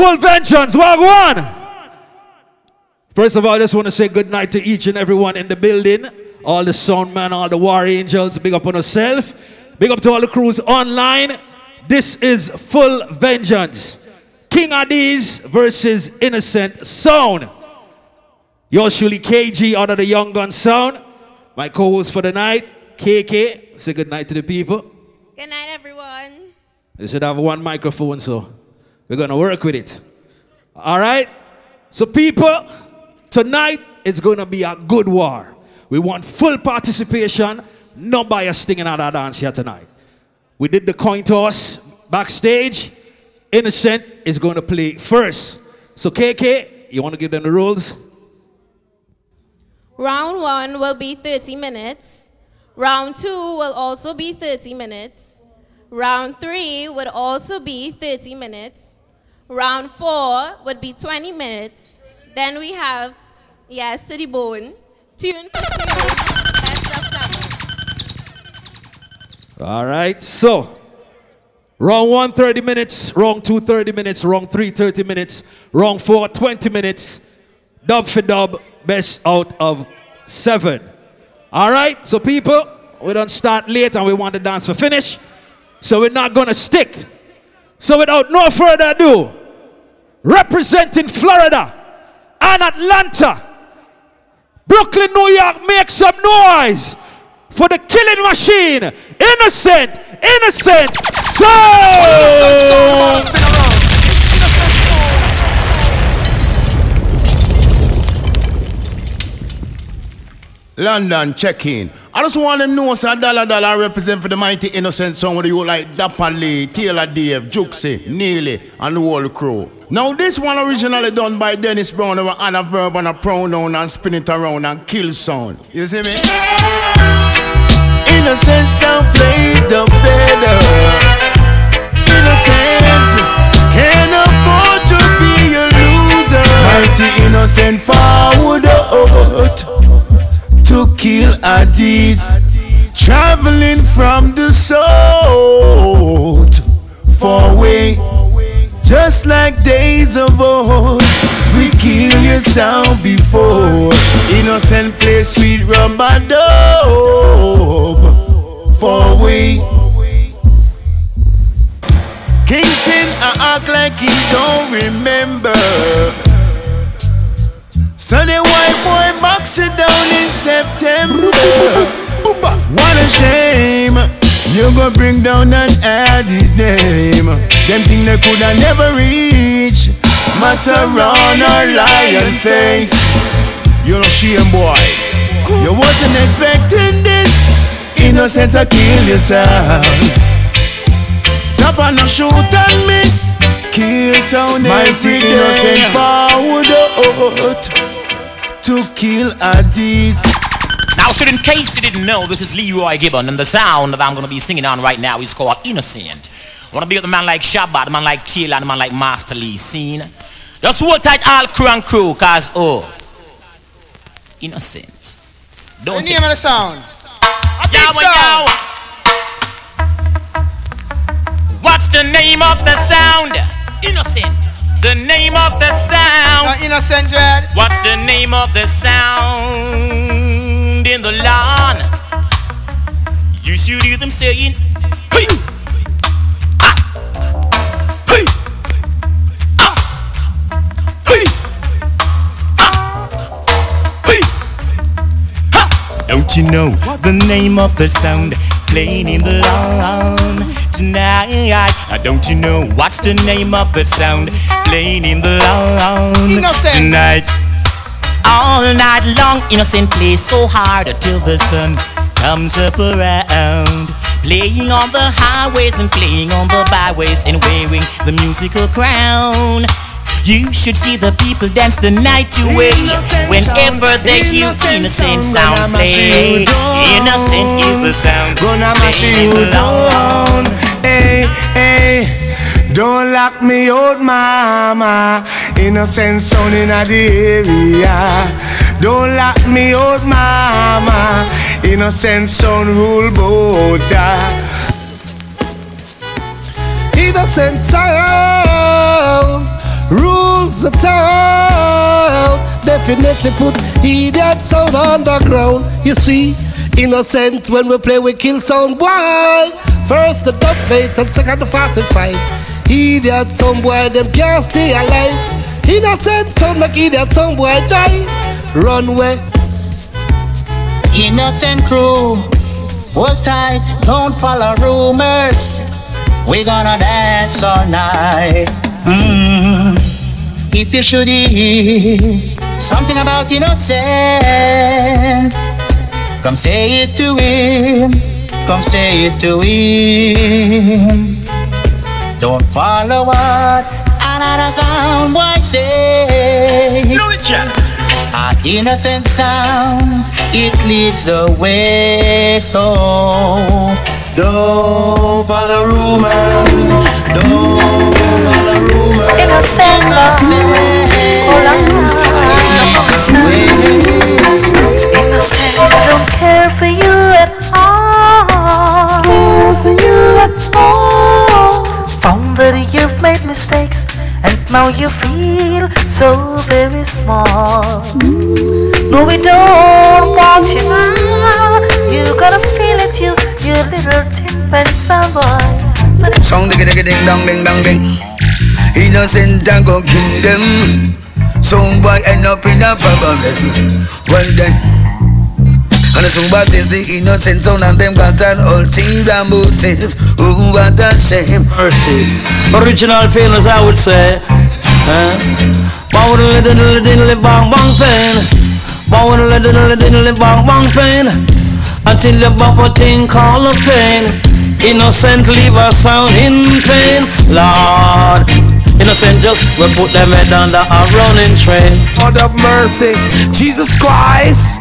Full vengeance, walk one. First of all, I just want to say good night to each and everyone in the building. All the sound man, all the war angels, big up on yourself. Big up to all the crews online. This is Full Vengeance. King Addies versus Innocent Sound. Yours truly KG out of the Young Gun Sound. My co-host for the night, KK. Say good night to the people. Good night, everyone. You should have one microphone, so we're gonna work with it. All right? So, people, tonight it's gonna be a good war. We want full participation, no bias stinging in our dance here tonight. We did the coin toss backstage. Innocent is going to play first. So, KK, you want to give them the rules? Round one will be 30 minutes. Round two will also be 30 minutes. Round three would also be 30 minutes. Round four would be 20 minutes. Then we have to the Bone, Tune for. All right. So, round one, 30 minutes. Round two, 30 minutes. Round three, 30 minutes. Round four, 20 minutes. Dub for dub, best out of seven. All right. So, people, we don't start late and we want the dance for finish. So, we're not going to stick. So, without no further ado, representing Florida and Atlanta, Brooklyn, New York, make some noise for the killing machine, innocent, innocent soul. London, check in. I just want to know, sir, Dollar Dollar represent for the mighty innocent with you like Dapper Lee, Taylor Dave, Juxie, Neely, and the whole crew. Now, this one originally done by Dennis Brown over on a verb and a pronoun and spin it around and kill sound. You see me? Innocent sound played the better. Innocent can't afford to be a loser. Mighty innocent forward to kill Addies. Traveling from the south far away. Just like days of old, we kill your sound before. Innocent play sweet rumba dub. Far away. Kingpin, I act like he don't remember. So the white boy box it down in September. What a shame. You go bring down and add his name. Them thing they coulda never reach. Mataron or lion face. You know shame boy. You wasn't expecting this. Innocent to kill yourself. Drop on a shoot and miss. Kill sound Mighty innocent forward out to kill a Addies. Now, so in case you didn't know, this is Leroy Gibbon, and the sound that I'm gonna be singing on right now is called Innocent. I wanna be with a man like Shabbat, a man like Taylor, and a man like Master Lee. Scene. Just hold tight, all crew and crew, cause oh, innocent. The Don't name of the sound. A big Yo, sound. yo. What's the name of the sound? Innocent. The name of the sound. Not innocent, Dread. What's the name of the sound in the lawn? You should hear them saying, hey, ah, hey, ah, hey, ah, hey, ha. Don't you know the name of the sound playing in the lawn tonight? Uh, Don't you know what's the name of the sound playing in the lawn Innocent. tonight? All night long, innocent play so hard Till the sun comes up around, Playing on the highways and playing on the byways and wearing the musical crown. You should see the people dance the night away whenever they hear innocent oh, sound play. Innocent is the sound Gonna mash you down. Hey, hey. Don't lock me out, mama. Innocent sound in the area. Don't lock me out, mama. Innocent sound rule boat. Ah. Innocent sound definitely put idiot sound underground. You see, innocent when we play we kill sound boy. First the dub plate and second the 45. Idiot boy them can't stay alive. Innocent sound like idiot boy die. Run away. Innocent crew, hold tight, don't follow rumors. We gonna dance all night. Mm. If you should hear something about innocent, come say it to him. Come say it to him. Don't follow what another sound boy say. Our innocent sound, it leads the way. So don't follow rumors. Don't follow rumors. Innocent Innocent, I don't care for you at all. For you at all. Found that you've made mistakes, and now you feel so very small. Mm. No, we don't want you now. You gotta feel it, you, you little tin pencil boy. Sound digga digga ding dong ding dong ding. Innocent and go kill them. Some boy end up in a problem. Well then. And the super is the innocent son and them got an ulterior motive. Oh, what a shame. Mercy. Original feelings, I would say. Huh? Bow diddle diddle diddle bang bang fan. Bow diddle diddle diddle bang bang fan. Until you bump a thing called a pain. Innocent leave a sound in pain. Lord. Innocent just will put them head under a running train. God of mercy, Jesus Christ.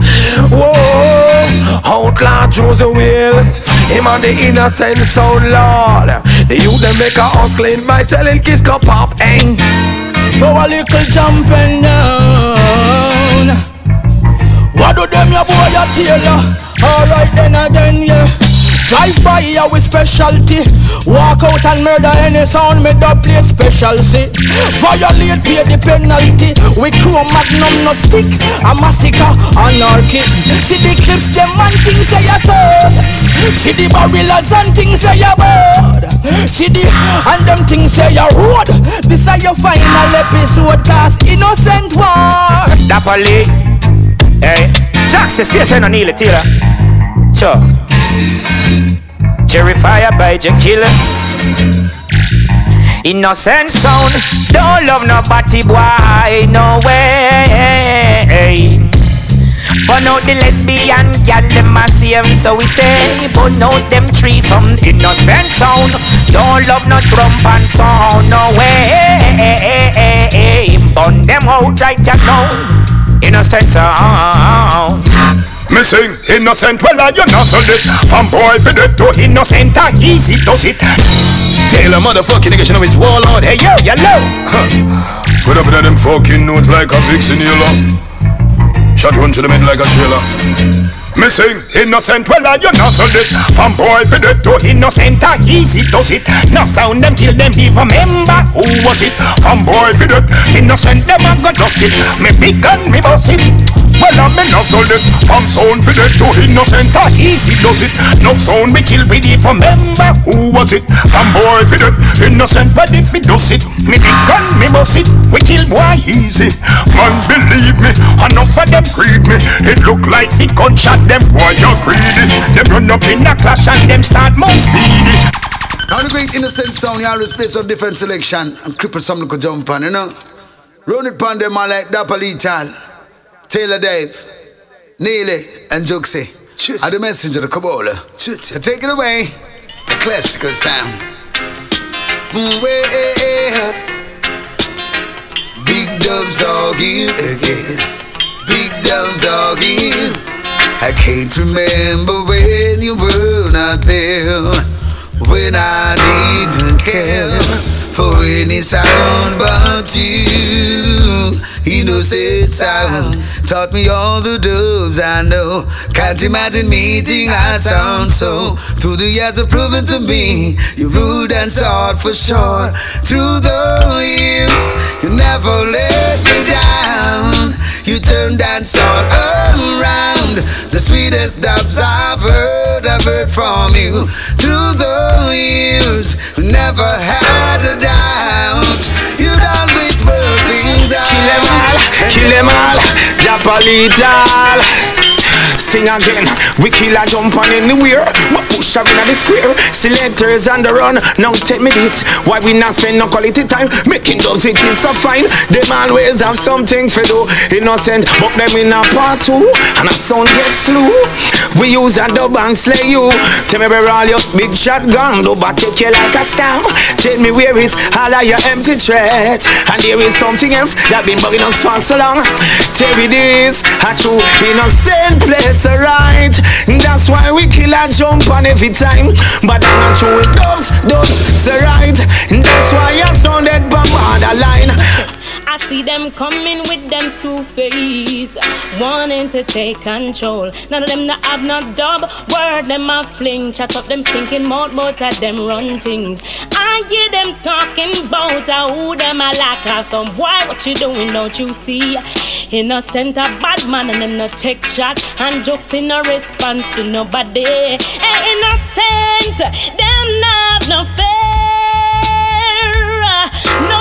Whoa, outlaw Joseph will. Him and the innocent sound Lord. The youth them make a hustling by selling kiss cup pop, eh? Throw a little jumping down. What do them your boy a tailor? Alright then again, yeah. Drive by here with specialty. Walk out and murder any sound made up play specialty. Violate pay the penalty. We crew magnum no stick. A massacre anarchy. See the clips them and things say a sword. See the barrels and things say a bird. See the and them things say a road. This is your final episode cast innocent war. Dapper Lee. Hey. Jackson Station on Neely Taylor. Jerry Fire by J Killer. Innocent sound, don't love nobody, boy, no way. Burn out the lesbian gal, them a save, so we say. Burn out them trees, some innocent sound. Don't love no drum and sound, no way. Burn them out right know. Innocent sound. Me sing innocent, well I you not so this From boy the to innocent and easy does it Tell a motherfucking nigga she know it's warlord. Hey yo, yellow huh. Put up in them fucking notes like a vixen yellow Shot one to the mid like a trailer me sing innocent, well I you not so this. From boy for the to innocent and easy does it Now sound them kill them even remember who was it? From boy for the innocent them a go dust it. Me big gun me boss it well, I'm in so this From sound for dead to innocent and easy does it. No sound me kill with it from member Who was it? From boy for dead Innocent but if it does it Me big gun me boss it. We kill boy easy. Man believe me Enough of them greed me. It look like the gunshot them boy you greedy. Them run up in a clash and them start more speedy. Now the great innocent sound, you always play some different selection. And cripple some little jump on, you know. Run it pon them man like Lee Tal, Taylor Dave, Neely, and Juxie. Are the messenger, the Kabbalah. So take it away, the classical sound. Mm. Big dubs are here again. Big dubs are here. I can't remember when you were not there. When I didn't care for any sound but you. Innocent sound taught me all the dubs I know. Can't imagine meeting I sound so. Through the years have proven to me you rude and sought for sure. Through the years, you never let me down. You turn that song around. The sweetest doves I've heard, I've heard from you through the years. Never had a doubt. Kill them all, kill them all, Japolital. Sing again, we kill a jump on anywhere, but push up in the square. Selectors on the run, now tell me this. Why we not spend no quality time making those we so fine? Them always have something for do. Innocent, but them in a part two, and a sound get slew. We use a dub and slay you. Tell me where all your big shotgun, do but take you like a scam. Tell me where is all of your empty threat, and there is something else that been bugging us for so long. Me this, a true innocent place right. That's why we kill and jump on every time. But I'm not true with dubs, dubs, the right. That's why I sounded bomb on the line. I see them coming with them screw face, wanting to take control. None of them not have no dub word, them a fling, chat up them stinking mouth, but at them run things. I hear them talking about uh, who them a lack of some boy. What you doing? Don't you see? Innocent a bad man and them no take chat and jokes in no response to nobody. Hey, innocent, them not no fair, no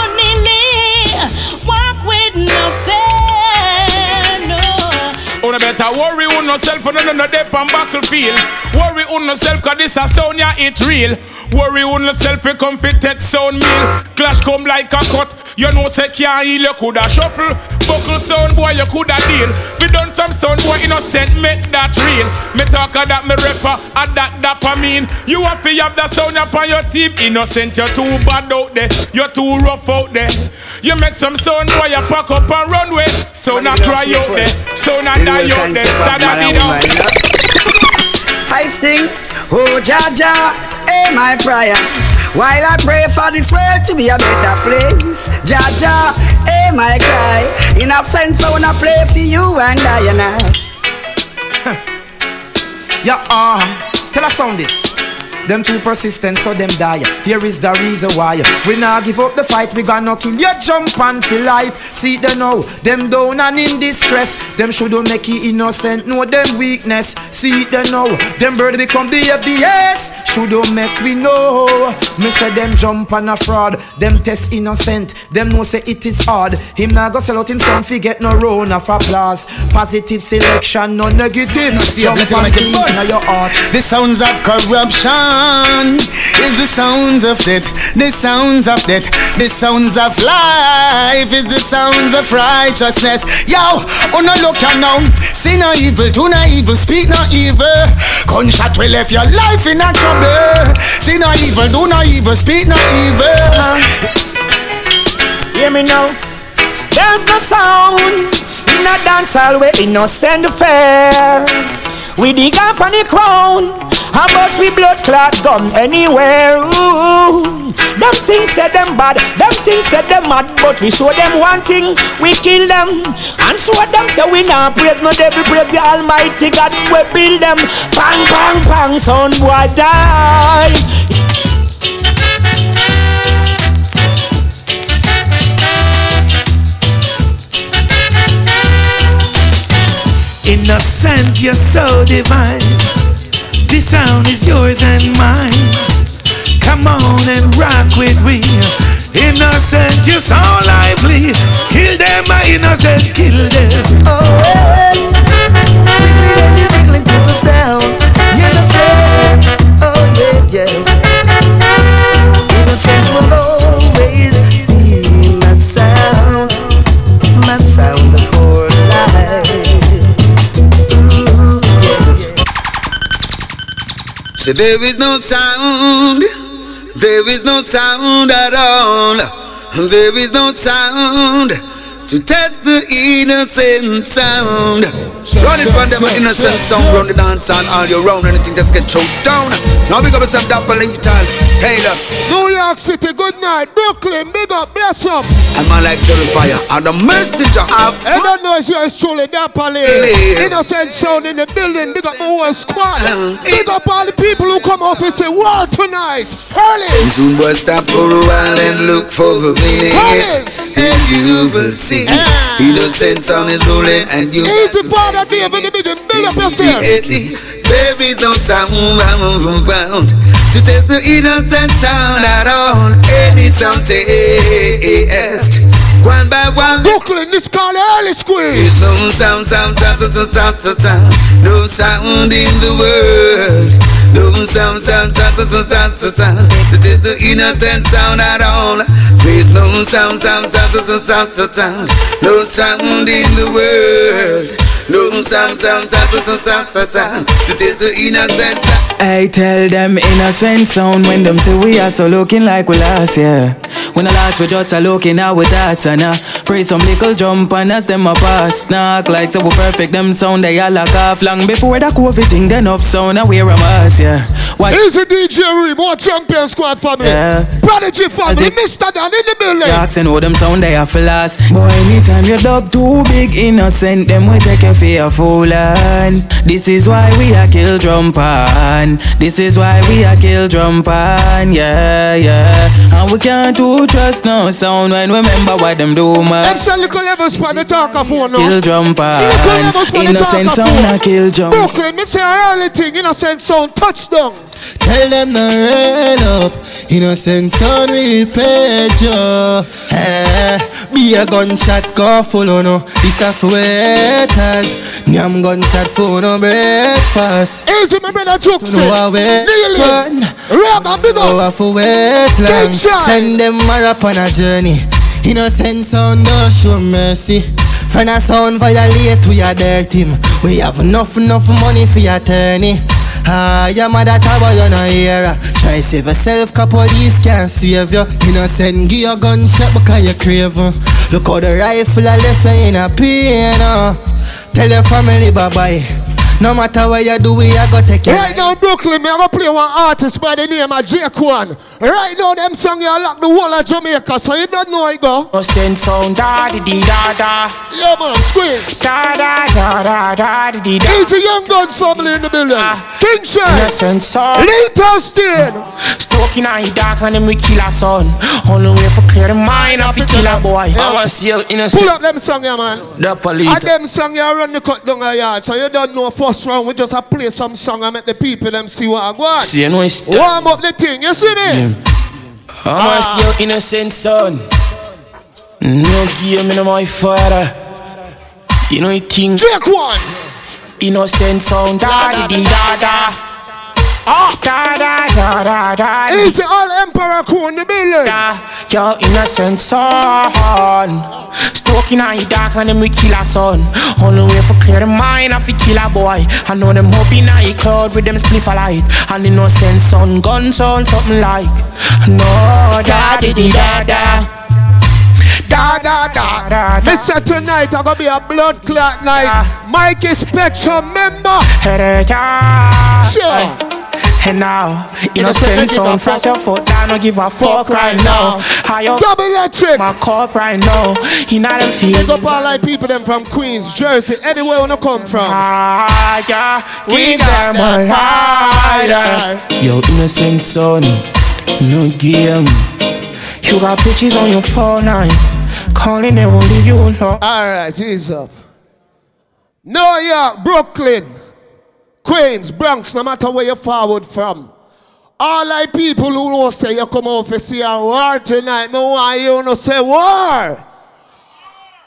with no fear, no. Una better worry on yourself and no no dep on battlefield. Worry on yourself cause this a sound ya it real. Worry on yourself you come fit take sound meal. Clash come like a cut. You know say can't heal you coulda shuffle. Buckle sound boy you coulda deal. Fi done some sound boy innocent make that real. Me talk a that me refer a that that I mean. You have to have that sound upon your team. Innocent you too bad out there. You too rough out there. You make some sound boy you pack up and run away. Sound a cry out there. Sound a die out there. Stand up it up. I sing, oh Jaja, hey my prayer. While I pray for this world to be a better place, Jaja, hey my cry. In a sense, I wanna play for you and I and I. Yeah, uh, tell us on this. Them too persistent, so them die. Here is the reason why. We now give up the fight, we gonna kill you, jump on for life. See them now, them down and in distress. Them shouldn't make you innocent, know them weakness. See them now, them bird become the ABS. Shouldn't make we know. Me say them jump on a fraud, them test innocent. Them know say it is hard. Him now go sell out him son, forget no round of applause. Positive selection, no negative. Jump on clean in your heart. The sounds of corruption is the sounds of death. The sounds of death. The sounds of life is the sounds of righteousness. Yo, oh no look and now. See no evil, do no evil, speak no evil. Gunshot will left your life in a trouble. See no evil, do no evil, speak no evil. Hear me now. There's no sound in a dance hall where innocent fair. We dig off on the crown, and bust we blood clot gun anywhere. Ooh. Them things say them bad, them things say them mad, but we show them one thing, we kill them, and show them say we not praise no devil, praise the Almighty God, we build them. Bang, bang, bang, son boy die. Innocent, you're so divine. This sound is yours and mine. Come on and rock with me. Innocent, you're so lively. Kill them, my innocent, kill them. Oh, hey. Wiggly you wiggling to the sound. Innocent. Oh, yeah, yeah. Innocent So there is no sound, there is no sound at all. There is no sound to test the innocent sound. Run it from them innocent sound, run the dance on all year round. Anything that's get choked down. Now big up yourself, Dapper Lintal, Taylor. New York City, good night. Brooklyn, big up, bless up. I'm man like Fire, and the messenger of. I don't know if yours truly Dapper. Innocent sound in the building, big up the whole squad. Uh-huh. Big up all the people who come off and say, War tonight. Early. Soon boy stop for a while and look for a minute, and you will see Innocent sound is ruling and you Easy father David, the big build up yourself. There is no sound bound to test the innocent sound at all. Any sound test. One by one. Brooklyn, this called early squeeze. No sound, sound, sound, sound, sound, sound, sound. No sound in the world. No sound, sound, sound, sound, sound, sound, sound. To test the innocent sound at all. There's no sound, sound, sound, sound, sound, sound, sound. No sound in the world. No sound, sound, sound, sound, sound, sound, sound. To test the innocent. I tell them innocent sound when them say we are so looking like we lost, yeah. When I last we just a looking out with that and I pray some little jump and as them a pass knock like so we perfect them sound they all lock off long before the COVID thing then up sound and wear a mask, yeah. What? Easy DJ Reem, more champion squad family. Yeah. Prodigy family, Mr. Dan in the building. Jocks and oh, all them sound they have for last. Boy, anytime you dub too big innocent, them we take you for a and this is why we a kill drum pan. This is why we a kill drum pan, yeah, yeah. And we can't do trust no sound when we remember what them do, man. Them sell little levels for the talker phone now. Kill drum pan. Little levels for the Innocent talker sound phone. a kill drum. Brooklyn, me say early thing, innocent sound, touchdown. Tell them no rain up Innocent son will pay you Be a gunshot go full on oh no This a for Nyam gunshot for no breakfast Easy my brother jokes No a wait Nearly. one Rock and big No up. a for wait long. Send them mar up on a journey Innocent son no show mercy Friend a sound violate we a dirt him We have enough enough money for your attorney Ah, your mother tower you no hear. Try save yourself, cause police can't save you Innocent give you gunshot because you crave. Look how the rifle a left you in a pain uh. Tell your family bye bye No matter what you do, we a go take you Right now, Brooklyn, me I go play one artist by the name of Jake One. Right now, them song you lock the whole of Jamaica, so you don't know it go. Innocent sound da di di da da. Yeah, man, squeeze. Da da da da da di di da. Easy Young Guns family in the building. King Shay. Innocent sound. Little Stain. Stoking on the dark and then we kill a son. Only way for clear the mind of a killer boy. I wanna see you innocent. Pull up them song, yeah, man. The police. And them song you run the cut down a yard, so you don't know first round. We just a play some song and make the people them see what I got. See, you know it's Warm up the thing, you see me? I wanna see your innocent son. No game in my father. You know it king. Jake one. Innocent sound da di di da da. Oh, da da da da da. Easy all Emperor crew in the building. Your innocent son. Stoking on the dark and then we kill a son. Only way for clear the mind of a killer boy. I know them hoping I cloud with them spliff a light. And innocent son gun sound something like. No, da di di da da. Da da da da. Me say tonight I gonna be a blood clot night. Mikey Spectrum member. Sure. And now, innocent son, flash your foot down, don't give a fuck right now. How you double electric? My cock right now, he not them feel. Big up all like people them from Queens, Jersey, anywhere wanna come from. Ah, yeah, We give got them a the rider. Yo, innocent son, no game. You got pictures on your phone line, calling they won't leave you alone. Alright, ease up. New York, Brooklyn, Queens, Bronx, no matter where you forward from. All like people who know say you come out to see a war tonight, me want you to say war.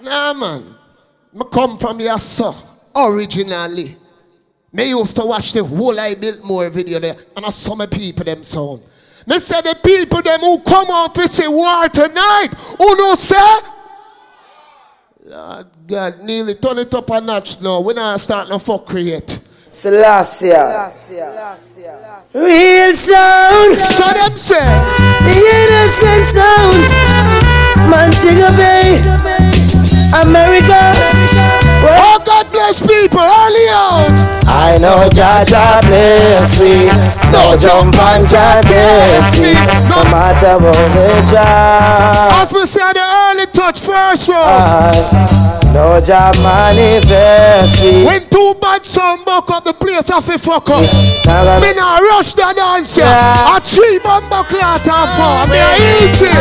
Nah man. Me come from so originally. Me used to watch the whole I built more video there and I saw my people them sound. Me say the people them who come out to see war tonight, who know say Lord God, nearly turn it up a notch now. We're not start no fuckery yet. Selassie. Real sound. So them say. The innocent sound. Montego Bay. America. Oh, God bless people. Early out. I know Jaja bless me. No jump and Jah test me. No matter what they try. As we say the early touch first round. I know Jah manifest me. When two bad sound buck up the place I a fuck up. Now Me not rush the dance yeah. A three bumper clot and four. Me a easy.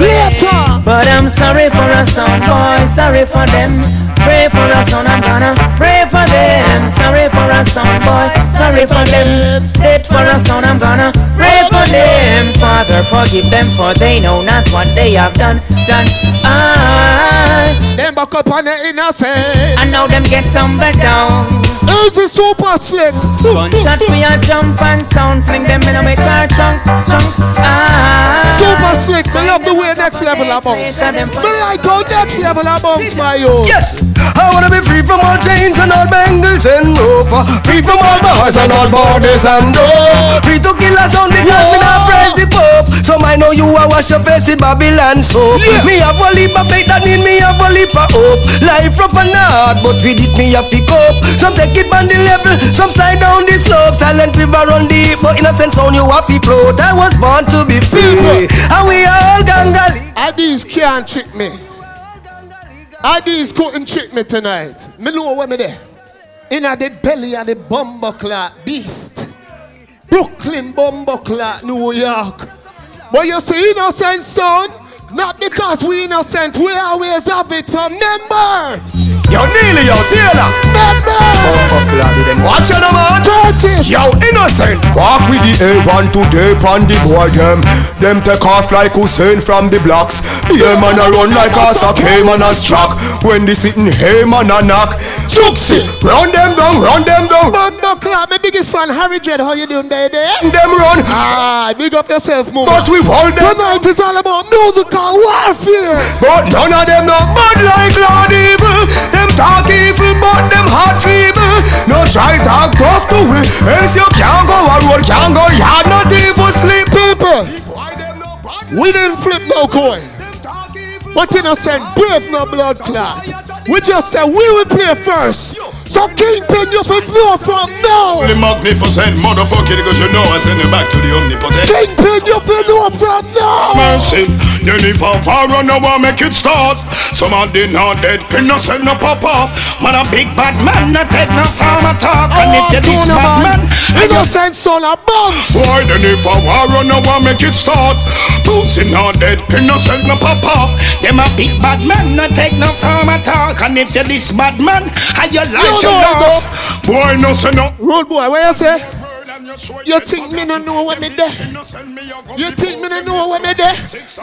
Later. But I'm sorry for a sound boy boy, sorry for them. Pray for us, son, I'm gonna pray for them. Sorry for us, son, boy, sorry for them. Dead for us, son, I'm gonna pray for them. Father, forgive them, for they know not what they have done. Done. I. Them back up on the innocent. I know them get tumbled down. Easy super slick. Gunshot for your jump and sound. Fling them in a make car chunk, chunk. Ah. Super slick. Me love the way next level bounce. Me like how next level of bounce, my yo. Yes. I wanna be free from all chains and all bangles and rope. Free from all bars and all borders and dope. Free to kill us only cause me not praise the Pope. Some I know you a wash your face in Babylon soap. Me have a leap of faith that in me have a leap of hope. Life rough and hard, but with it me have to cope. Some take it on the level, some slide down the slope. Silent river run deep, but innocent sound you have to float. I was born to be free, and we all gangali. Addies can't trick me. Addies couldn't trick me tonight. Me know where me there. Inna the belly of the bumbleclot beast. Brooklyn bumbleclot, New York. But you see innocent son, not because we innocent, we always have it from member. Yo, Neely, yo, Taylor. Watch out, man. Curtis. Yo, innocent. Walk with the A1 today on the boy them. Them take off like Usain from the blocks. Yeah, man, I run like a sack. Hey, man, a struck. When they sitting, hey, man, a knock. Chooksy, run them down, run them down. Bumbleclot, my biggest fan, Harry Dread. How you doing, baby? Them run. Ah, big up yourself, more. But we hold them. Tonight is all about musical warfare. But none of them not bad like Lord Evil. Them talk evil, but them heart feeble. No try talk tough to we. Else you can't go a road, can't go yard, not even sleep. People, we didn't flip no coin. But innocent, brave no blood clot. We just said we will play first. So Kingpin, you should know from now. The magnificent motherfucker, because you know I send you back to the omnipotent. Kingpin, you should know from now. Mercy, then if a war run over, make it start. Some of them not dead, innocent no pop off. Man, a big bad man, not take no farm talk. And if oh, you this bad man, innocent son of bombs. Why then if a war run over, make it start. Pussy not dead, innocent no pop off. Them a big bad man, not take no farm talk. And if you this bad man, and you like You your know. Boy, no say no. Road boy, what you say? You think me no know what me there? You think me no know what me there?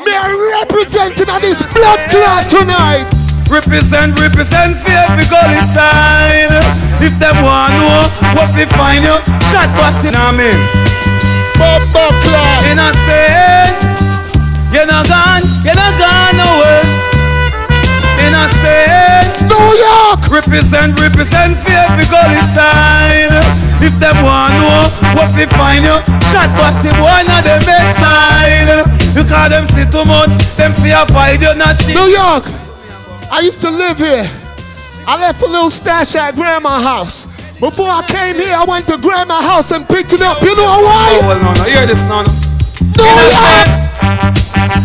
Me are representing of this blood clot tonight. Represent, represent for every gully side. If them want know what we find you, shot what in a mean. Bumbo club. Innocent, you're not gone, you're not gone nowhere. Innocent, New York. Represent, represent for every gully side. If them want know what we find you, shot what him one of them side. You call them see too much, them fear fight you not shit. New York. I used to live here. I left a little stash at grandma's house. Before I came here, I went to grandma's house and picked it up. You know why? Oh, well, no, no, hear this now. no. New Innocent.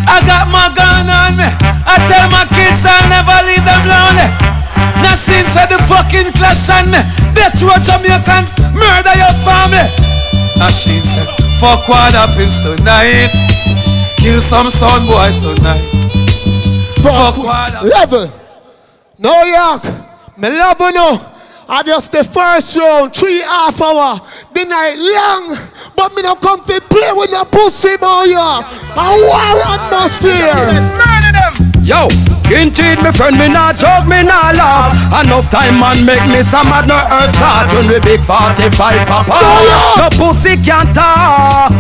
I got my gun on me. I tell my kids I'll never leave them lonely. Nasheen said the fucking clash on me. Death row Jamaicans murder your family. Nasheen said, fuck what happens tonight. Kill some son boy tonight. Fuck what happens. Level. New York. Me love you know. I just the first round, three half hour, the night long. But me not come to play with the pussy boy. yeah. A war atmosphere. Yo, indeed, my friend, me not joke, me not laugh. Enough time man make me some mad no earth start when we big 45 papa. No pussy can't talk.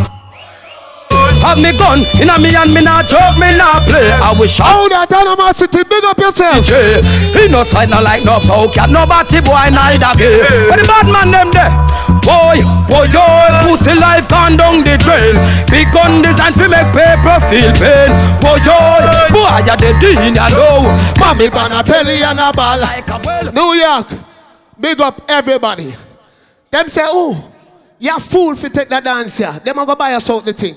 Have me gun in a me and me not joke, me not play. I wish I How that city, big up yourself. DJ. He no side no like no poke, cat no batty boy neither gay. But the bad man them there. Boy, boy, yo, pussy life gone down the drain. Big gun design fi make paper feel pain. Boy, yo, boy, ya the dean, ya know. Mommy ban a belly and a ball. New York, big up everybody. Them say, oh, you fool fi take that dance here. Them a go bias out the thing.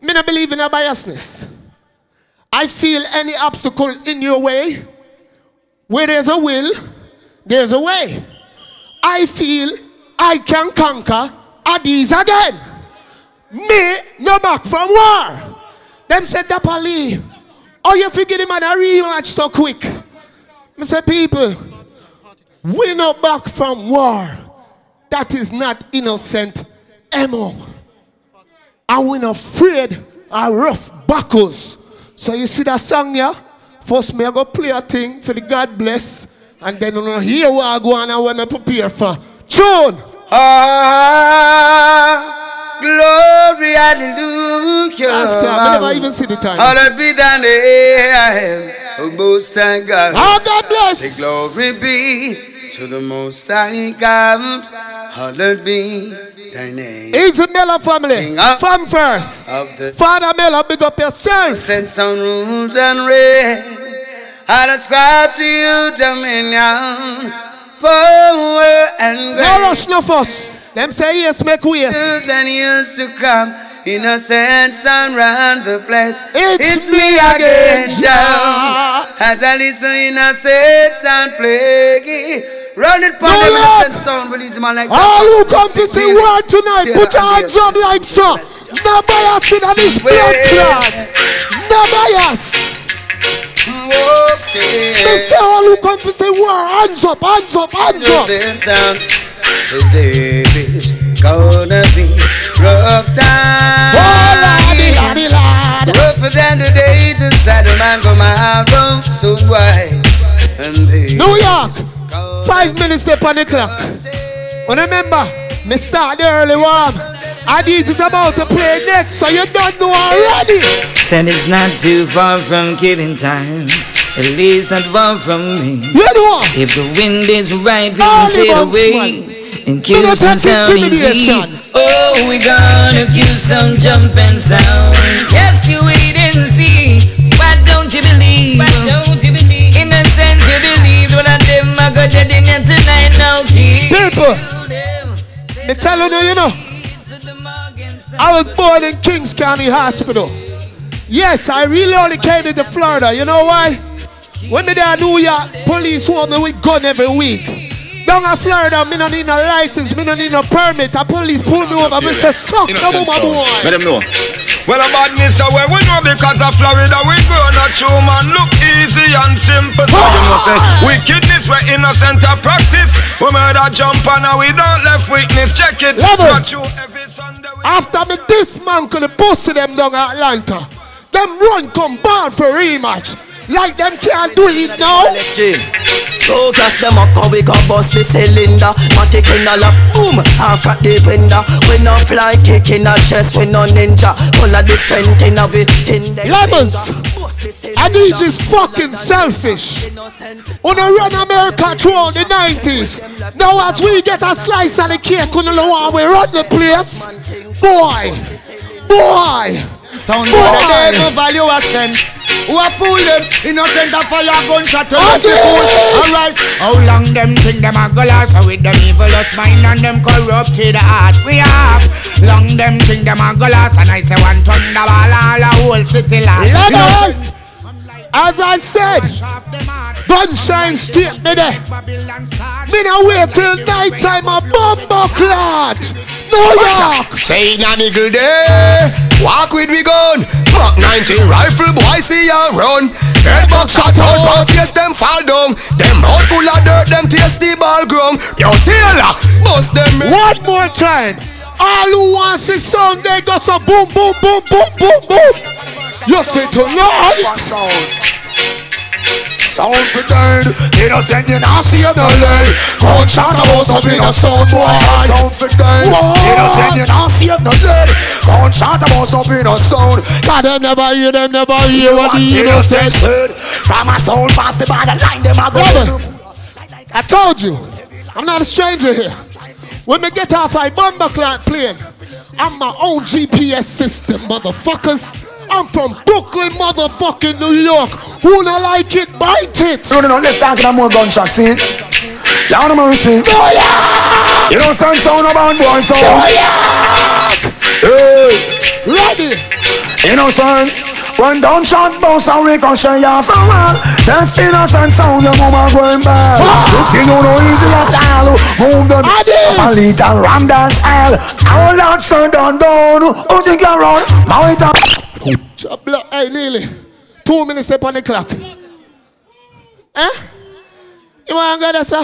Me not believe in a biasness. I feel any obstacle in your way, where there's a will, there's a way. I feel I can conquer Addies again. Me no back from war. Them said Dapali. Oh, you forget him and a rematch so quick. Me say, people, we not back from war. That is not innocent ammo. And we not afraid of rough buckles. So you see that song, yeah? First, me I go play a thing for the God bless, and then you know here what I go and I want to prepare for. Tune. Ah, glory, hallelujah. Ask her, I never even see the time. Hallowed be thy name, O Most High God. Oh, God bless. Say glory be to the Most High God. Hallowed be thy name. Easy Miller family. From first. Of the Father Miller, big up yourself. Send some rules and reign. I'll ascribe to you dominion, power, and grace. No rush, no fuss. Them say yes, make ways. Years and years to come. Innocence around the place. It's me me again, again, As I listen, innocence and plague. Run it, them innocent sound, release man like. All who come to see word tonight, put your hands up like so. No bias in this blood clot. No bias. They say all who come to say word, hands up, hands up, hands up. Sound. Is gonna be rough times. Rougher than the days inside the man go my room. Oh, so why? New York, five minutes step on the clock. Remember, me start the early warm. Addies is about to play next, so you don't know already. Said it's not too far from killing time. At least not far from me. You know. If the wind is right, we All can sail the bunks, away and Do kill not some have sound easy. intimidation. Oh, we gonna kill some jumping sound. Just you wait and see. Why don't you believe? Why don't you believe? Innocent to believe one of them I got dead in here tonight now. Kill People, me tell you, you know, I was born in Kings County Hospital. Yes, I really only came to Florida. You know why? When me there New York, police want me with gun every week. Down in Florida, me no need no license, me no need no permit. The police pull me over, me say, suck, come on, my boy. Let them know. Well, about this away, we know because of Florida, we grown a true man. Look easy and simple. So you know, say, wickedness, we innocent of practice. We murder jump and now we don't left witness. Check it. Level. Not you every After me dismantle the pussy them down Atlanta, them run come ball for rematch. Like them can't do it now. So cast them up how we can bust the cylinder Matic in a lock, boom, half at the window We no fly kick in a chest, we no ninja Full of the strength in a we index Lemons, and these is fucking selfish. Wanna run America throughout the 90s. Now as we get a slice of the cake, on the lower we run the place. Boy, boy, Sound boy. the devil value a send Who a fool them? Innocent of fire gunshot to let you fool Alright. How long them think them a go last? So with them evilest mind and them corrupted heart We have. Long them think them a go last? And I say one thunderball all a whole city land Level. As I said, gunshine state me there. Me no wait till night time a bomber clot. New York. Say in a niggle day, Walk with we gun Mark 19 rifle boy see ya run Head box shot out One face them fall down Them mouth full of dirt Them taste the ball grum Yo Taylor Bust them One more time. All who wants to sound they go so boom boom boom boom boom boom. You say tonight. Sound for dead Innocent you not see no leg Gunshot a bust up in a sound boy Sound for dead Innocent you not see no leg Gunshot a bust up in a sound. God them never hear them never hear what the innocent said From a sound past the borderline them a go I told you, I'm not a stranger here. When me get off a bomber plane, I'm my own GPS system, motherfuckers. I'm from Brooklyn, motherfucking New York. Who don't like it, bite it. No, no, no, let's talk about more gunshots, see? Down the mercy. Oh, you don't sound sound about boy, so. Oh, hey. Ready. You know, son. One down shot bounce and ricochet ya from all That's innocent sound your mama going bad Looks you know no easy at all Move the a little ram dance style All that son down down Who think you run? Now it block, hey, nearly. Two minutes up on the clock. Eh? You want to go there, sir?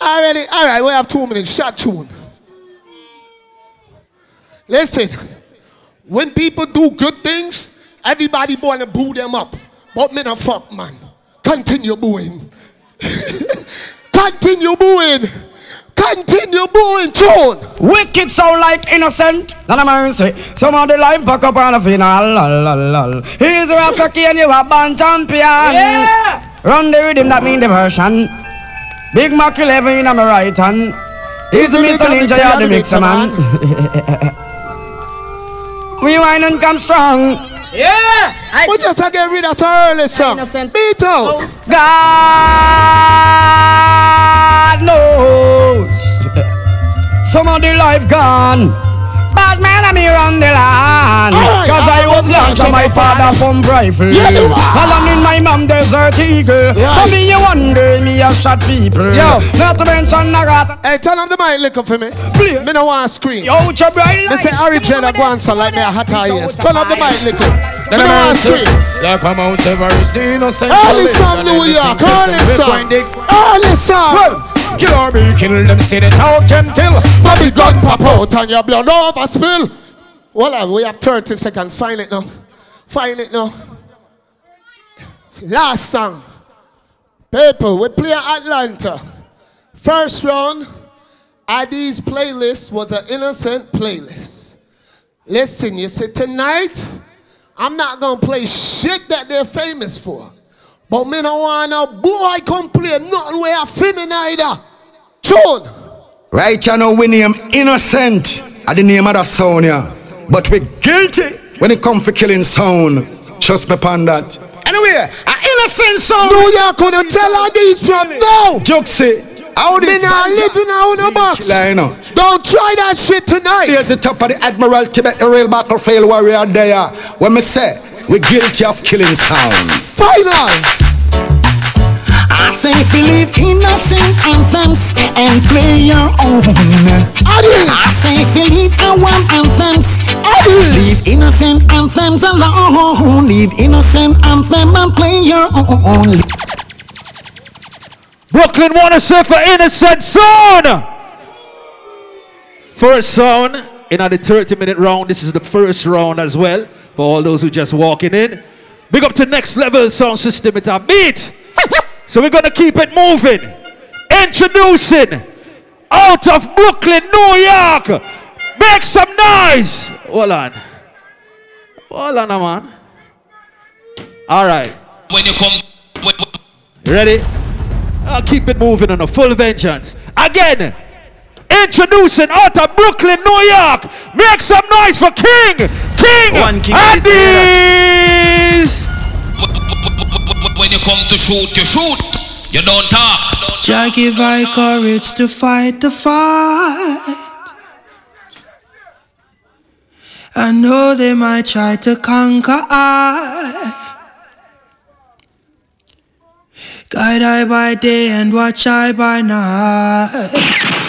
Already? All right, we have two minutes. Short tune. Listen, when people do good things, everybody want to boo them up. But me not fuck, man. Continue booing. Continue booing. Continue booing, tune. Wicked sound like innocent, not a mercy. Some of the life back up on the final. Lol, lol, lol. He's a Rasaki and you a band champion. Yeah. Run the rhythm, that mean the version. Big Mac 11 in my right hand. He's the Mr. Ninja, you're the mixer man. we wine and come strong. Yeah! we just a get rid of some early song. Beat out. Oh, God knows some of the life gone. Bad man, I'm here on the land. Cause I was launched on my father from rifle. Yeah, you are. And I'm in my mom desert eagle. Yes. For me, you one day me a shot people. Yo. Not to mention I got Hey, tell them the mic lick up for me. Me no want to scream. Yo, your bright Me say lights. original go on so like me a hot eye yes. Turn up the mic lick up. Me Then no I'm want to answer. scream. Yeah, come out Everest, the innocent. Early police song and New everything York. to Early them. song. Find it. Early song. Kill or be killed, them they talk gentle. Bobby gun pop out and your blood over spill. Well, we have 30 seconds. Find it now. Find it now. Last song. People, we play Atlanta. First round, ID's playlist was an innocent playlist. Listen, you see, tonight, I'm not gonna play shit that they're famous for. But me no want no boy come play nothing where I feel either. Tune. Right you know we name innocent at the name of that sound yeah. But we guilty when it come for killing sound. Trust me upon that. Anyway, an innocent sound. New York gonna tell her these from now. Juxie, how Me this not living out in a box. killer, you know. Don't try that shit tonight. Here's the top of the Admiral Tibet, the real battlefield warrior there. When me say, we guilty of killing sound. Final. I say if you live innocent anthems and play your own. I say if you leave our anthems, leave innocent anthems alone. Leave innocent anthem and play your own. Brooklyn wanna say for innocent zone. First zone in the 30 minute round. This is the first round as well for all those who just walking in. Big up to next level sound system. It's a beat. So we're gonna keep it moving. Introducing out of Brooklyn, New York. Make some noise. Hold on. Hold on, man. All right. When you come, You ready? I'll keep it moving on a full vengeance. Again, introducing out of Brooklyn, New York. Make some noise for King. King. One king and is when you come to shoot, you shoot. You don't talk. Jah give I courage to fight the fight. I know they might try to conquer I. Guide I by day and watch I by night.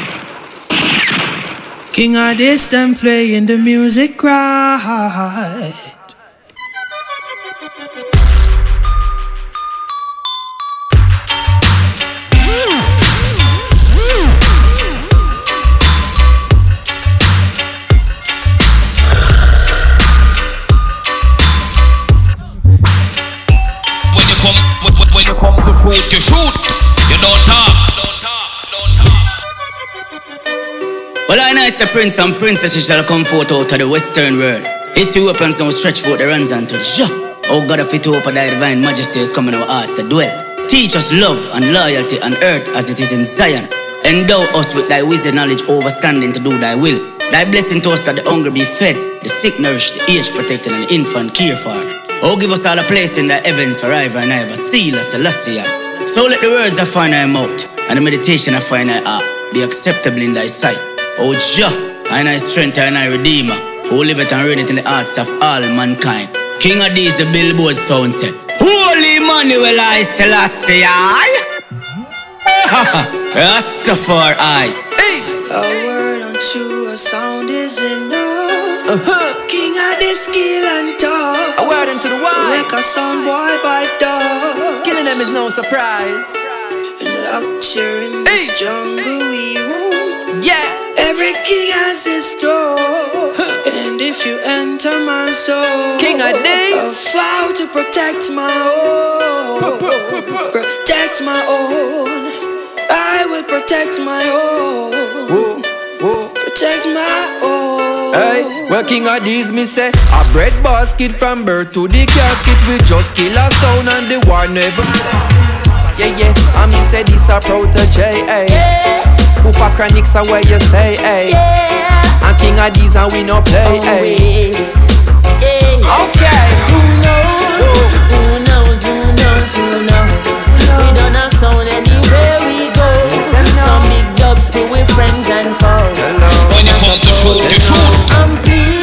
King Addies, them playing the music right. Well, I know it's a prince and princess shall come forth out of the western world. It two weapons don't stretch forth the runs unto Jah. Oh God, if it open thy divine majesty is coming our hearts to dwell. Teach us love and loyalty on earth as it is in Zion. Endow us with thy wisdom knowledge overstanding to do thy will. Thy blessing to us that the hungry be fed, the sick nourished, the aged protected, and the infant cared for. Oh, give us all a place in the heavens forever and ever. Seal us, Celestia. So let the words I find thy mouth and the meditation I find thy heart be acceptable in thy sight. O Jah, and thy strength and thy redeemer, who liveth and reigneth in the hearts of all mankind. King Addies, the billboard sound said, Holy Emmanuel I Selassie I. Rastafari. A word unto a sound is enough. Uh-huh. King of the skill and talk. A word into the wild. Like a sound boy by dog. Killing them is no surprise. And out here in this hey. jungle we roam. Yeah. Every king has his throne. and if you enter my soul, King of days, I vow to protect my own. Protect my own. I will protect my own. Protect my own. Hey, well, King Addies, me say A bread basket from birth to the casket We just kill a sound and the war never Yeah, yeah, I me say this a protege, eh. hey yeah. Cooper Chronics are where you say, hey. Yeah. And King Addies and we no play, oh, hey. yeah. Okay. Who knows, who knows, who knows, who knows? We don't have sound anywhere we go. Some big dubs to with friends and foes. When you come to shoot, you shoot I'm pleased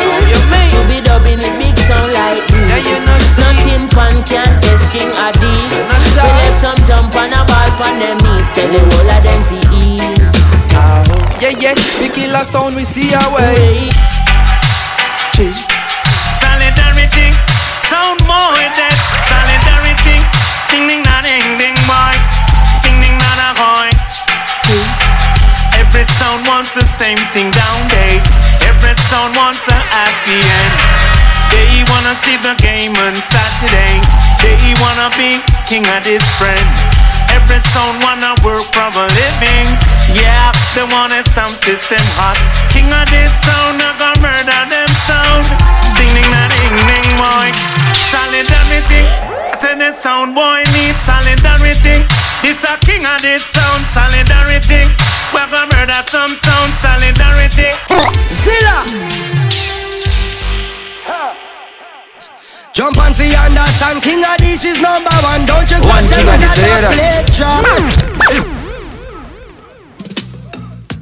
to be dubbing with big sound like this Nothing pan can test King Addies. We left some jump on a ball on them knees Tell the whole of them fi ease Yeah, yeah, we kill a sound, we see our way. Solidarity, sound boy dead Solidarity, sting ding na ding ding boy. Sting ding na na boy. Every sound wants the same thing down day Every sound wants a happy end. They wanna see the game on Saturday. They wanna be king of this friend Every sound wanna work for a living. Yeah, they want a sound system hot. King Addies sound, I gonna murder them sound. Sting ding na ding ding boy. Solidarity I said the sound boy need solidarity This a King Addies sound Solidarity We're gonna murder some sound Solidarity Zilla Jump on for you understand King Addies is number one Don't you One catch king him of this I era. play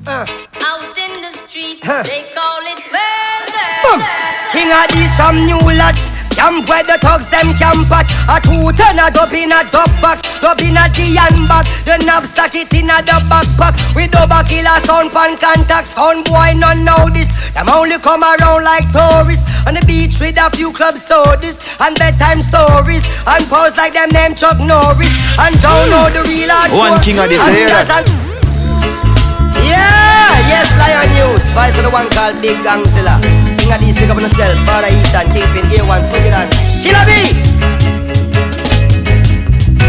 Out in the street, Huh. they call it murder. King Addies some new lads Camp where the thugs them camp at A two ton a dub in a dub box. Dub in a the handbag The knapsack it in a the backpack We double killer sound pan contact. Sound boy none know this. Them only come around like tourists. On the beach with a few club sodas And bedtime stories. And pose like them name Chuck Norris. And don't hmm. know the real One King Addies era. Yeah, yes, Lion Youth. Voice of the one called Big Gangzilla King Addies, pick up on yourself Father Ethan, Kingpin, A1, Swing it on Killer B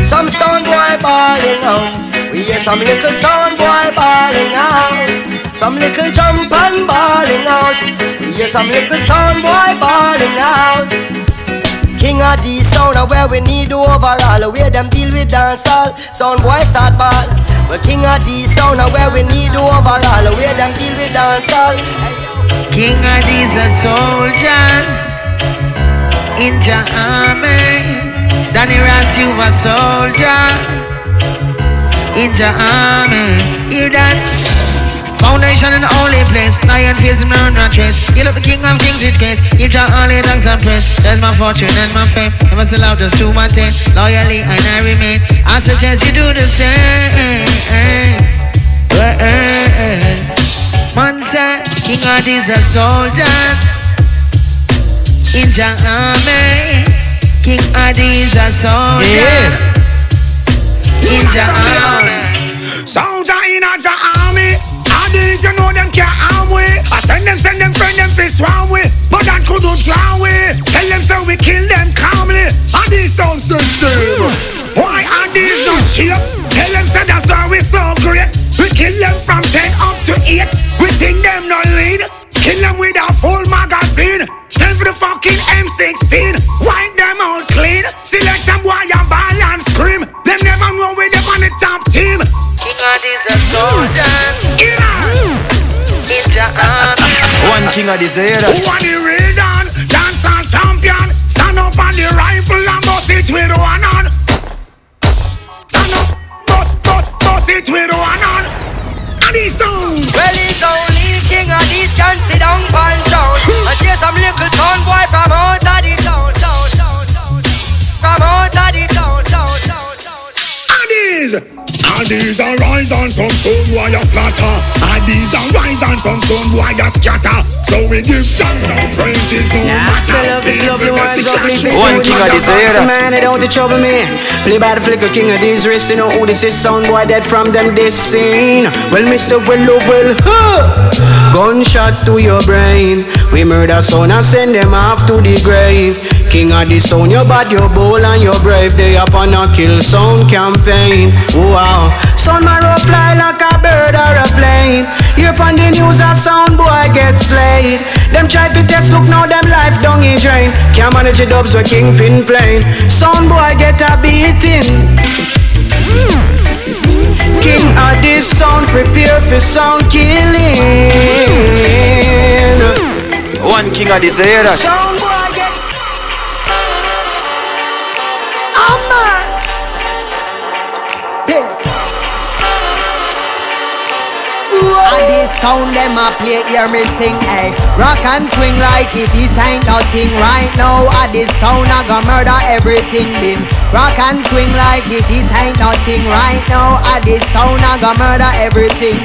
Some sound boy balling out. We hear some little sound boy balling out. Some little jump and balling out. We hear some little sound boy balling out. King Addies sound where we need the overall. Where them deal with dancehall Sound boy start ball. Well King Addies sound where we need the overall. Where them deal with dancehall King Addies soldiers in your army. Danny Ross, you a soldier in your army. Hear that? Foundation in the only place. Lion face earn and trace. You look the king of kings with case. Give your only thanks and praise. There's my fortune and my fame. Never sell out just to my thing. Loyally and I remain. I suggest you do the same. Man said, King Addies are soldiers in your army. King Addies are soldiers in your army. Soldier in a ja army. All these you know them can't harm we. I send them, send them, friend them fist round we. But that could do drown we. Tell them so we kill them calmly. All these sound system. Why are these not cheap? Tell them so that's why we so great. We kill them from 10 8. We think them no lead. Kill them with a full magazine. Send for the fucking M16. Wipe them out clean. Select them boy and ball and scream. Them never know we them on the top team. King Addies are soldiers in your army. One king of this era. Who want the real dan? Dance and champion. Stand up on the rifle and bust it with one hand. Stand up, bust, bust, bust it with one hand. And the sound. Well, it's only King Addies can sit down pan down And chase some little town boy from out of the town, town, town, town. From out of the town, town, town, town. And these. And these are rise and some stone boy a flatter. And these are rise and some stone a scatter. So we give thanks and praises no matter. lovely, one's ugly. One King Addies era. Man, it don't trouble me. Play by the flicker King Addies wrists. You know who this is? Sound boy dead from them this scene. Well, Mr. Well, oh, well, huh. Gunshot to your brain. We murder son and send them off to the grave. King of the sound, you bad, you bold and you brave. They up on a kill sound campaign. Wow. Son man rough fly like a bird or a plane. Here on the news, a sound boy get slayed. Them try to test, look now them life down in drain. Can't manage the dubs where kingpin plain. Sound boy get a beating. King Addies sound, prepare for sound killing. One King Addies era. Sound boy And this sound them a play, hear me sing, hey. Rock and swing like if it ain't nothing. Right now And this sound I gonna murder everything, bim. Rock and swing like if it ain't nothing. Right now And this sound I gonna murder everything.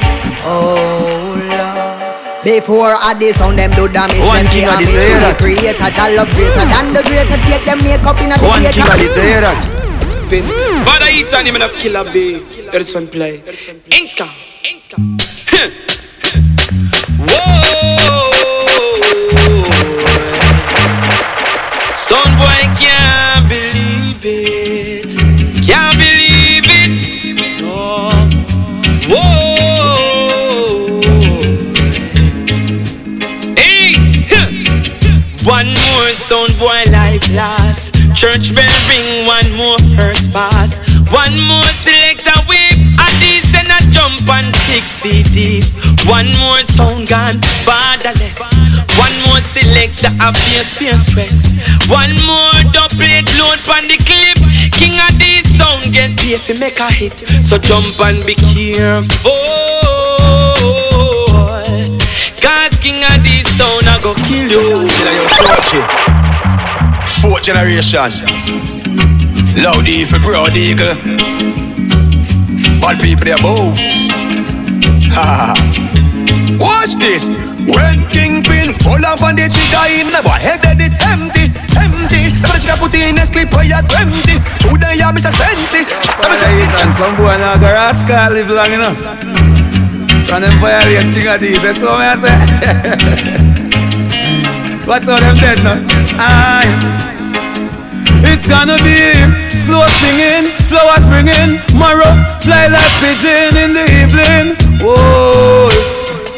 Oh Lord. Before I this sound them do damage One them King Addies era. The creator that love greater than the greater. Take them makeup in a the One King Addies era. Father eat and him in a killer bee. Let the sun play. Inska. Son boy can't believe it. Can't believe it. No. Whoa. One more sound boy life last. Church bell ring, one more hearse pass. One more select selector whip. A decent a jump on six feet deep. One more sound gone fatherless. One more selector a face fear stress. One more double load on the clip. King Addies sound get paid to make a hit. So jump and be careful. Cause King Addies sound I go kill you. Generation. Loud evil, proud eagle. Bad people they move. Watch this. When Kingpin pull up on the trigger, him never headed it empty, empty. Never check put in a clip where you're 20. Today I'm Mr. Sensi. Check it. And some boy now go rascal live long enough. Run them violate King Addies. That's what I say. Watch how them dead now. Aye. It's gonna be slow singing, flowers bringing, marrow fly like pigeon in the evening. Whoa,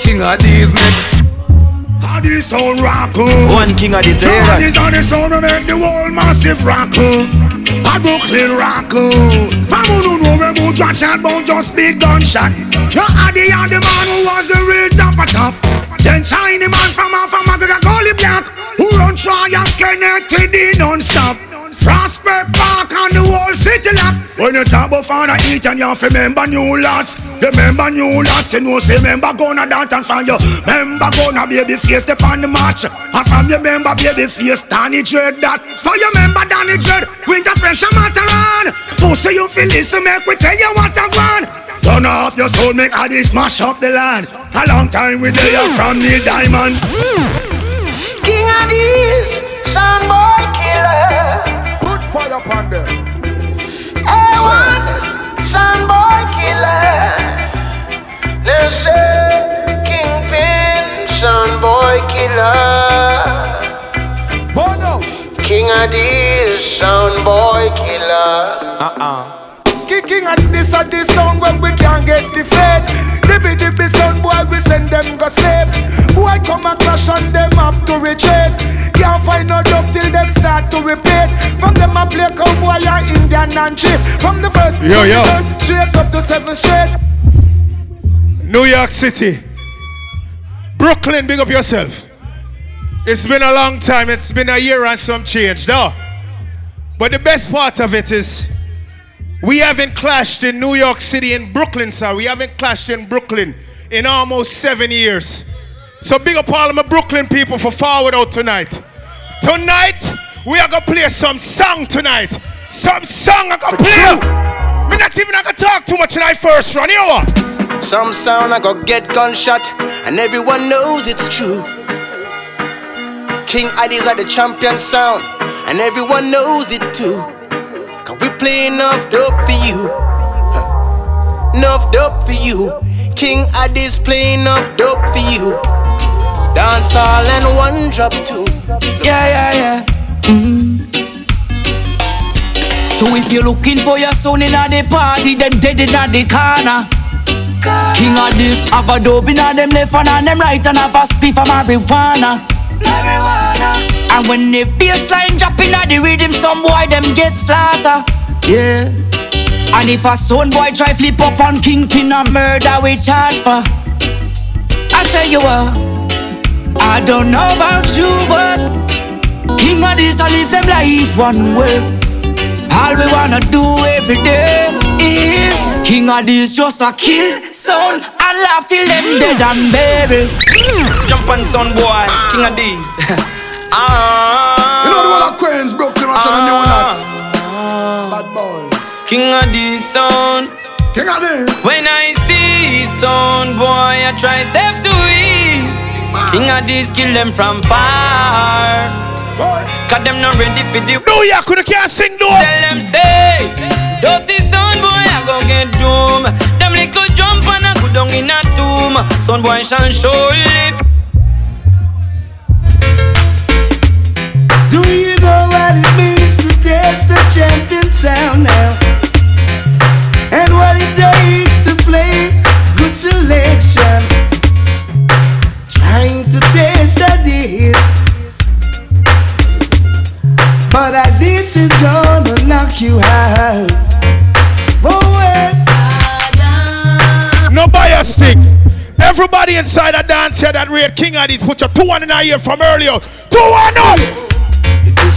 King Addies niggas. How this sound rock oh? One King Addies No, era. this on the sound to make the whole massive rock oh? A Brooklyn From who don't know where about Josh and about just big gunshot No, Addy and the man who was the real top of top. Then China man from off call him black Who run try and in non-stop Prospect Park and the whole city lock When you talk about father eat and you have to remember new lots. Remember new lots, you know say remember gonna dance and from you Remember gonna baby face the on the match. And from you remember baby face Danny Dread that. For you remember Danny Dread Winter and matter on. Pussy you feel listen make we tell you what I want Turn off your soul make all this mash up the land. A long time we there from Neil Diamond. King Addies, son upon them. A1, son boy killer. They say Kingpin, son boy killer. Burn out. King of these, son boy killer. Uh-uh. Kicking at this at this sound when we can't get the fed. Dibby dibby sound boy we send them go sleep. Boy come and crash on them have to retreat. Can't find no job till them start to repeat. From them a play cowboy and Indian and chief. From the first Yo, yo. the third, straight up to seventh straight. New York City. Brooklyn, big up yourself. It's been a long time. It's been a year and some change, though. But the best part of it is we haven't clashed in New York City in Brooklyn, sir. We haven't clashed in Brooklyn in almost seven years. So big up all of my Brooklyn people for forward out tonight. Tonight, we are gonna play some song tonight. Some song I gonna play. Me not even gonna talk too much I first run. You know what? Some sound I going to get gunshot, and everyone knows it's true. King Addies are the champion sound, and everyone knows it too. Cause we play enough dope for you. Huh. Enough dope for you. King Addies play enough dope for you. Dance all and one drop too. Yeah, yeah, yeah. So if you're looking for your son in a the party, then dead in a the corner. King Addies, have a dope in a them left and on them right and have a spliff of marijuana. Marijuana. And when the bassline drop in a the rhythm, some boy them get slaughter. Yeah. And if a son boy try flip up on kingpin and murder, we charge for. I tell you what, I don't know about you, but King Addies, I live them life one way. All we wanna do every day is King Addies just a kill son and laugh till them dead and buried. Jump on son boy, King Addies. ah, You know the one of Queens, Brooklyn, Rochester, uh, New Nuts. Bad boy. King Addies son. King Addies. When I see son boy, I try step to it. King Addies kill them from far. Cause them not ready for the No, yeah, could can't sing no Tell them say Dirty son boy I go get doom Them little jump and I go down in a tomb Son boy shall show lip know what it means to test the champion sound now? And what it takes to play good selection Trying to test this but this is gonna knock you out. No bias stick. Everybody inside a dance here that rate King Addies put your two one in a year from earlier. Two one up.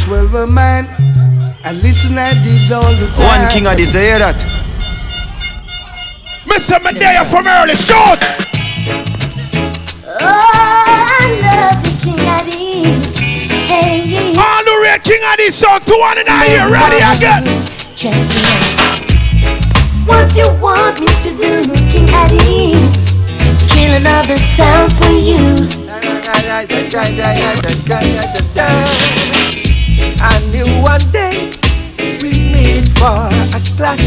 If this were a man, I listen at this all the time. One King Addies, you hear that? Mr. Medea from early, short. Oh, I love the King Addies. Hey, All the red King Addies song, two one and a year, ready again. What you want me to do, King Addies? Kill another sound for you. I knew one day we meet for a clash.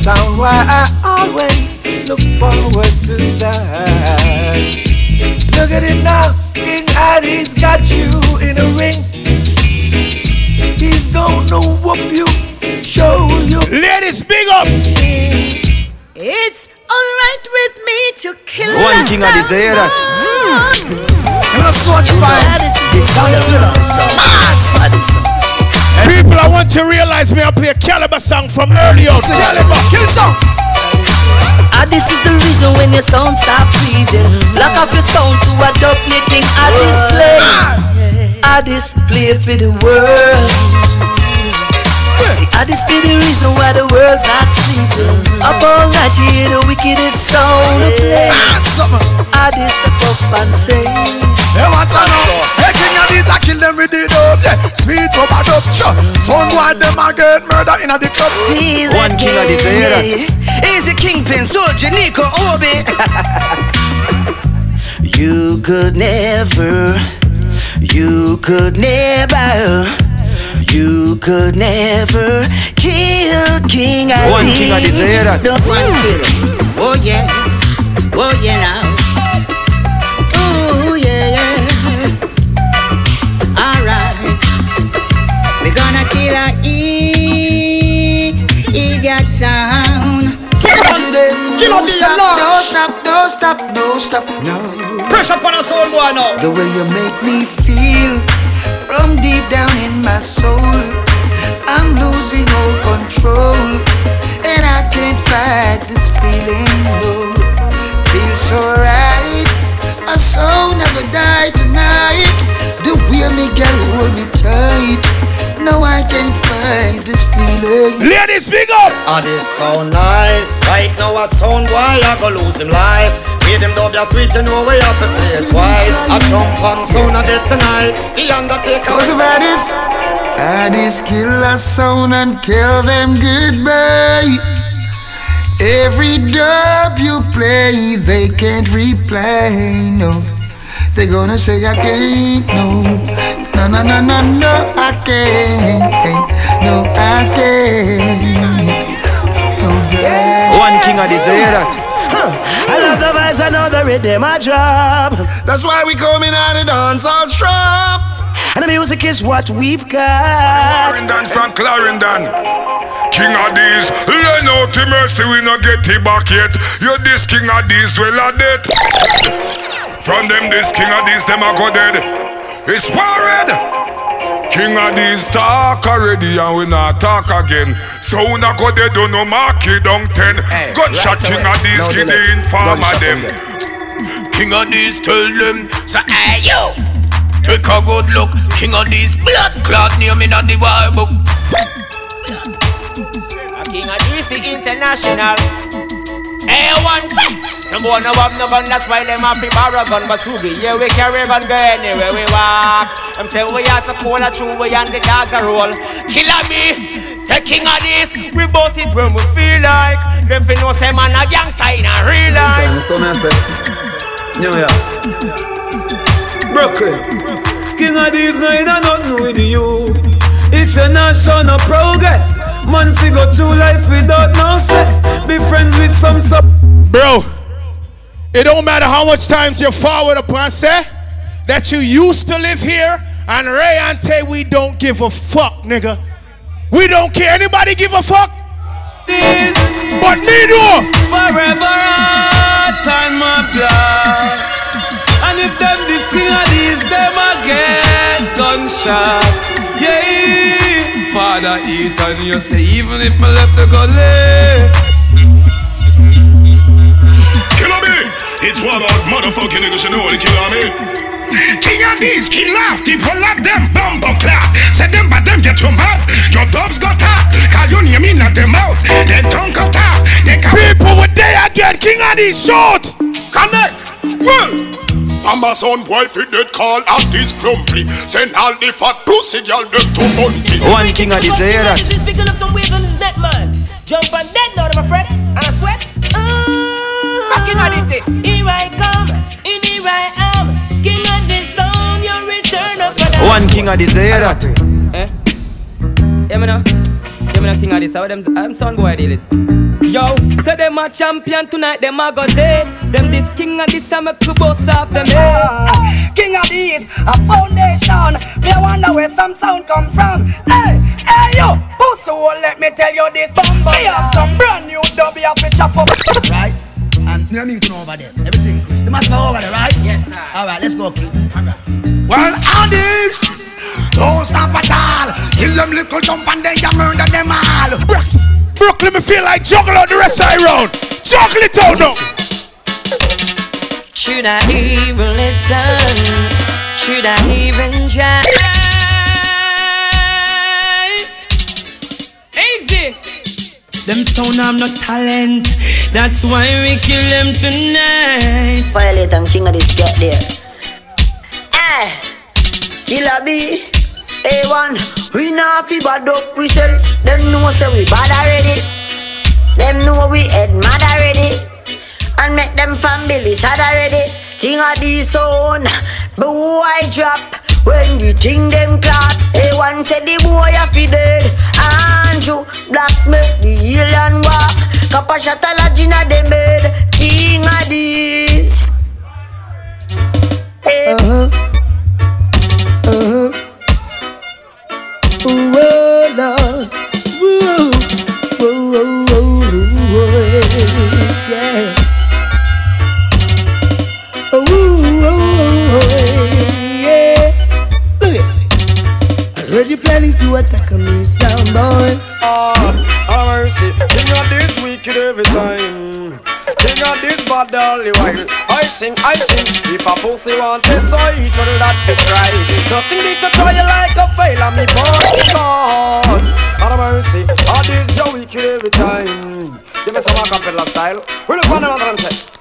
Sound why I always look forward to that. Look at it now, King Addies got you in a ring. He's gonna whoop you, show you. Ladies, big up. It's alright with me to kill One King Addies, you hear that? I'm gonna sort you vibes. Mad sadness. People, I want to realize me. I play a caliber song from earlier. Caliber, kill song. Ah, this is the reason when your sound stop breathing. Lock up your sound to a dub making Addies slay. Addies play for the world. See, Addies be the reason why the world's not sleeping. Up all night to hear the wickedest sound play. Ah, I Addies up and say. Hey, what's up? Hey, King Addies, I kill them with the dope, yeah. Sweet over dope, sure. Son, why them a get murder in a the club? One King Addies, you hear that? Easy Kingpin, Soldier, Nico, Obi. you could never, you could never, you could never kill King Addies. One King Addies, you hear that? One kill. Oh yeah. Oh yeah now. Oh yeah yeah. Alright. We're gonna kill a E idiot sound. Kill up the Don't stop, don't stop, don't stop, no. Pressure upon us all, boy, now. The way you make me feel from deep down in my soul, I'm losing all control, and I can't fight this feeling. No, feels so right. A soul never die tonight. The way me girl hold me tight. No, I can't fight this feeling. Ladies, big up. Ah, this sound nice. Right now, a sound boy, I go lose him life. Hear them dub ya sweet, you know we have to play it twice. I jump on sound of this tonight. The Undertaker. Cause of this, I just kill a sound and tell them goodbye. Every dub you play, they can't replay, No, they gonna say I can't. No, no, no, no, no, no, I can't. No, I can't. Oh, One King Addies, you hear that? I love the vibes, I know the rhythm I drop. That's why we coming out of dance all strap. And the music is what we've got. Clarendon from Clarendon. King Addies, learn out to mercy, we no get it back yet. You're this King Addies, well a dead. From them, this King Addies, them a go dead. It's worried. King Addies talk already and we not talk again. So we not go dead, don't no mark it down ten. Gunshot right king away. of these, No give delay. the informer Gunshot them. King Addies tell them, say hey yo, take a good look. King Addies blood clot near me not the war book. King of this the international. Hey, one say, some boy no have no gun, that's why them have to borrow gun. But Sugi, yeah, we carry gun go anywhere we walk. Them say we are so cool, true, we and the dogs a roll. Killer me, say King Addies, we boss it when we feel like. Them fi know say man a gangster in a real life. So I say, New York, Brooklyn. King Addies nine and nothing with you. If you're not showing no progress, man figure through life without no sex. Be friends with some sub. Bro, it don't matter how much times you forward upon say that you used to live here and Ray and Tay, we don't give a fuck, nigga. We don't care. Anybody give a fuck? This, but me do. Forever time my blood. And if them this these, them a get gunshot. Yeah, Father eat and you say even if me left the gully. Killer me! It's one of motherfucking niggas, you know the killer me. King Addies, kill off, people of them bumbo clap. Say them but them get too mad. Your dubs got up, call your name in at them out. They don't got up, they can People with they again, King Addies short. Connect, well. I'm a son boy fit dead call out this plumply. Send all the fat pussy girl them to bunty. One King Addies, you hear that? This picking up some waves on this net, man. Jump on dead now, my friend. I sweat. Mm, king of this. Here I come, in here I am. King Addies sound, your return of brother. One King Addies, you hear that? Eh? Yeah, me know. Yeah, me King Addies. How them, I'm son boy deal it. Yo, say them a champion tonight, them a go dead. Them this King Addies time, make to both off them head. King Addies, a foundation. Me I wonder where some sound come from. Hey, hey yo, pussy, oh, let me tell you this. Me have some brand new dub, you have to chop up. Right? And me and me turn over there. Everything, Chris. The must go over there, right? Yes, sir. All right, let's go, kids. Well, Addies, don't stop at all. Kill them little jump and then you murder them all. Brooklyn, me feel like juggle out the rest of the round. Juggle it out now. Should I even listen? Should I even try? Easy. Them sound I'm no talent. That's why we kill them tonight. Violate and King Addies get there. Eh, Killer B, A1, we not fi bad up we sell. Them know say we bad already. Them know we head mad already. And make them family sad already. King of the sound, but boy drop when the thing them clap. A1 said the boy a fi dead. And two blacksmith the heel and walk. Papa shot a lodge them bed. King Addies. Hey. Uh-huh. Uh-huh. Oh, yeah. Oh, yeah. Look you planning to attack me, mercy. King Addies wicked every time. Of this bad all the while. I sing, I sing. If a pussy want it, so he should that be try. Nothing need to try you like a fail on me, boy. God, have mercy. All this your wicked every time. Give me some of acapella style. We look one another and say.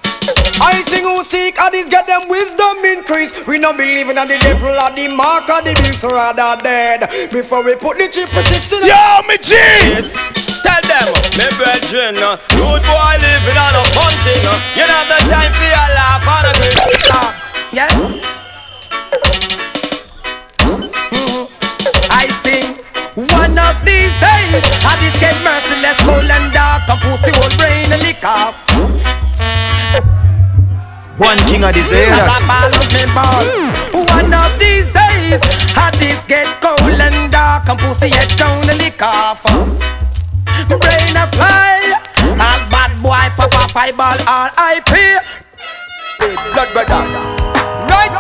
I sing who seek and this get them wisdom increase. We not believing in the devil or the mark or the beast rather dead. Before we put the chip six in Yo, me G! Tell them, me brethren, uh, good boy living on a fun thing. uh, You don't have the time for your laugh on a good laugh. Yeah. Mhm. I sing one of these days. I just get merciless, cold and dark, and pussy old brain and lick off. One King Addies era. One of these days, I just get cold and dark, and pussy head down and lick off. Brain a fly, all bad boy, papa fireball, all IP. Blood brother. Right.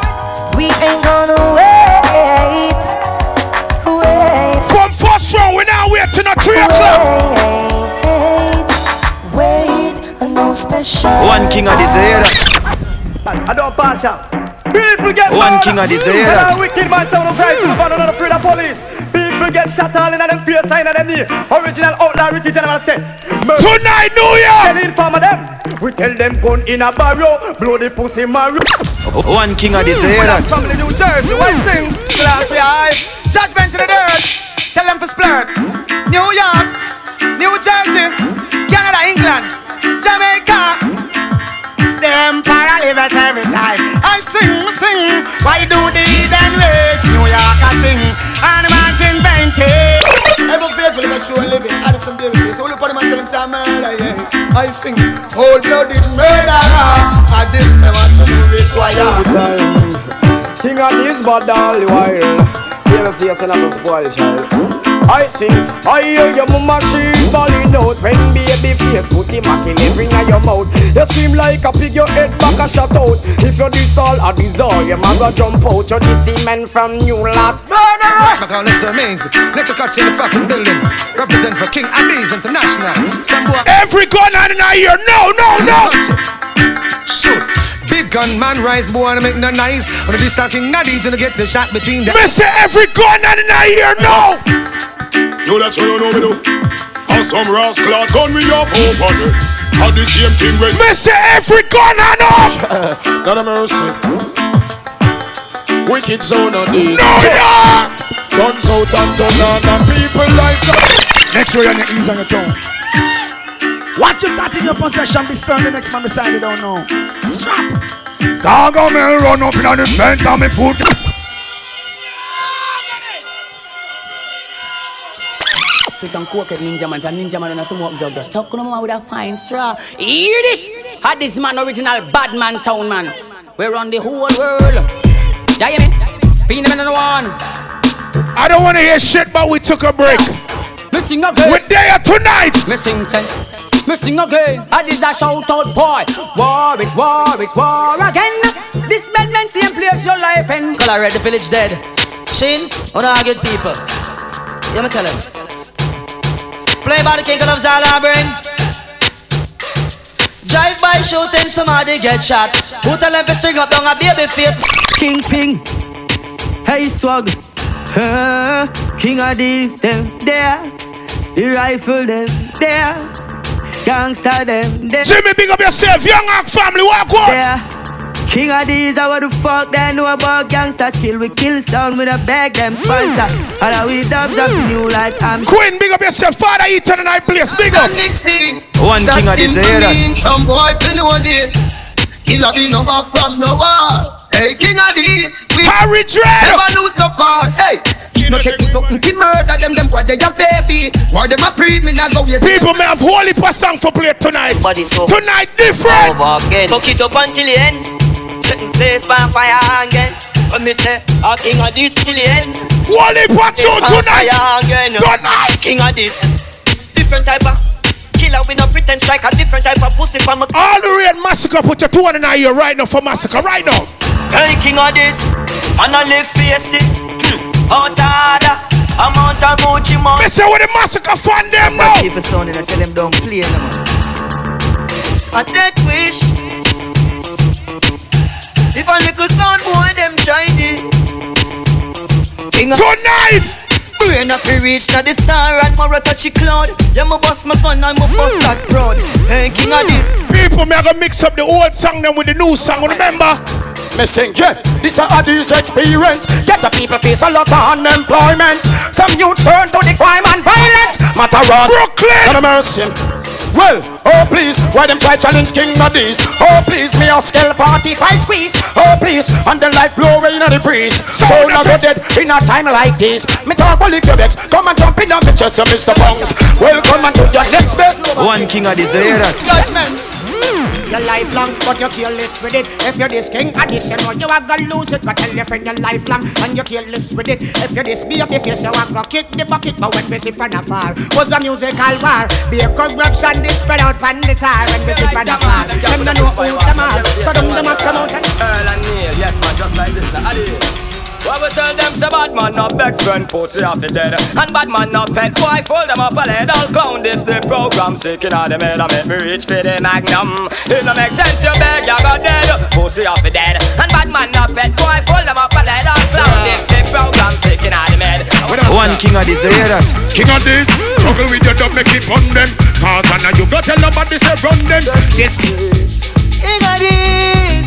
We ain't gonna wait. Wait. From first round, we now wait till 3 o'clock. Wait, wait, no special. One King Addies era. I don't pass ya. People get One mad. King Addies Tell era. wicked man sound of right from one another afraid of police. People get shot all in them face, sign of them knee. Original outlaw Ricky General said. Tonight, New York. Tell inform of them. We tell them gun in a barrel, blow the pussy marrow. One King Addies era. That's family New Jersey. Why sing? Classy high. Judgment to the dirt. Tell them to splurt. New York, New Jersey, Canada, England, Jamaica. The empire live every time. I sing, sing. Why do the then rage? New York, I sing. And imagine venting. Ever faithfully make sure living Addison Davis. Only for the man tell him say murder, yeah. I sing cold blooded murderer. And this never to be required. King of this bad all the while. Hear face and I'm a spoil child. I sing, I hear your mama she balling out When baby face put him a kill every in your mouth You scream like a pig, your head back a shut out If you this all a dissolve, you maga jump out You're this the man from New Lots Murderer! McCall, this amazing. Little cut in the fucking building. Represent for King Addies International. Some boy. Every gun out in our ear. No, no, no. Shoot. Big gun man rise boy and make no nice. Wanna be sucking Addies and get the shot between the. Mister, every gun out in our ear. No. You let you know me do. And some rascal a gun me off over there. And the same thing when Mister, every gun and up. God of mercy. Wicked zone on these. No, yeah. Guns out and turn on and people like that. Make sure you're on your ears on your tongue. What you got in your possession, be son, the next man beside you don't know. Strap. Dog a man run up in on the fence and me foot. Some coke ninja man, some ninja man and some smoke jug just talk on with a fine straw. Hear this? Had this man original bad man sound man. We run the whole world. Yeah, you me? Being them in the one. I don't want to hear shit, but we took a break. Missing again. We're there tonight. Missing say. Missing again. I this a shout out boy. War is war is war again. This bad man same place your life in. Call already the village dead. Shin, on our good people. Yeah, me tell him. Play by the king of Zalabrin. Drive by shooting somebody get shot. Who tell them to string up down a baby face? King Ping, hey swag, huh? King Addies them there, the rifle them there, gangster them there. Jimmy, big up yourself, young Ark family, walk on. Yeah. King Addies, I what the fuck they know about gangster kill. We kill sound with a bag them hmm. sponsor. And I we dubs up new like I'm Queen, big up yourself, Father Eaton and I place, big up. One King Addies era. Some boy play no day. Killer be no back from no war. Hey, King Addies. We Harry Dread. Never lose so far. Hey. No take me nothing to murder them, them what they a baby. Why them a pre me not go yet. People may have holy per song for play tonight. Body so Tonight different. over again. Fuck it up until the end. Certain place by fire again. When me say, a King Addies till the end. Holy per tune This on tonight. fire again. Tonight. King Addies. Different type of killer with no pretend strike. A different type of pussy from a All the rain massacre, put your two on in ear right now for massacre, right now. Hey, King Addies, and I live feisty. Out order, I'm out of Gucci man. This is what the massacre fund them now. people son and I tell them don't play them. A death wish. If a little sound boy them Chinese. King of Tonight. Brain a fi reach to the star and more touch the cloud. Yeah, me bust my gun and me bust that proud. Hey, king of this. People, me I gonna mix up the old song then with the new song. Remember? Me sing get this a this experience. Get the people face a lot of unemployment. Some youth turn to the crime and violence. Matter what? Brooklyn. Not a mercy. Well, oh please, why them try challenge King Addies? Oh please, me a scale party fight squeeze. Oh please, and the life blow away in the breeze. So now go dead in a time like this. Me talk well if you vex, come and jump in on the chest of Mr. Bones. Welcome and to your next best. One King Addies era. Judgment. Your lifelong, but you careless with it. If you're this king of this, you know you are gonna lose it. Go tell your friend you're lifelong and you're careless with it. If you're this, be up your face, you are gonna kick the bucket. But when we see from afar, was the musical war. Be a corruption, this spread out from the tar. When we see from afar, them don't know who them are. So them them a promote and Earl and Neil, yes man, just like this. Now, Adi. What we tell them say bad man no beg friend pussy off the dead And bad man no pet boy fold them up a head All clown this the program Shaking out the head I make me reach for the magnum It no make sense you beg you go dead Pussy off the dead And bad man no pet boy fold them up a head All clown this the program Shaking out the head One king of this era. King of this, struggle with your dog, make it fun them. Cause I know you go tell nobody say run them. This King of this.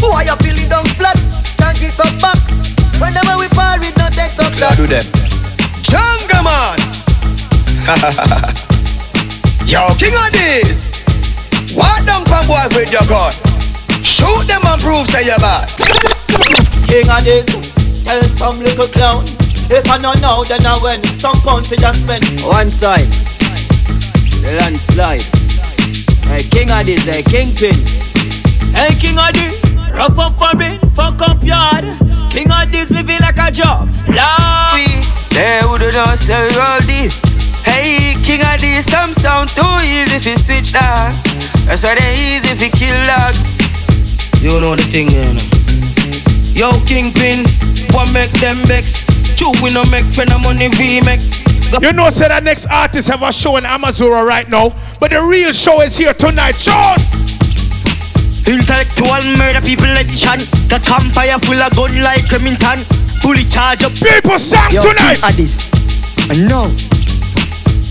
Boy, you feel it down flat. Can't get up back. Whenever we fall, we don't take up Yeah, that. do them. Jungle man. Yo, king of this. What down pan boy with your gun? Shoot them and prove say you bad. King of this. Tell some little clown. If I know now, then I win. Some pound to just spend. One side. Landslide. Hey, king of this, hey, kingpin. Hey, king of this. Rough up foreign, fuck up yard. King of this living like a job. Lord. They would have say all this. Hey, king of this, some sound too easy if you switch that. That's why they easy if you kill that. You know the thing, you know. Yo, Kingpin, what make them vex? Two we no make friend of money we make. You know, say that next artist have a show in Amazura right now, but the real show is here tonight. Sean! Intellectual murder people edition. The campfire full of gun like Remington. Fully charged up. People sang Yo, tonight. King Addies. I know.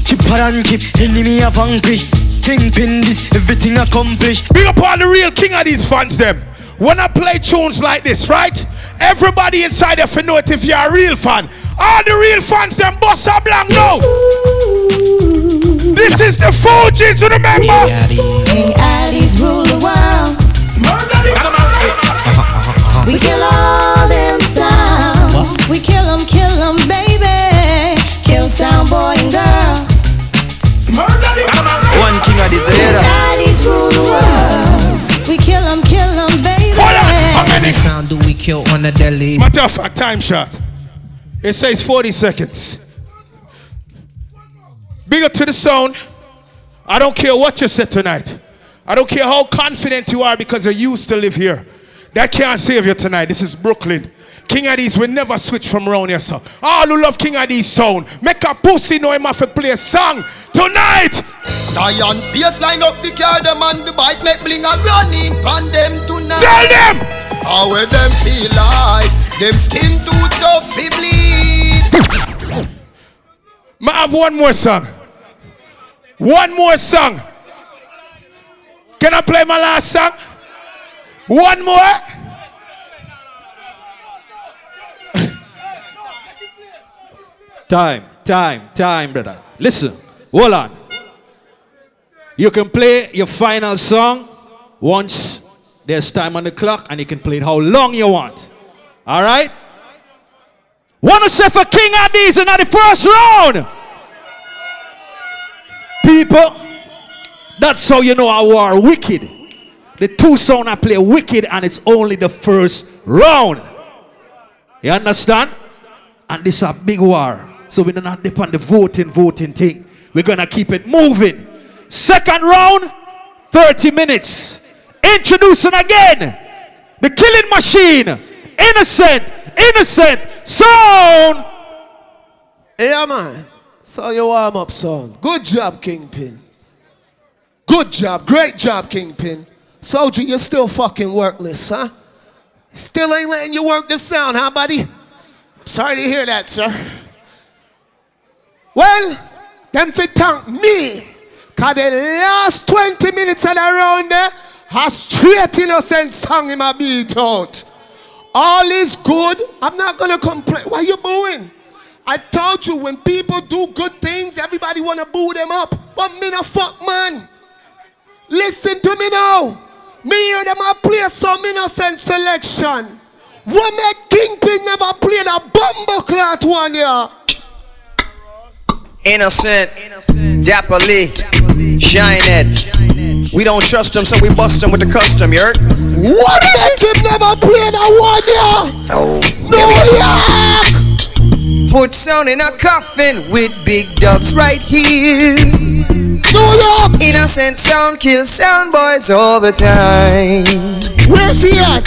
Chipper and chip, enemy of vanquish. Kingpin this, everything accomplished. Big up all the real king of these fans, them. When I play tunes like this, right? Everybody inside there for know it if you're a real fan. All the real fans, them boss are blank now. This is the Fugees, remember? King Addies rule the world. We kill all them sounds. We kill them, kill them, baby. Kill sound boy and girl. One king of this era. Addies rule the world. We kill them, kill them, baby. How many sound do we kill on the deli? Matter of fact, time shot. It says 40 seconds. Big up to the sound. I don't care what you said tonight. I don't care how confident you are because you used to live here. That can't save you tonight. This is Brooklyn. King Addies will never switch from round here, so. All who love King Addies sound, make a pussy know him have to play a song tonight. Lion baseline up the car, them and the bike make bling and running on them tonight. Tell them! How will them feel like? Them skin too tough, they bleed. Ma have one more song. One more song. Can I play my last song? One more. Time, time, time, brother. Listen, hold on. You can play your final song once there's time on the clock, and you can play it how long you want. All right? Wanna say for King Addies in the first round? People, that's how you know I war wicked. The two sound I play wicked, and it's only the first round. You understand? And this is a big war. So we're not depend on the voting, voting thing. We're gonna keep it moving. Second round, 30 minutes. Introducing again the killing machine. Innocent, innocent sound. Yeah, man. So you warm up, son. Good job, Kingpin. Good job. Great job, Kingpin. Soldier, you're still fucking workless, huh? Still ain't letting you work this down, huh, buddy? Sorry to hear that, sir. Well, them fi thank me. Cause the last 20 minutes of the round there, a straight innocent song him a beat out. All is good. I'm not gonna complain. Why you booing? I told you when people do good things, everybody wanna boo them up. But me no fuck man. Listen to me now. Me hear them a play some innocent selection. What make Kingpin never played a bumble clot one year? Innocent, Dapper Lee, Shine Ed. We don't trust them, so we bust them with the custom, you heard? What make him never play that one year? Oh, New York! Put sound in a coffin with big dubs right here. New York! Innocent sound kills sound boys all the time. Where's he at?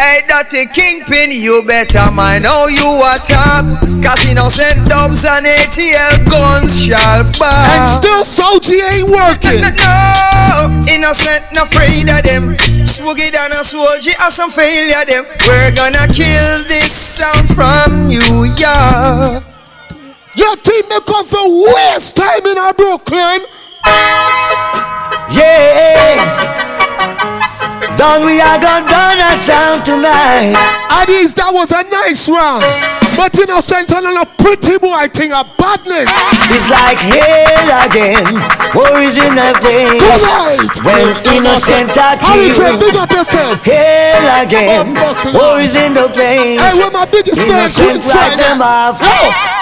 Hey, dirty kingpin, you better mind how you are top. Cause innocent dubs and ATL guns shall buy. And still Soji ain't working. No, no, innocent, not afraid of them. Swoogie down a soldier or some failure them. We're gonna kill this sound from New York. Your team may come for waste time in our Brooklyn. Yeah. Done, we are gonna done a sound tonight. Addies, that was a nice round. But innocent on a pretty boy thing of badness. It's like hell again, worries in the face. Tonight. When innocent are killed. big up yourself. Here again, worries in the place. Hey, where my biggest Innocent right them off.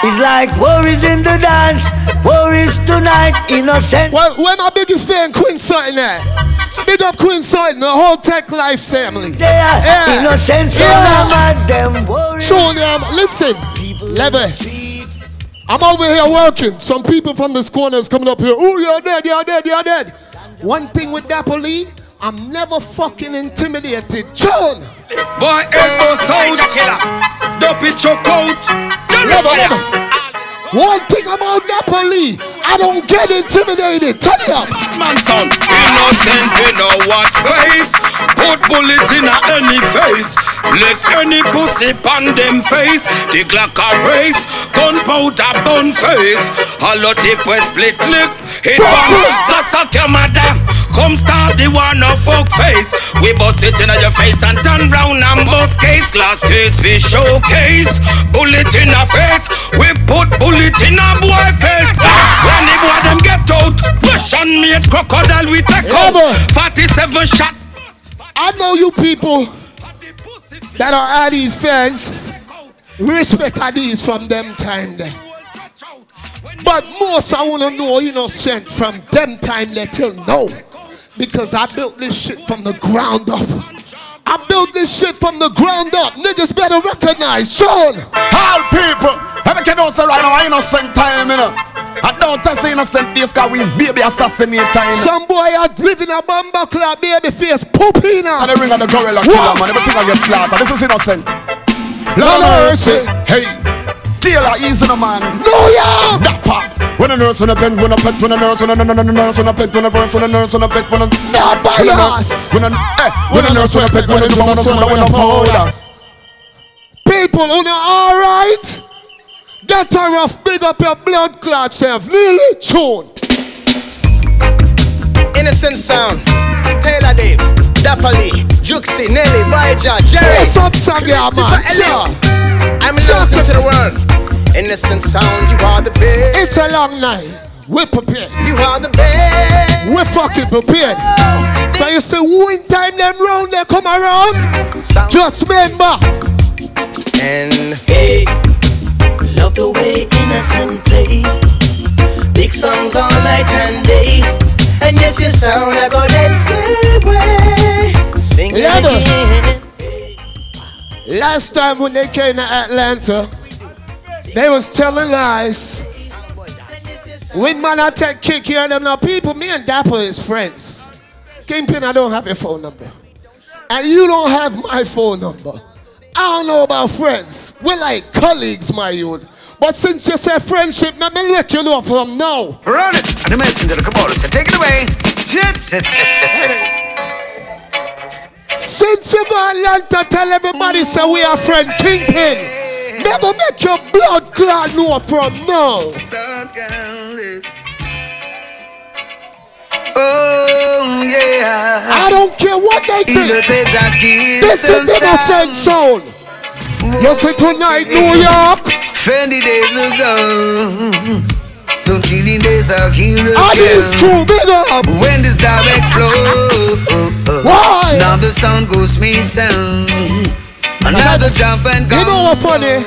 It's like worries in the dance, worries tonight, innocent. Where, where my biggest fan, Queen Sutton at? Big up Queen Sutton, the whole Tech Life family. They are innocent, so I'm at them worries. Show them, listen, Levy. I'm over here working. Some people from this corner is coming up here. Oh, you're dead, you're dead, you're dead. One thing with Dapper Lee, I'm never fucking intimidated. John! Boy, head bust out. Dopey choke out. Never, never. One thing about Napoli, I don't get intimidated. Tell you. Man, son, innocent know what face. Put bullet in a any face. Left any pussy on them face. The Glock a race. Gunpowder bun face. Hollow tip we split lip. Hit one. That's a camada. Come start the one of fuck face. We bust it in your face and turn round and bust case. Glass case we showcase. Bullet in a face. We put bullet in a boy face. When the boy them get out. Russian made crocodile we take out. 47 shot. I know you people that are Addies fans. Respect Addies from them time there. But most I wanna know you know innocent from them time there till now. Because I built this shit from the ground up. I built this shit from the ground up. Niggas better recognize Sean. All people, every kid knows right now, innocent time, you know. And don't test innocent face, cause we baby assassinate time. Some boy out living a bumper club, baby face, poopina. And the ring of the gorilla killer, man. Everything I get slaughtered. This is innocent. Lord mercy. Hey. Taylor, easy no man. No, yeah. That pop. When a nurse, when a pen, when a pet, when a nurse, when a when a nurse, when a pet, when a nurse, when a nurse, when a pet, when a Not by when a us. nurse, when a eh, when a nurse, when a pet, when a when a when a when a powder. People, on alright? Get her off, big up your blood clot self. Nearly tune. Innocent sound. Taylor Dave, Dapper Lee, Juxi, Nelly, Baija, Jerry. What's up, Saga, man? Ellis. I'm innocent to the world. Innocent sound, you are the best. It's a long night. We're prepared. You are the best. We're fucking prepared. So you say, when time them round, they come around? Just remember. And hey, love the way innocent play. Big songs all night and day. And yes, you sound like a that same way. Sing it Leather. again. Last time when they came to Atlanta, they was telling lies. When man I take kick here them now people, me and Dapper is friends. Kingpin, I don't have your phone number. And you don't have my phone number. I don't know about friends. We're like colleagues, my youth. But since you say friendship, let me let you know from now. Run it! And the messenger, the Kabbalah said, take it away. Since you go Atlanta, tell everybody say we are friend Kingpin. never make your blood clot know from now. Oh yeah. I don't care what they think. This is innocent sound. You see tonight, New York. Twenty days ago. Some killing days are here All these again. true, big up. When this dove explode, Why? Now the sound goes missing. sound. Another jump and go. You know what funny?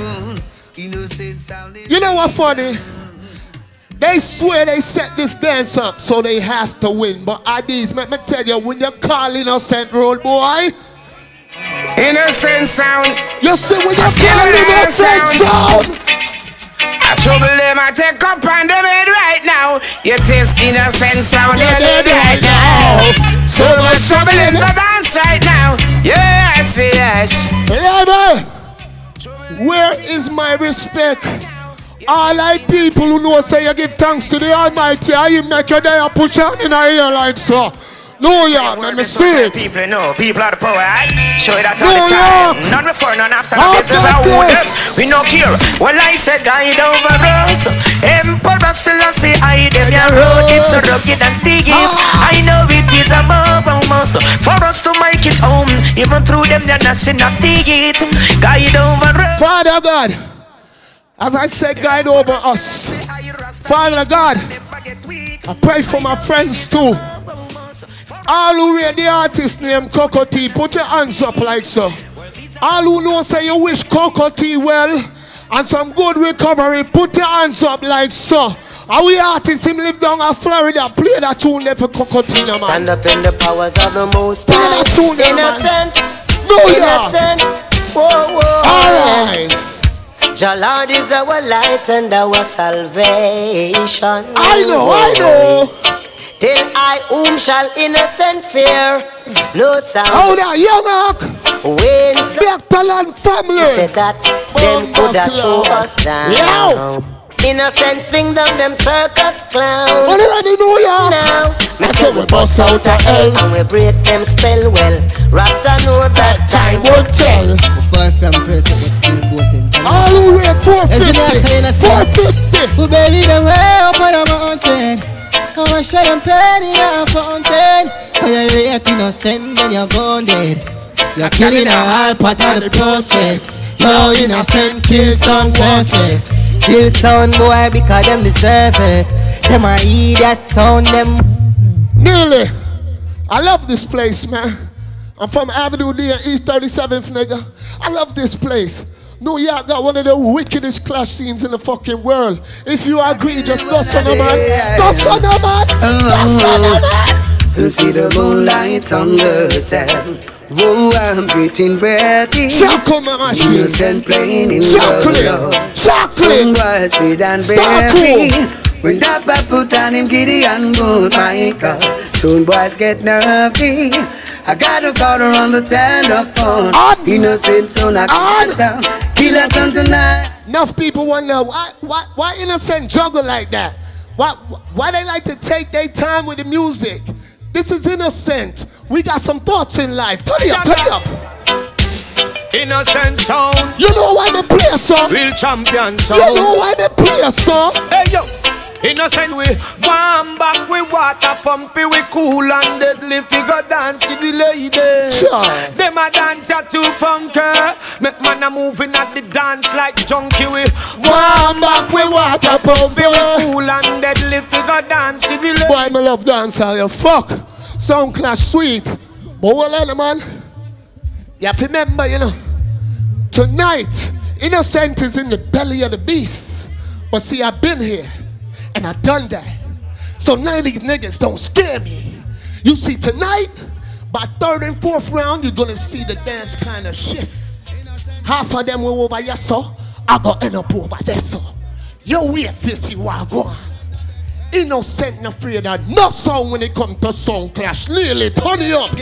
You know what funny? They swear they set this dance up so they have to win. But Addies, let me tell you, when you call innocent road boy, Innocent sound. you see when you call innocent sound, I trouble them, I take up on the bed right now. You taste innocent sound, you're dead right now. So much trouble in the dance right now. Yes, yes. Level, where is my respect? All I people who know say you give thanks to the Almighty, you make your day and push on in our ear like so. No, yeah, let me see it. People know, people are the power? Show it that all the time. no. None before, none after, no business, I them. We no care. Well, I say guide over us. Emperor Selassie, I them your road. It's a rugged and steep. Ah. I know it is a mobile muscle for us to make it home. Even through them, they're not it. Guide over us. Father God, as I said, guide over us. Father God, I pray for my friends too. All who read the artist name Cocoa Tea, put your hands up like so. All who know say you wish Cocoa Tea well and some good recovery, put your hands up like so. How we artists him live down in Florida, play that tune there for Cocoa Tea, man. Stand up in the powers of the most Play that tune there, man. Innocent, No, yeah. innocent. Whoa, whoa. Alright. Jah Lord is our light and our salvation. I know, I know. Till I whom shall innocent fear, no sound. Hold on, young Mark. When Bertalan family. said that them coulda throw us down. Yo. Innocent fling down them circus clown. What do you know, yeah? Now, me I say said we bust out of hell. and we break them spell well. Rasta know that time would tell. Far from perfect, but still potent. All the way Yes, you know, saying a 450. So baby, them way up on a mountain. I want show them pain in a fountain. For your rate innocent, then you're gone dead. You're killing a all part of the process. Yo, innocent, kill some worthless. Kill some boy because them deserve it. Them a idiot sound them. Nearly. I love this place, man. I'm from Avenue D and East 37th, nigga. I love this place. New York got one of the wickedest clash scenes in the fucking world. If you agree, just go son of man. Go son of man. Go son of man. You see the moonlight on the town. Oh, I'm getting ready. Chocolate machine. Innocent playing in Chocolate. the. Chocolate. Boys did and cool. When that put on him Gideon good, my God. Soon boys get nervy. I got a call on the telephone. Innocent son, I can't Kill us on tonight. Enough people wonder why, why, why innocent juggle like that? Why, why they like to take their time with the music? This is innocent. We got some thoughts in life. Turn it up, turn it up. Innocent sound. You know why me play a song? Real champion sound. You know why me play so? Hey yo, innocent we warm back we water pumpy we cool and deadly figure dance with the lady. Sure. Them a dance ya too funky. Make man a moving at the dance like junkie we warm back we water pumpy we cool and deadly figure dance with the lady. Boy, me love dancehall, you fuck. Sound clash sweet. But well, on, man. You have to remember, you know, tonight, innocent is in the belly of the beast. But see, I've been here and I done that. So none of these niggas don't scare me. You see, tonight, by third and fourth round, you're gonna see the dance kind of shift. Half of them will over here, so I gonna end up over there, so. Yo, wait to see what I go on. Innocent and afraid of no sound when it come to song clash. Nearly turn it up.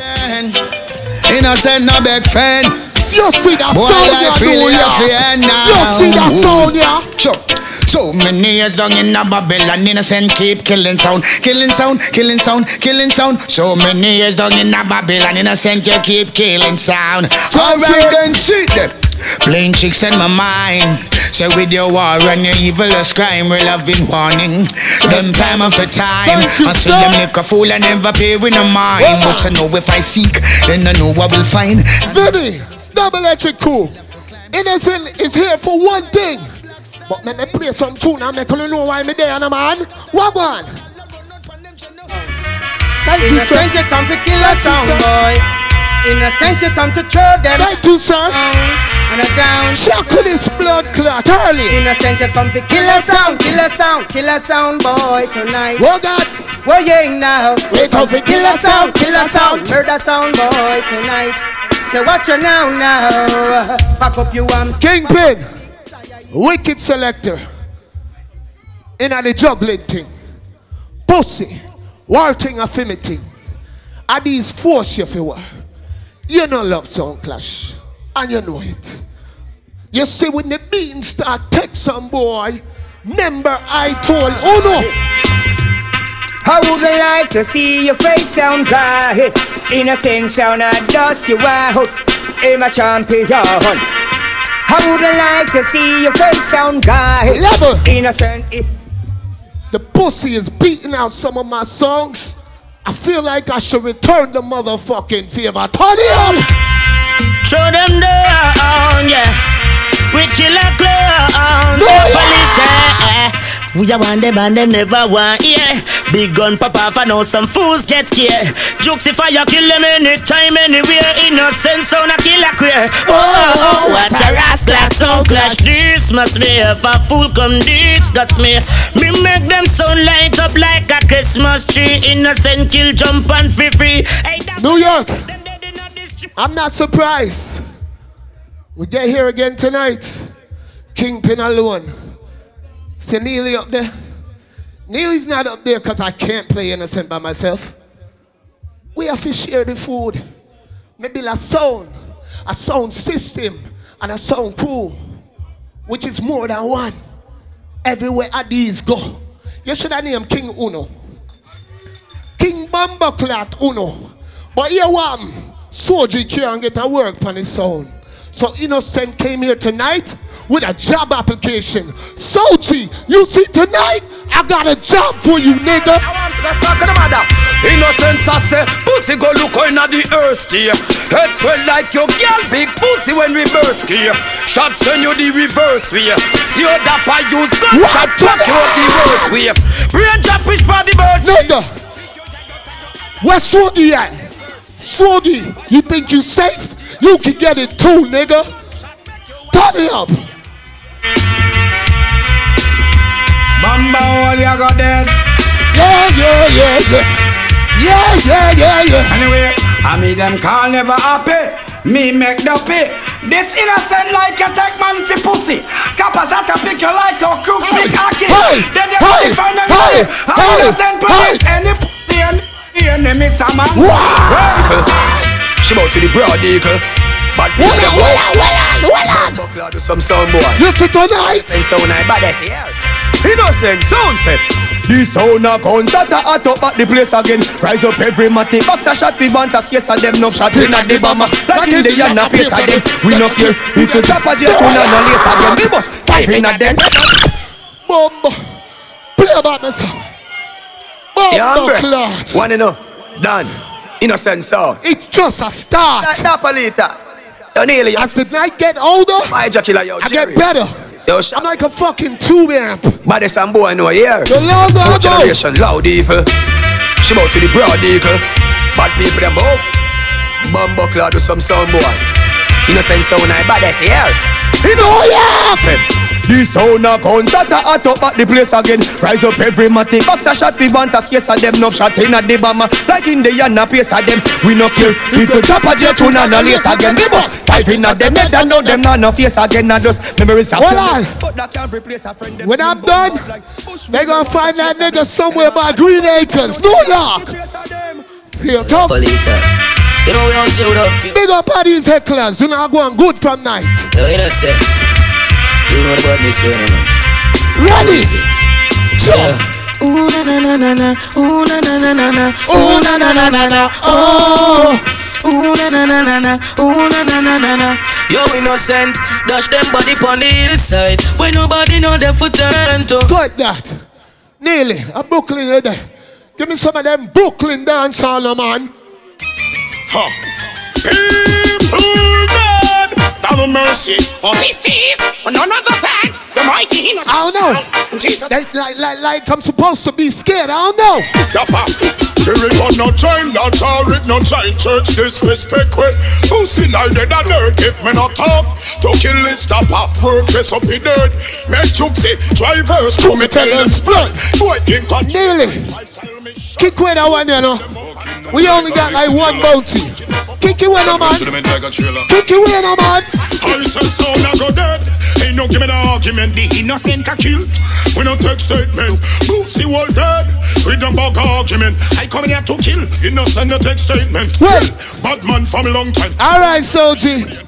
Innocent no big friend. You see that Boy, sound, feel do ya? I feel it now. You see that sound, ya? Sure. So many years down in a Babylon, innocent keep killing sound, killing sound, killing sound, killing sound. So many years down in a Babylon, innocent you keep killing sound. Alright then, see them. Playing tricks in my mind. Say with your war and your evilest crime, well I've been warning them time after time. I see them make a fool and never pay with no mind. But I know if I seek, then I know I will find. Vinny, double electric cool. Innocent is here for one thing. But let me play some tune and make you know why me there, no man. What one? Thank you, sir. Innocent, you come to kill a sound boy. Innocent, you come to throw them. Thank you, sir. And a down. Shock this blood clot early. Innocent, you come to kill a sound, kill a sound, kill a sound boy tonight. What God? What you now? We come to kill a sound, kill a sound, murder sound boy tonight. So watch you now, now. Pack up your arms. Kingpin, wicked selector. In the juggling thing. Pussy, war thing, affinity. Are these force you war? You know love sound clash. And you know it. You see when the beating start take some boy. Remember I told oh no. I would like to see your face sound dry. Innocent sound I dust you out. I'm a champion. I would like to see your face sound dry. Level. Innocent. The pussy is beating out some of my songs. I feel like I should return the motherfucking favor. Turn it on. Throw them down, yeah. We kill a clown. Police, eh, eh. We a want them and them never want, yeah. Big gun pop off, I know some fools get scared. Jokes if I kill them anytime, anywhere. Innocent sound, kill a queer. Oh, oh, oh, what a rascal sound clash. This must be if a fool come discuss me. Me make them sound light up like a Christmas tree. Innocent kill, jump and free free. Hey, New York. I'm not surprised. We get here again tonight. Kingpin alone. See Neely up there? Neely's not up there because I can't play innocent by myself. We have to share the food. Maybe a sound, a sound system, and a sound crew, which is more than one. Everywhere at these go. You should have named King Uno. King Bumbleclat Uno. But here one, Soji can't get a work on his sound. So Innocent came here tonight with a job application. Soji, you see tonight, I got a job for you, nigga. Innocence I say, pussy go look inna the earth here. Head swell like your girl, big pussy when we burst here. Shot send you the reverse way. See how that I use gunshot fuck you up the worst way. Brain chop which body birds. Nigga, where's Swoggy at? Swoggy, you think you safe? You can get it too, nigga. Turn it up. Mamba, all you got dead. Yeah, yeah, yeah, yeah. Yeah, yeah, yeah, yeah. Anyway, I me them call never happy. Me make the pay. This innocent like a tech man fi pussy. Kappas at a pick you like a crook pick hockey. hey, Then you hey, find a hey, hey, innocent police. Any pussy and enemy some man. She bout to the broad eagle. Bad Well wolf. on, well on, well on. Buckler do some sound boy. Listen tonight. Innocent sound I baddest here. Innocent sound set. This sound a gun that a hot up at the place again. Rise up every matty box a shot we want a case of them no shot in at the bomber. Like in the yan a place of them. We no care if you drop a jet tune and a lace of them. We must five in at them. Bumbo. Play about me, song. Yeah, hombre. clot. One you know. Done. Innocent sound. It's just a start. That, that palita. You nearly. As the night get older, My ejaculate yo I get better. Yo, I'm like a fucking tube amp. But there's some boy know here. The Fourth go. generation loud evil. She bout to the broad eagle. Bad people them both. Bumbo clad with some sound boy. Innocent sound I baddest here. You know yeah. Said, this sound a gun that a hot up at the place again. Rise up every matty box a shot we want a case of them. No shot in a the bomber. Like in the yan a pace of them. We no care. We could chop a jet tune and a lace again. We bust five in a them. Head and know them now no face again. Not just memories of Hold them. on. But that can't replace a friend. When I'm done, they gonna find that nigga somewhere by Green Acres, New York. Feel tough. You know we don't see without feel. Big up all these hecklers, you know, I go going good from night. Yo, innocent. You know the badness going on. Ready? Yeah. Ooh na na na na na, ooh na na na na na, Oh, na na na na na, oh. Ooh na na na na na, ooh na na na na na. Yo innocent, dash them body pon the hillside. When nobody know their foot turn to. Like that. Nearly. A Brooklyn you there. Give me some of them Brooklyn dance hall, man. Huh. People God, have mercy oh, on These thieves, none other than the mighty innocent. I don't know. Jesus. Like, like, like, like I'm supposed to be scared. I don't know. the fact. Spirit on no time, not all it, no time. Church disrespect with Pussy night dead and dirt. If me not talk, to kill is stop off work, rest up in dirt. Make juxi, drivers, to me tell them split. Boy, in Nearly. Kick away that one, you know. We only got like one bounty. Kick away, no man. Kick away, no man. I say so, now go dead. Ain't no give me the argument, the innocent a kill. We don't take statement. Bootsy all dead. We don't bug argument. I come here to kill. Innocent no take statement. Wait. Bad man from a long time. All right, Soji.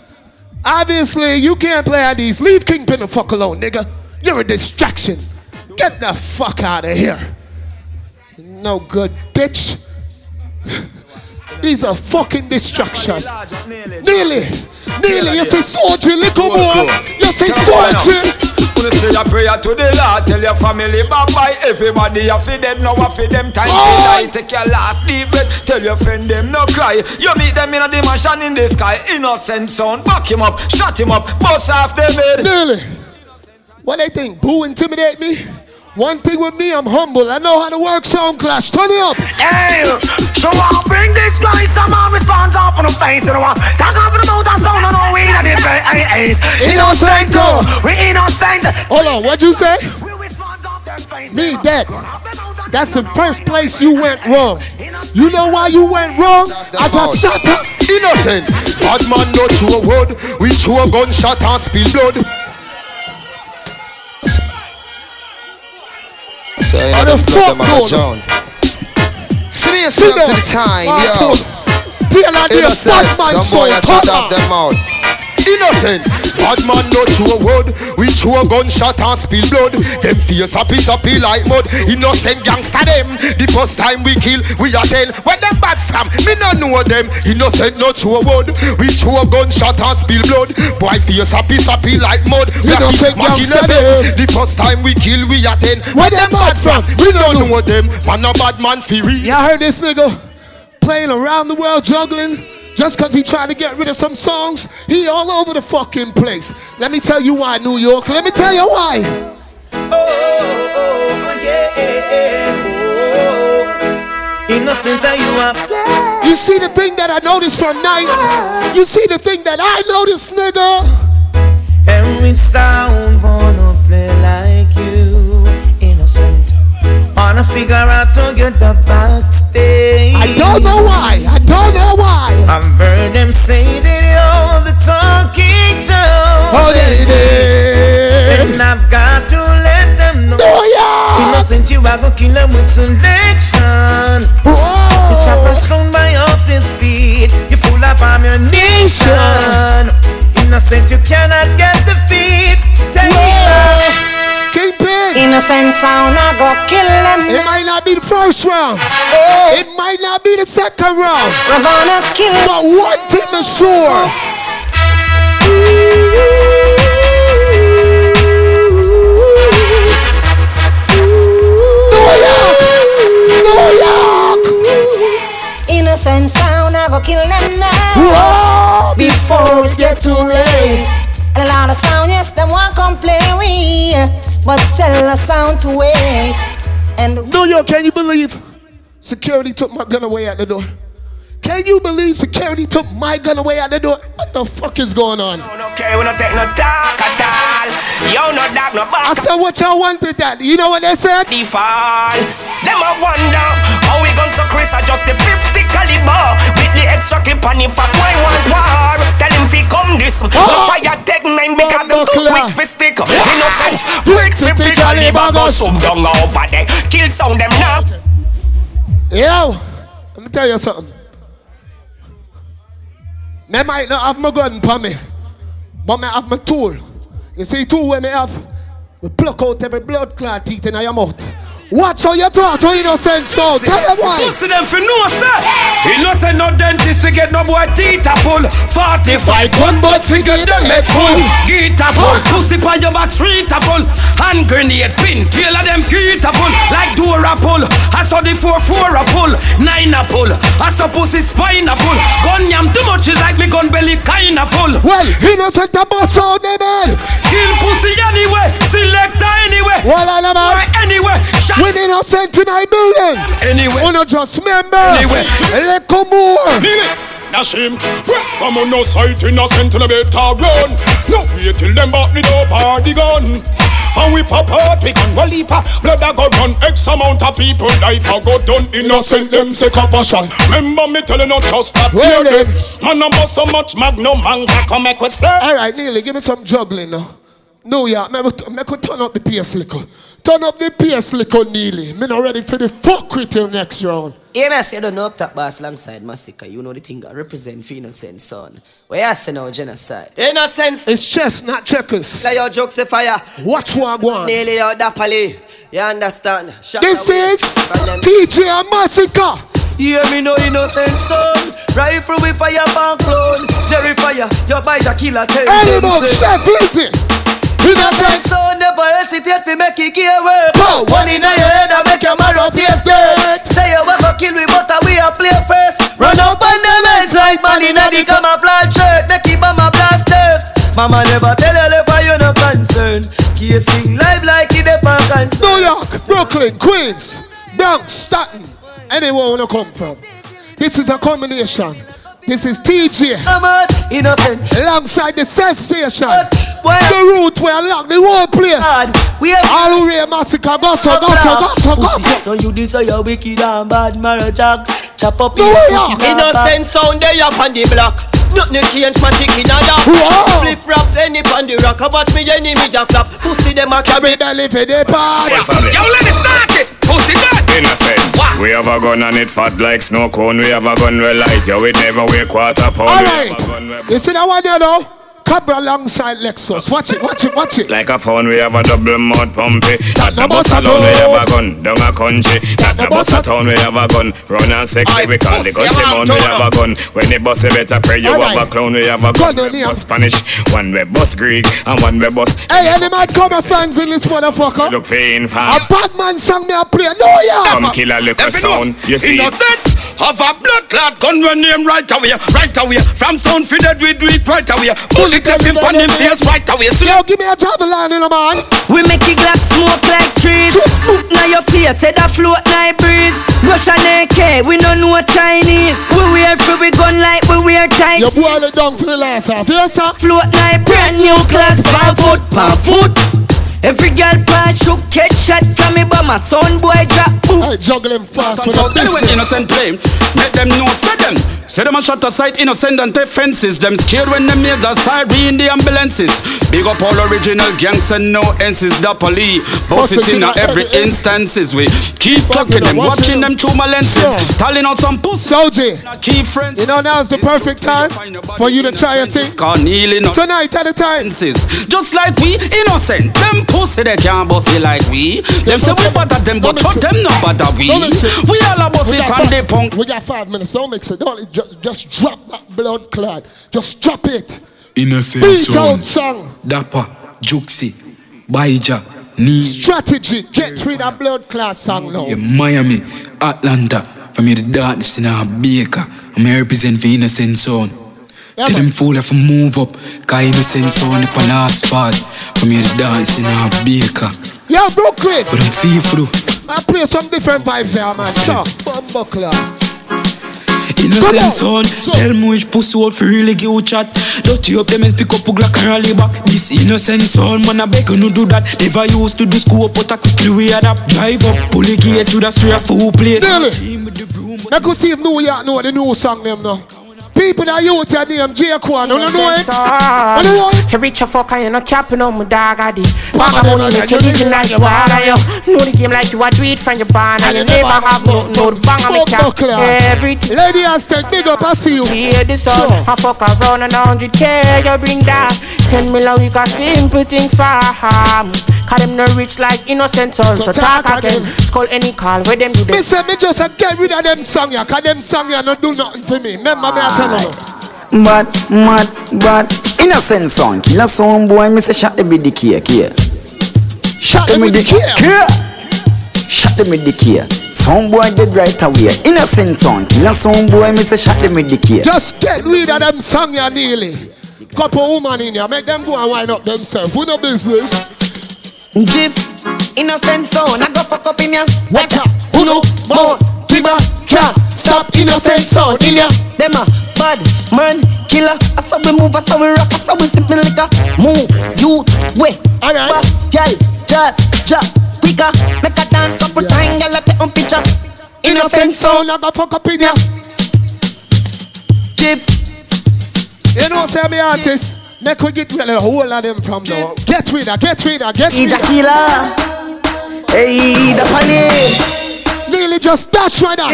Obviously, you can't play at these. Leave Kingpin the fuck alone, nigga. You're a distraction. Get the fuck out of here. No good, bitch. These a fucking distraction. Nearly. Nearly. You say Soji, little boy. You say. When you say a prayer to the Lord, tell your family bye bye. Everybody a fi dead now, a fi them time to oh! die. Take your last sleep breath. Tell your friend them no cry. You meet them in a dimension in the sky. Innocent son, back him up, shut him up, bust off them head. Nearly. What they think? Boo intimidate me? One thing with me, I'm humble. I know how to work sound clash. Turn it up. Hey, so I'll bring this guy some more response off on the face of the one. Talk off the mouth and sound on all we in the face. Innocent. We innocent. Hold on, what'd you say? Me dead. That's the first place you went wrong. You know why you went wrong? I just shut up. Innocent. Bad man no chew a word. We chew a gunshot and spill blood. The John. Space Sit them to down. the time, yo. Deal like this, bad man so cut them out. Innocent. Bad man no chew a word. We a gunshot and spill blood. Them face happy happy like mud. Innocent gangster them. The first time we kill, we are tell. When them bad from, me no know them. Innocent no chew a word. We a gunshot and spill blood. Boy face happy happy like mud. We are Innocent kill Mac in gangster them. The first time we kill, we are ten. Where them bad from? We don't know them. Man a bad man for real. Y'all heard this nigga playing around the world juggling? Just cause he tried to get rid of some songs, he all over the fucking place. Let me tell you why, New York. Let me tell you why. Oh, oh, oh, Innocent and you are You see the thing that I noticed from night? You see the thing that I noticed, nigga? Every sound wanna play like. Wanna figure out to get the backstage. I don't know why. I don't know why. I've heard them say that you're the talking town. Oh, they did. And I've got to let them know. Oh, yeah. Innocent, you are gonna kill them with selection. You chop a stone by your feet. You're full of ammunition. Innocent, you cannot get defeat. Taylor. Kingpin. Innocent sound, I go kill them. It might not be the first round. Oh. It might not be the second round. We're gonna kill But one thing is sure. New York! New York! Innocent sound, I go kill them now. Whoa! Before it get too late. And a lot of sound, yes, them play with. But sell the sound to wait. And New York, can you believe security took my gun away at the door? Can you believe security took my gun away at the door? What the fuck is going on? Okay, we don't take no talk at all. Yo, no no I said, what y'all wanted that? You know what they said? the fall. Them a wonder how we gun so Chris just the 50 caliber with the extra clip on if I boy want war. Tell him fi come this. Ah! No fire take nine because them too quick fi stick. Innocent, ah! quick 50 caliber go sub down over there. Kill sound them now. Yo, let me tell you something. Me might not have my gun for me, but me have my tool. You see, tool when me have, we pluck out every blood clot teeth in your mouth. Watch how you talk to innocent sound. Tell them why. Pussy them for no sir. Innocent no dentist to get no boy teeth a pull. 45 one but to get them head full. Get a full. Pussy on your back street a full. Hand grenade pin. Of them get a pull. Like door a pull. I saw the four four a pull. Nine a pull. I saw pussy spine a pull. Gun yam too much is like me gun belly kinda full. Well, innocent a bust out them head. Kill pussy anyway. Selector anyway. Well, I Why anyway. Shot When innocent in our building. Anyway. Wanna just remember. Anyway. Let go more. Shame, well, from on no sight innocent in a better run. No wait till them back me door party gun. And we pop out, we can well leap Blood a go run, X amount of people die for go done Innocent them say compassion Remember me telling you just that Well, Man, I'm so much magnum manga come make we say All right, Neely, give me some juggling now. No, yeah, me, me could turn up the pace little. Turn up the pace little, Neely. Me not ready for the fuck with you next round. Yeah, I say don't know up top boss alongside Massacre. You know the thing I represent for innocent son. Where you say now genocide? Innocence. It's chess, not checkers. Like your jokes the fire. Watch what I want. Nearly out Dapper Lee. You understand? Shut This is PJ Massacre. Hear me no innocent son. Rifle with fire back clone. Jerry fire. Your boys a killer. Tell Any them man, say. Chef, easy. Innocent son never hesitate to make it gear work. Go. One in your head and make your marrow taste good. Say you to kill we but we a play first. Run up on them heads like man in a the camouflage shirt. Make it bomber blasters. Mama never tell you if you no concern. Casing live like it a concern. New York, Brooklyn, Queens, Bronx, Staten, anywhere wanna come from. This is a combination. This is TJ. I'm innocent. Alongside the sensation. Well, the root where I lock the whole place. we have All who real massacre, gossip, gossip, gossip, gossip. So you desire wicked and bad marriage jack. Chop up your way, cookie. Innocent sound they up on the block. Nothing change my chicken and that. Whoa. Split rap any on the rock. I watch me enemy a flap. Pussy them a Carry belly for the party. Yo, let me start it. Pussy that. Innocent. We have a gun and it fat like snow cone. We have a gun we light. Yo, it never weigh quarter pound. All We have a gun we You see that one there now? Cabra alongside Lexus. Watch it, watch it, watch it. Like a phone, we have a double mud pumpy. At the bus alone, we have a gun. Down a country. At the bus a town, we have a gun. Run and sexy, we call the country man, we have a gun. When the bus, you better pray, you have a clown, we have a Gun gun. We here. bus Spanish, one we bus Greek, and one we bus. Hey, any man come a fans in this motherfucker? Look for A bad man song me a play. No, yeah. Come kill a liquor sound. You see, Innocent Have a blood clot gun when name right away Right away From sound fi dead we do it right away Bullet left him on him face right away Yo, give me a javelin in a man. We make it glass smoke like trees. Boot now your face, head a float like breeze. Russian AK, eh, we no know what Chinese. We wear free, we gun like we wear tight. You boil it down to the last half. Yes, sir. Float like brand new class, five foot per foot. Every girl pass shook, catch shot from me, but my son boy drop. Oof. Hey, juggling fast with So the anyway, business. innocent play. Make them know, say them. Say them a shot aside, innocent and take fences. Them scared when them hear the side, we in the ambulances. Big up all original gangs and no ends the police. Boss it in a every instances. We keep clocking them, watching them through my lenses. Telling out some pussy. Soji, Key friends. you know now's the perfect time for you to try your thing. Kneeling. Tonight at the time. Just like we innocent, them pussy they can't bust it like we. Them say we bother them, but Don't for mix it. them no bother we. Don't mix it. We all about We it got and five- they punk. We got five minutes. Don't mix it. Don't just, just drop that blood clot. Just drop it. Innocent Beat out song. Dapper, Juxi, Baija, Knee, Strategy. Get rid of blood clot song now. yeah, Miami, Atlanta. From here the darkness in a baker. I'm here represent for Innocent sound. Yeah, Tell man. them fool if I move up. Cause Innocent sound up on our spot. From here the dance in a baker. Yo, Brooklyn. But I'm for I play some different vibes there, man. Chuck, bumbo clot. Innocent son, tell me which pussy wolf you really give you chat. Dirty up them and pick up a Glock and rally back. This innocent son, man, I beg you no do that. Never used to do school, but I quickly we adapt. Drive up, pull the gate to the street for who play. Really? I could see if New York know what the new song them now. People that use their name J. Kwan, you don't know it? You know it? You reach a fuck and you're not capping on my dog I did Fuck them, money like make you you living like you you wanna wanna, yo Know the game like you a do it from your barn And you never have nothing no bang on me cap. Everything Lady Aztec, big up, I see you. Hear this song, I fuck around and a hundred K you bring that Ten million we can simple thing farm Had them no rich like innocent son. So, So talk, talk again. again. Call any call where them do Me them. say me just a get rid of them song ya, cause them song ya no do nothing for me. Remember me I tell you. Bad, mad, bad. Innocent song. Killer some boy, me say shot them with the cake here. Shot them with the cake. Shot them with the cake. Some boy dead right away. Innocent song. Killer some boy, me say shot them with the cake. Just get rid of them song ya nearly. Couple woman in ya, make them go and wind up themselves. We no business. Jif, innocent son, I go fuck up in ya. Watch out, who no more? Give a stop innocent son in ya. Them a bad man killer. I saw we move, I saw we rock, I saw we sip me liquor. Move, you, wait. Alright. Girl, just drop quicker. Make a dance, couple time, girl, I take on picture. Innocent son, I go fuck up in ya. Jif. You know, say me artist. Make we get rid of the whole of them from now. Get rid of, get rid of, get rid He's a killer. Hey, the police. Nearly just dash right out.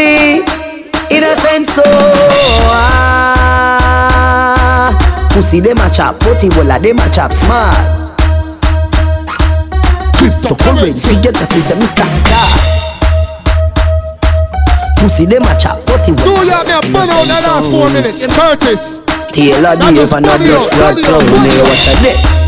Innocent soul. Ah. Pussy them a chop, putty walla them a chop smart. Crystal courage, see get us is a Mr. Star. Pussy them a chop, putty Do walla. ya me a burn out the last four minutes. Curtis. Taylor Now Dave just and a burn it blood out, clot burn it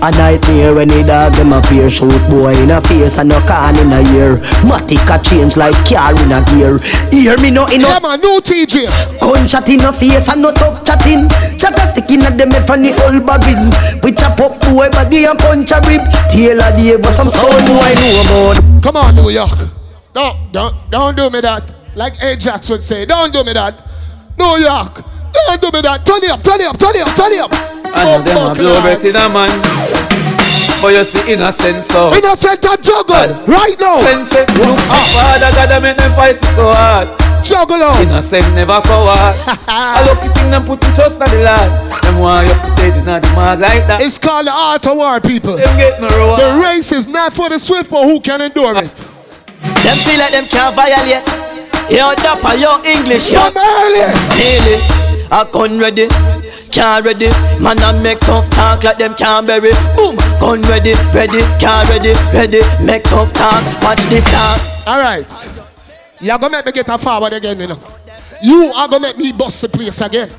a. A nightmare when the dog them a peer Shoot boy in a face and no can in a ear. Matic a change like car in a gear. Hear me no enough. Yeah man, no TJ Gunshot in a face and no tough chatting. Chat a stick in a them head from the old barrel We chop up boy body and punch a rib. Taylor Dave but some sound boy oh, know about. Come on, New York. Don't, don't, don't do me that. Like Ajax would say, don't do me that. New York, don't do me that. Turn it up, turn it up, turn it up, turn it up. I know them a blow bet in a man But you see innocent so Innocent and juggle, right now. Sense it, look so father God I make them fight so hard Juggle out Innocent never coward I lucky thing them put the trust on the lad Them want you to dead in the mag like that It's called the art of war, people. Them get no reward The race is not for the swift, but who can endure it? Them feel like them can't violate. Yo, Dapper, yo, English, yo. From early. Daily. I gun ready, can't ready. Man, I make tough talk like them can't bury. Boom, gun ready, ready, can't ready, ready. Make tough talk, watch this talk. All right. You're to make me get a forward again, you know. You are to make me bust the place again.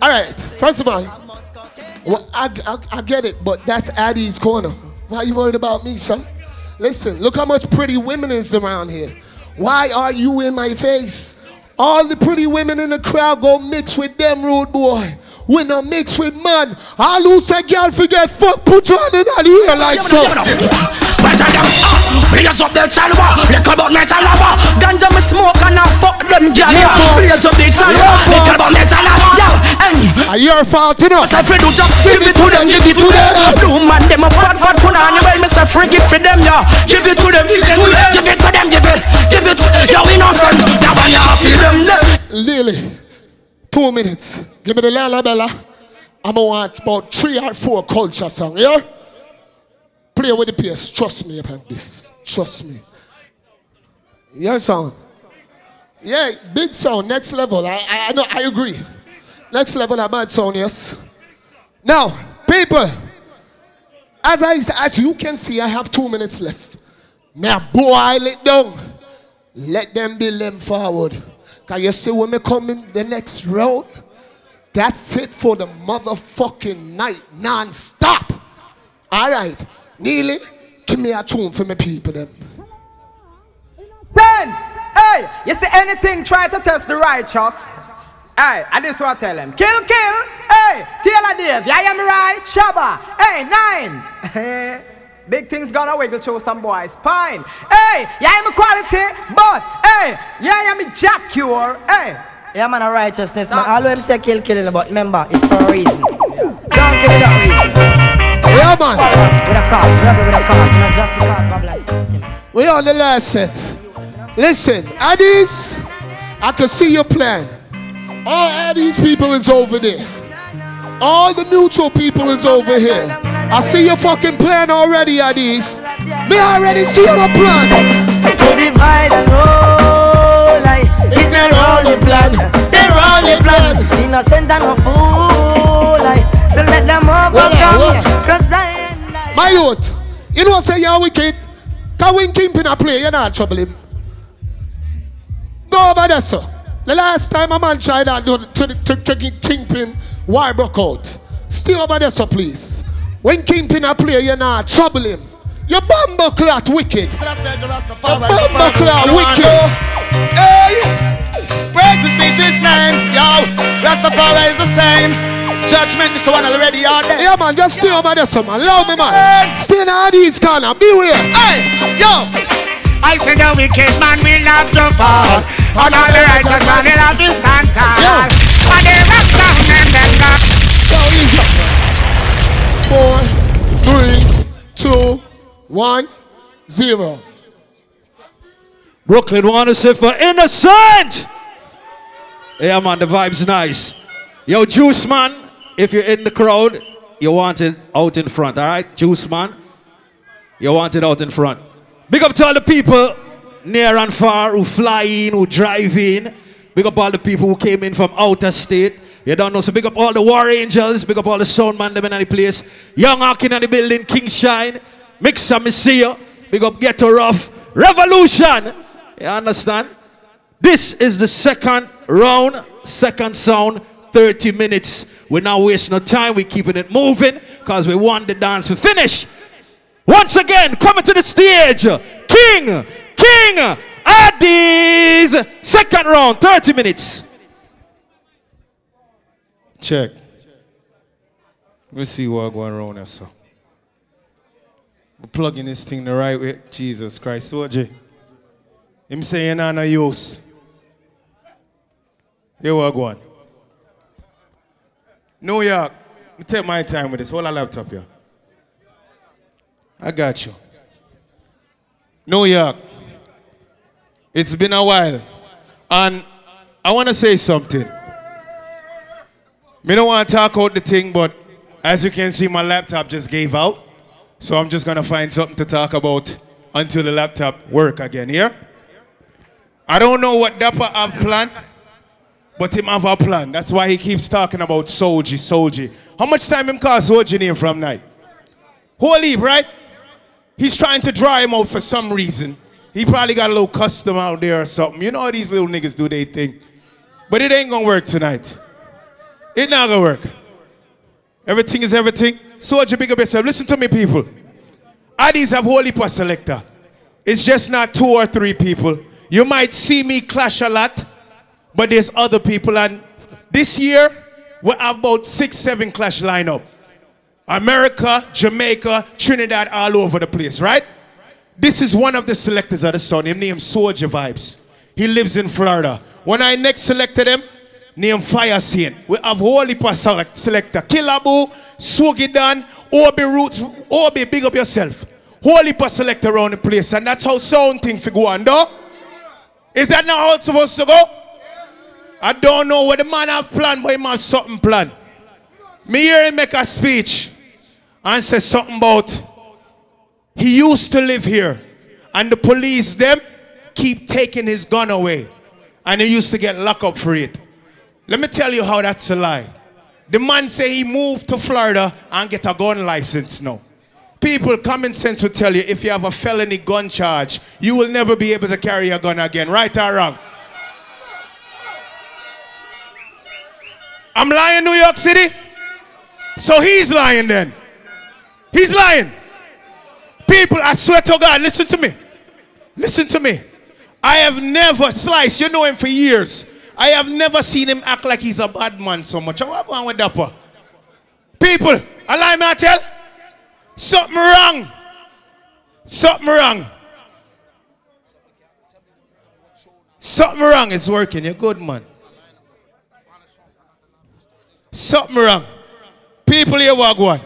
All right. First of all, well, I, I, I get it, but that's Addie's corner. Why are you worried about me, son? Listen, look how much pretty women is around here. Why are you in my face? All the pretty women in the crowd go mix with them rude boy. We not mix with man. All who say girl forget fuck, put your hand in the ear like so. Blaze up the chalwa, little about metal lava. Ganja me smoke and I fuck them gyal. Blaze up the chalwa, little about metal lava. Yo, and Are your fault, you know? say free do just give it to them, give it to them. Blue man them a fat fat put on well me say free give it them yeah. Give it to them, give it to them, give it to them, give it, give it. Never nah feel them. Two minutes. Give me the Lala Bella. I'm gonna watch about three or four culture songs, yeah? Play with the pace. Trust me about this. Trust me. Your song. Yeah, big sound, next level. I, I, know, I agree. Next level, bad sound, yes. Now, people, as I as you can see, I have two minutes left. Now, boil it down. Let them be them forward. Can you see me come the next round? That's it for the motherfucking night, non-stop. All right, Neely, give me a tune for my people then. Ten. Hey, you see anything try to test the righteous? Hey, I just want to tell him. Kill, kill. Hey, Taylor Dave, yeah, you me right? Shabba. Hey, nine. Big things gonna wiggle through some boys. Fine. Hey, yeah, I'm a quality, but hey, yeah, I'm a Jack Cure. Hey. Yeah, man, a righteousness, man. All of them say kill, killing, but remember, it's for a reason. Don't kill it that reason. Yeah, man. With a cause, rebel with a cause, not just because Babylon system. We on the last set. Listen, Addies, I can see your plan. All Addies people is over there. All the mutual people is over here. I see your fucking plan already, Addies. Me already see your plan. To divide and rule, like, it's their only plan. Their only plan. Innocent and a fool, like, to let them overcome. Well. Cause I My youth, You know, say you're wicked. Can when Kingpin a play, you're not trouble him. Go over there, sir. The last time a man tried that to, to, to, to Kingpin, war broke out. Stay over there, sir, please. When Kingpin a play, you're not trouble him. You bumble clot wicked. You bumble clot wicked. Hey, praises be to his name, yo. Rastafari is the same. Judgment is the one already out there. Yeah, man, just stay over there, son, man. Allow me, man. Stay in all these corners. Beware. Hey, yo. I say the wicked man will not to fall. But all the righteous man will have to stand tall. And Four, three, two, one, zero. Brooklyn say for innocent. Yeah, man, the vibe's nice. Yo, Juice Man, if you're in the crowd, you want it out in front, all right? Juice Man, you want it out in front. Big up to all the people near and far who fly in, who drive in. Big up all the people who came in from outer state. You don't know, so big up all the War Angels, big up all the sound man them in the place. Young Hawking in the building, King Shine, mix Mixer Messiah, big up Ghetto Rough, Revolution. You understand? This is the second round, second sound, 30 minutes. We're not wasting no time, we're keeping it moving because we want the dance to finish. Once again, coming to the stage, King, King Addies, second round, 30 minutes. Check. Let's see what going around here, so. We're plugging this thing the right way. Jesus Christ, Soji. Him saying no no use. Here we go on. New York. Me take my time with this. Hold a laptop here. I got you. New York. It's been a while. And I want to say something. Me don't want to talk out the thing, but as you can see, my laptop just gave out. So I'm just gonna find something to talk about until the laptop work again, yeah? I don't know what Dapper have planned, but him have a plan. That's why he keeps talking about Soji, Soji. How much time him call Soji name from night? Whole heap, right? He's trying to draw him out for some reason. He probably got a little custom out there or something. You know how these little niggas do they thing. But it ain't gonna work tonight. It not gonna work. Everything is everything. Soldier, big up yourself. Listen to me, people. Addies have holy per selector. It's just not two or three people. You might see me clash a lot, but there's other people. And this year, we have about six, seven clash lineup. America, Jamaica, Trinidad, all over the place, right? This is one of the selectors of the sun. Him named Soldier Vibes. He lives in Florida. When I next selected him, named Fire Scene. We have Holy select, selector. Killaboo, Swogidan, Obi Roots, Obi, big up yourself. Holy Pastor selector around the place. And that's how sound thing for go on, though. Is that not how it's supposed to go? I don't know what the man have planned, but he have something planned. Me hear him make a speech and say something about he used to live here and the police them keep taking his gun away and he used to get locked up for it. Let me tell you how that's a lie. The man say he moved to Florida and get a gun license now. People, common sense will tell you if you have a felony gun charge, you will never be able to carry a gun again, right or wrong? I'm lying, New York City? So he's lying then. He's lying. People, I swear to God, listen to me. Listen to me. I have never, sliced, you know him for years. I have never seen him act like he's a bad man so much. What going with? People, allow me to tell. Something wrong. Something wrong. Something wrong. It's working. You're good, man. Something wrong. People here, Wagwan.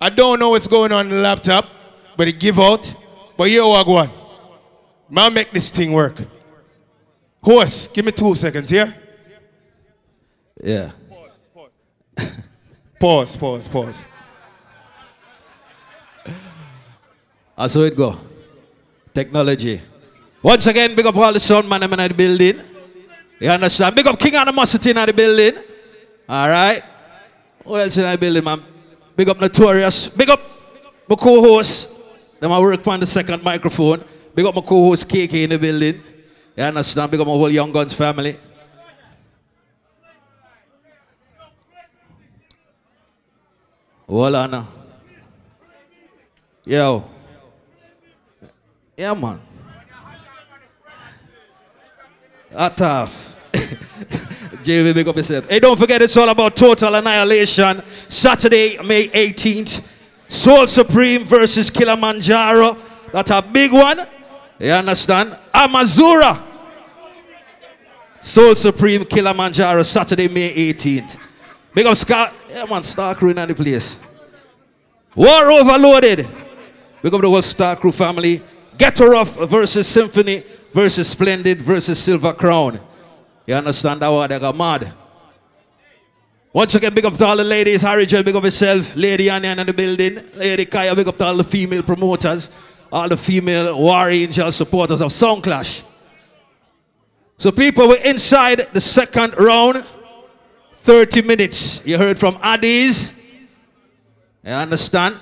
I don't know what's going on in the laptop, but it give out. But here, Wagwan. Man, make this thing work. Horse, give me two seconds here. Yeah. Pause, pause, pause. I saw it go. Technology. Once again, big up all the sound man in the building. You understand? Big up King Animosity in the building. All right. Who else in the building, man? Big up Notorious. Big up my co-host, Them I work on the second microphone. Big up my co-host KK in the building. You understand? Up my whole Young Guns family. Hold on. Yo. Yeah, man. Hot tough. JV, big up yourself. Hey, don't forget it's all about Total Annihilation. Saturday, May 18th. Soul Supreme versus Kilimanjaro. That's a big one. You understand? Amazura. Soul Supreme Kilimanjaro, Saturday, May 18th. Big up Scott. Yeah, man, Star Crew in the place. War Overloaded. Big up the whole Star Crew family. Ghetto Rough versus Symphony versus Splendid versus Silver Crown. You understand that word? They got mad. Once again, big up to all the ladies. Harry J, big up yourself. Lady Anya in the building. Lady Kaya, big up to all the female promoters. All the female War Angel supporters of Sound Clash. So people were inside the second round. 30 minutes. You heard from Addies. You understand?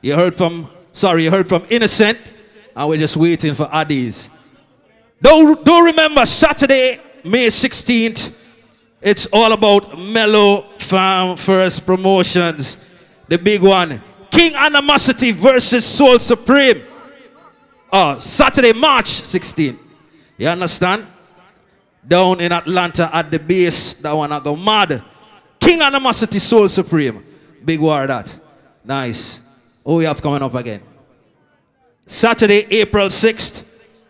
You heard from, sorry, you heard from Innocent. And we're just waiting for Addies. Don't, don't remember, Saturday, May 16th, it's all about Mellow Farm First Promotions. The big one. King Animosity versus Soul Supreme. Oh, Saturday, March 16th. You understand? Down in Atlanta at the base, that one I go mad. King Animosity Soul Supreme. Big war that. Nice. Oh, we have coming up again. Saturday, April 6th,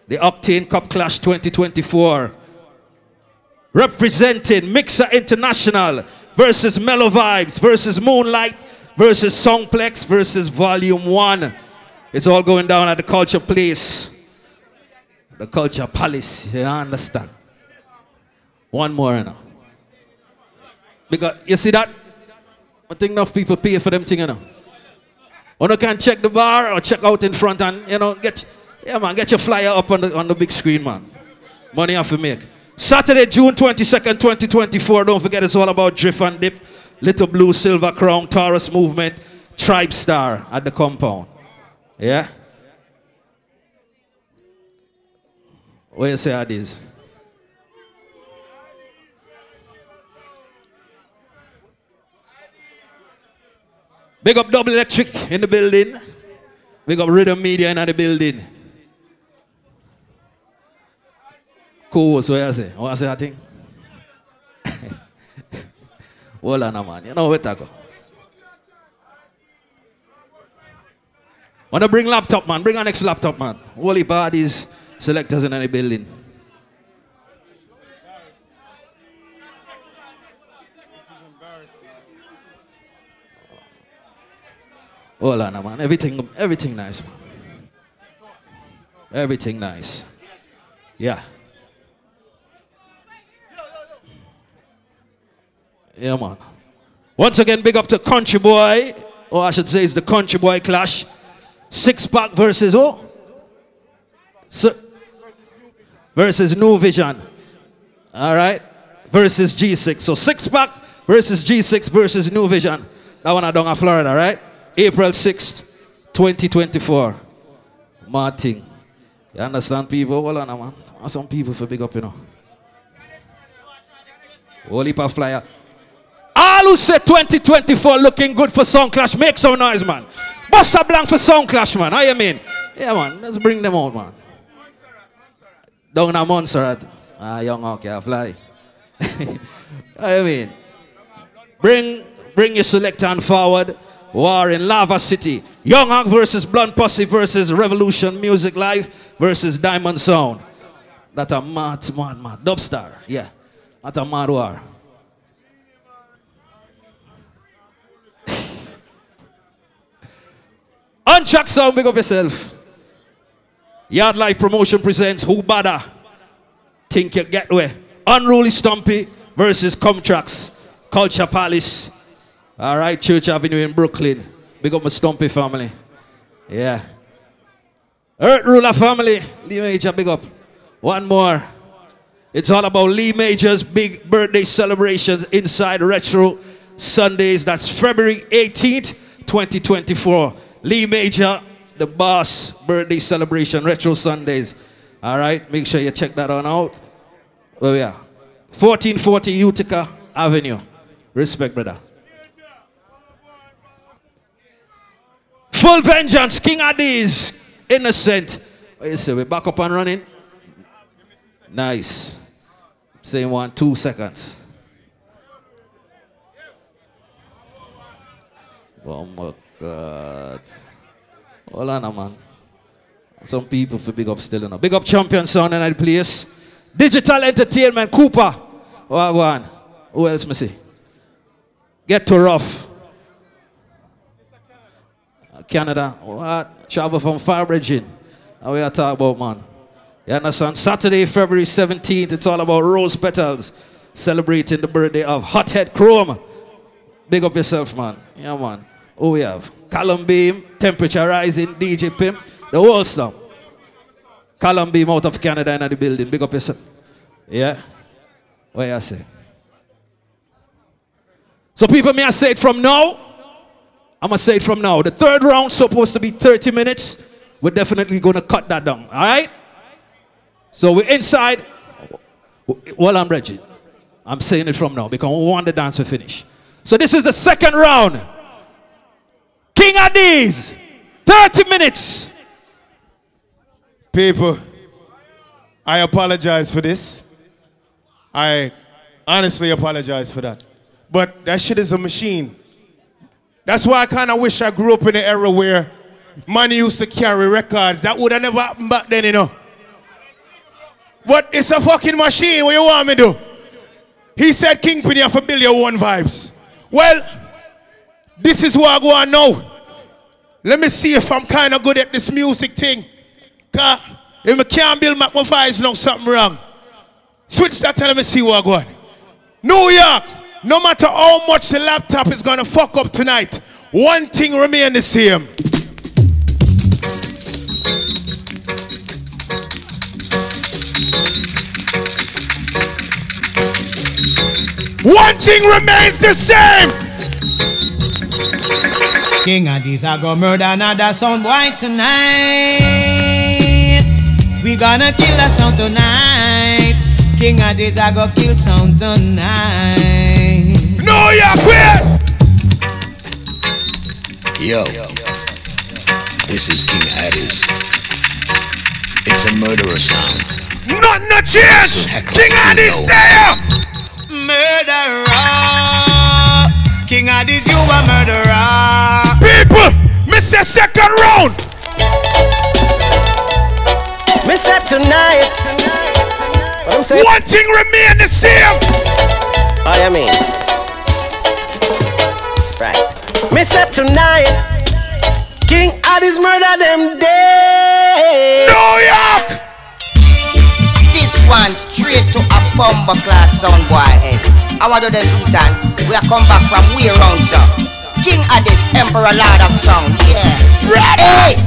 the Octane Cup Clash 2024. Representing Mixer International versus Mellow Vibes versus Moonlight versus Songplex versus Volume 1. It's all going down at the Culture Place. The Culture Palace. You understand? One more you know. Because you see that? I think enough people pay for them thing, you know. You can check the bar or check out in front and you know get yeah man, get your flyer up on the on the big screen, man. Money have to make. Saturday, June 22nd, 2024. Don't forget it's all about drift and dip. Little Blue, Silver Crown, Taurus Movement, Tribe Star at the compound. Yeah? What you say these? Big up Double Electric in the building. Big up Rhythm Media in the building. Cool, so I say, what I say, I? Hold on, man. You know where to go. Wanna bring laptop, man? Bring our next laptop, man. Holy bodies, selectors in any building. Hold on, man. Everything, everything nice, man. Everything nice. Yeah. Yeah, man. Once again, big up to Country Boy, or I should say it's the Country Boy Clash. Six pack versus oh, So, versus New Vision. All right? Versus G6. So six pack versus G6 versus New Vision. That one I done in Florida, right? April 6th, 2024. Martin. You understand, people? Hold on, man. Some people for big up, you know. Holy pa flyer. All who say 2024 looking good for Sound Clash, make some noise, man. Bust a blank for Sound Clash, man. How you mean? Yeah, man. Let's bring them out, man. Down a Montserrat. Ah, young okay, I fly. You mean? Bring, bring your selector on forward. War in Lava City. Young Hawk versus Blunt Posse versus Revolution Music Live versus Diamond Sound. That a mad, mad, mad. Dubstar, yeah. That a mad war. Unchuck sound, big up yourself. Yard Life Promotion presents Who Bada. Think you get where. Unruly Stumpy versus Comtrax. Culture Palace. All right, Church Avenue in Brooklyn. Big up my Stumpy family. Yeah. Earth Ruler family. Lee Major, big up. One more. It's all about Lee Major's big birthday celebrations inside Retro Sundays. That's February 18th, 2024. Lee Major the boss birthday celebration, Retro Sundays. All right, make sure you check that on out. Where we are? 1440 Utica Avenue. Respect, brother. Full vengeance, King Addies, innocent. What you say? We back up and running. Nice. Same one, two seconds. Oh my God. Hold on, man. Some people for big up still enough. Big up champion sound in the place. Digital entertainment, Cooper. What one? Who else me see? Get to rough. Canada. What? Travel from Fire Bridging. How we are talking about, man? You understand? Saturday, February 17th, it's all about rose petals. Celebrating the birthday of Hothead Chrome. Big up yourself, man. Yeah, man. Who we have? Column Beam, Temperature Rising, DJ Pimp, the whole stuff. Column Beam out of Canada in the building. Big up yourself. Yeah? What you say? So people may I say it from now. I'm gonna say it from now. The third round supposed to be 30 minutes. We're definitely gonna cut that down. All right? So we're inside. Well, I'm Reggie. I'm saying it from now because we want the dance to finish. So this is the second round. King Addies, 30 minutes. People, I apologize for this. I honestly apologize for that. But that shit is a machine. That's why I kind of wish I grew up in an era where money used to carry records. That would have never happened back then, you know. But it's a fucking machine. What you want me to do? He said Kingpin you have to build your own vibes. Well, this is what I go on now. Let me see if I'm kind of good at this music thing. Cause if I can't build my vibes, now something wrong. Switch that and let me see what I go on. New York, no matter how much the laptop is gonna fuck up tonight, one thing remain the same. One thing remains the same. King Addies, I go murder another sound boy tonight. We gonna kill that sound tonight. King Addies, I go kill sound tonight. No, you're quit. Yo, this is King Addies. It's a murderer sound. Not no change. King Addies there. Murderer. King Addies, you a murderer. People, miss a second round. Miss that tonight. What I'm saying? One thing remain the same. Oh, I mean. Right. Miss that tonight. King Addies murder them dead. New York. This one straight to a bomber clock sound boy head. I want to them eat and we are come back from way around so. King Addies, Emperor Lord of Song, yeah. Ready?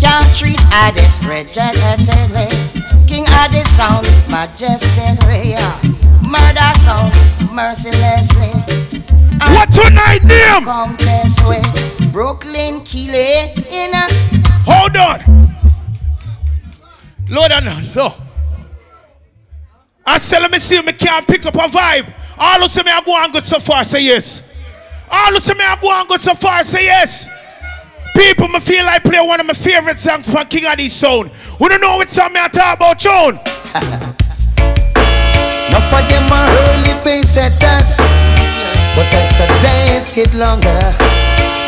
Can't treat Addies rejectedly. King Addies sound majestically, yeah. Murder sound mercilessly. What tonight, name? Come test way. Brooklyn it in a. Hold on. Lord and Lord. I said, let me see if me can't pick up a vibe. All who say me I go on good so far, say yes. All who say me I go on good so far, say yes. People, me feel like play one of my favorite songs from King Addies Sound. We don't know what song me I talk about, John. Not for them a early pace setters But as the dance get longer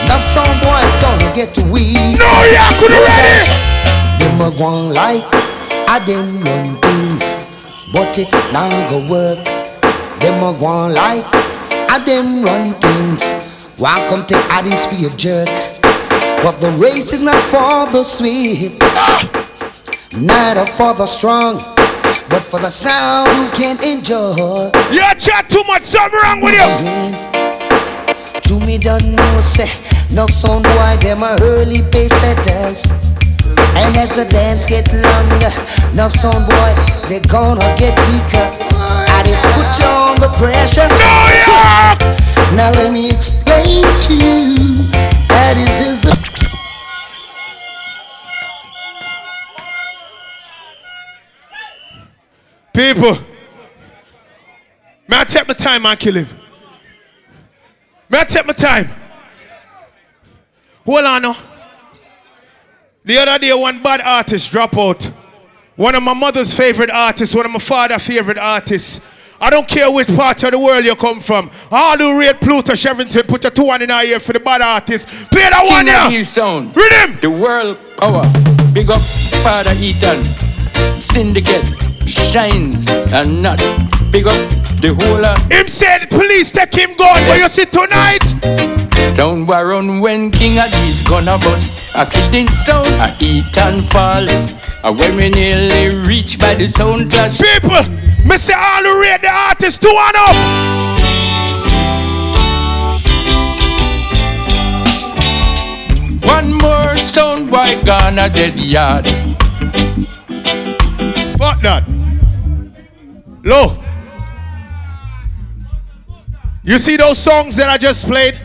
Now some boy gonna get to weak No, yeah, could ready Them a one like I them run things But it not go work Them a one like I them run things Welcome to Addies for your jerk But the race is not for the sweet Neither for the strong but for the sound who can enjoy. You chat too much, something wrong with you. To me, don't know, say, no sound boy, them are early pace setters. And as the dance get longer, love song boy, they gonna get weaker. I just put on the pressure. Now let me explain to you That is is the people. May I take my time, I kill him. May I take my time? Hold on now. The other day, one bad artist drop out. One of my mother's favorite artists, one of my father's favorite artists. I don't care which part of the world you come from. All who rate Pluto Shervington, put your two one in our ear for the bad artist. Play that King one of here. Hill sound. Read him. The world power. Big up Father Ethan. Syndicate shines and not big up the whole lot. Him said police take him gone. Where you see tonight? Down run when King Addies gonna bust. A kidding sound, a Ethan falls. A when we nearly reach by the sound clash. People, me say all who rate the artist, two one up. One more sound boy gonna dead yard. Fuck that. Low. You see those songs that I just played?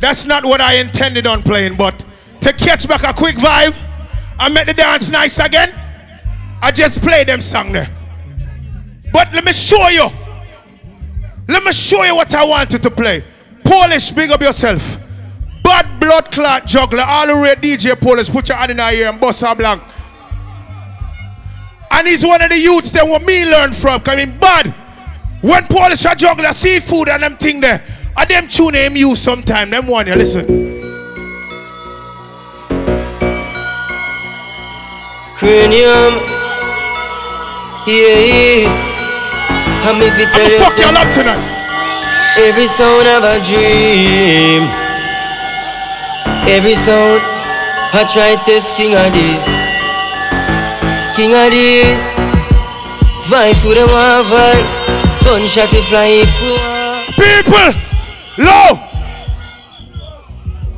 That's not what I intended on playing, but to catch back a quick vibe I make the dance nice again, I just played them song there. But let me show you. Let me show you what I wanted to play. Polish, big up yourself. Bad blood clot juggler, all the way DJ Polish, put your hand in here and bust a blank. And he's one of the youths that what me learn from. Coming bad. When Paul Polish a juggler seafood and them thing there, and them tune him use sometime. Them one you listen. Cranium. Yeah, yeah. I'm if you tell you fuck y'all up tonight. Every sound of a dream. Every sound I try test King Addies. King Addies. Vice with them one vice. Gunshot we fly if. People, low.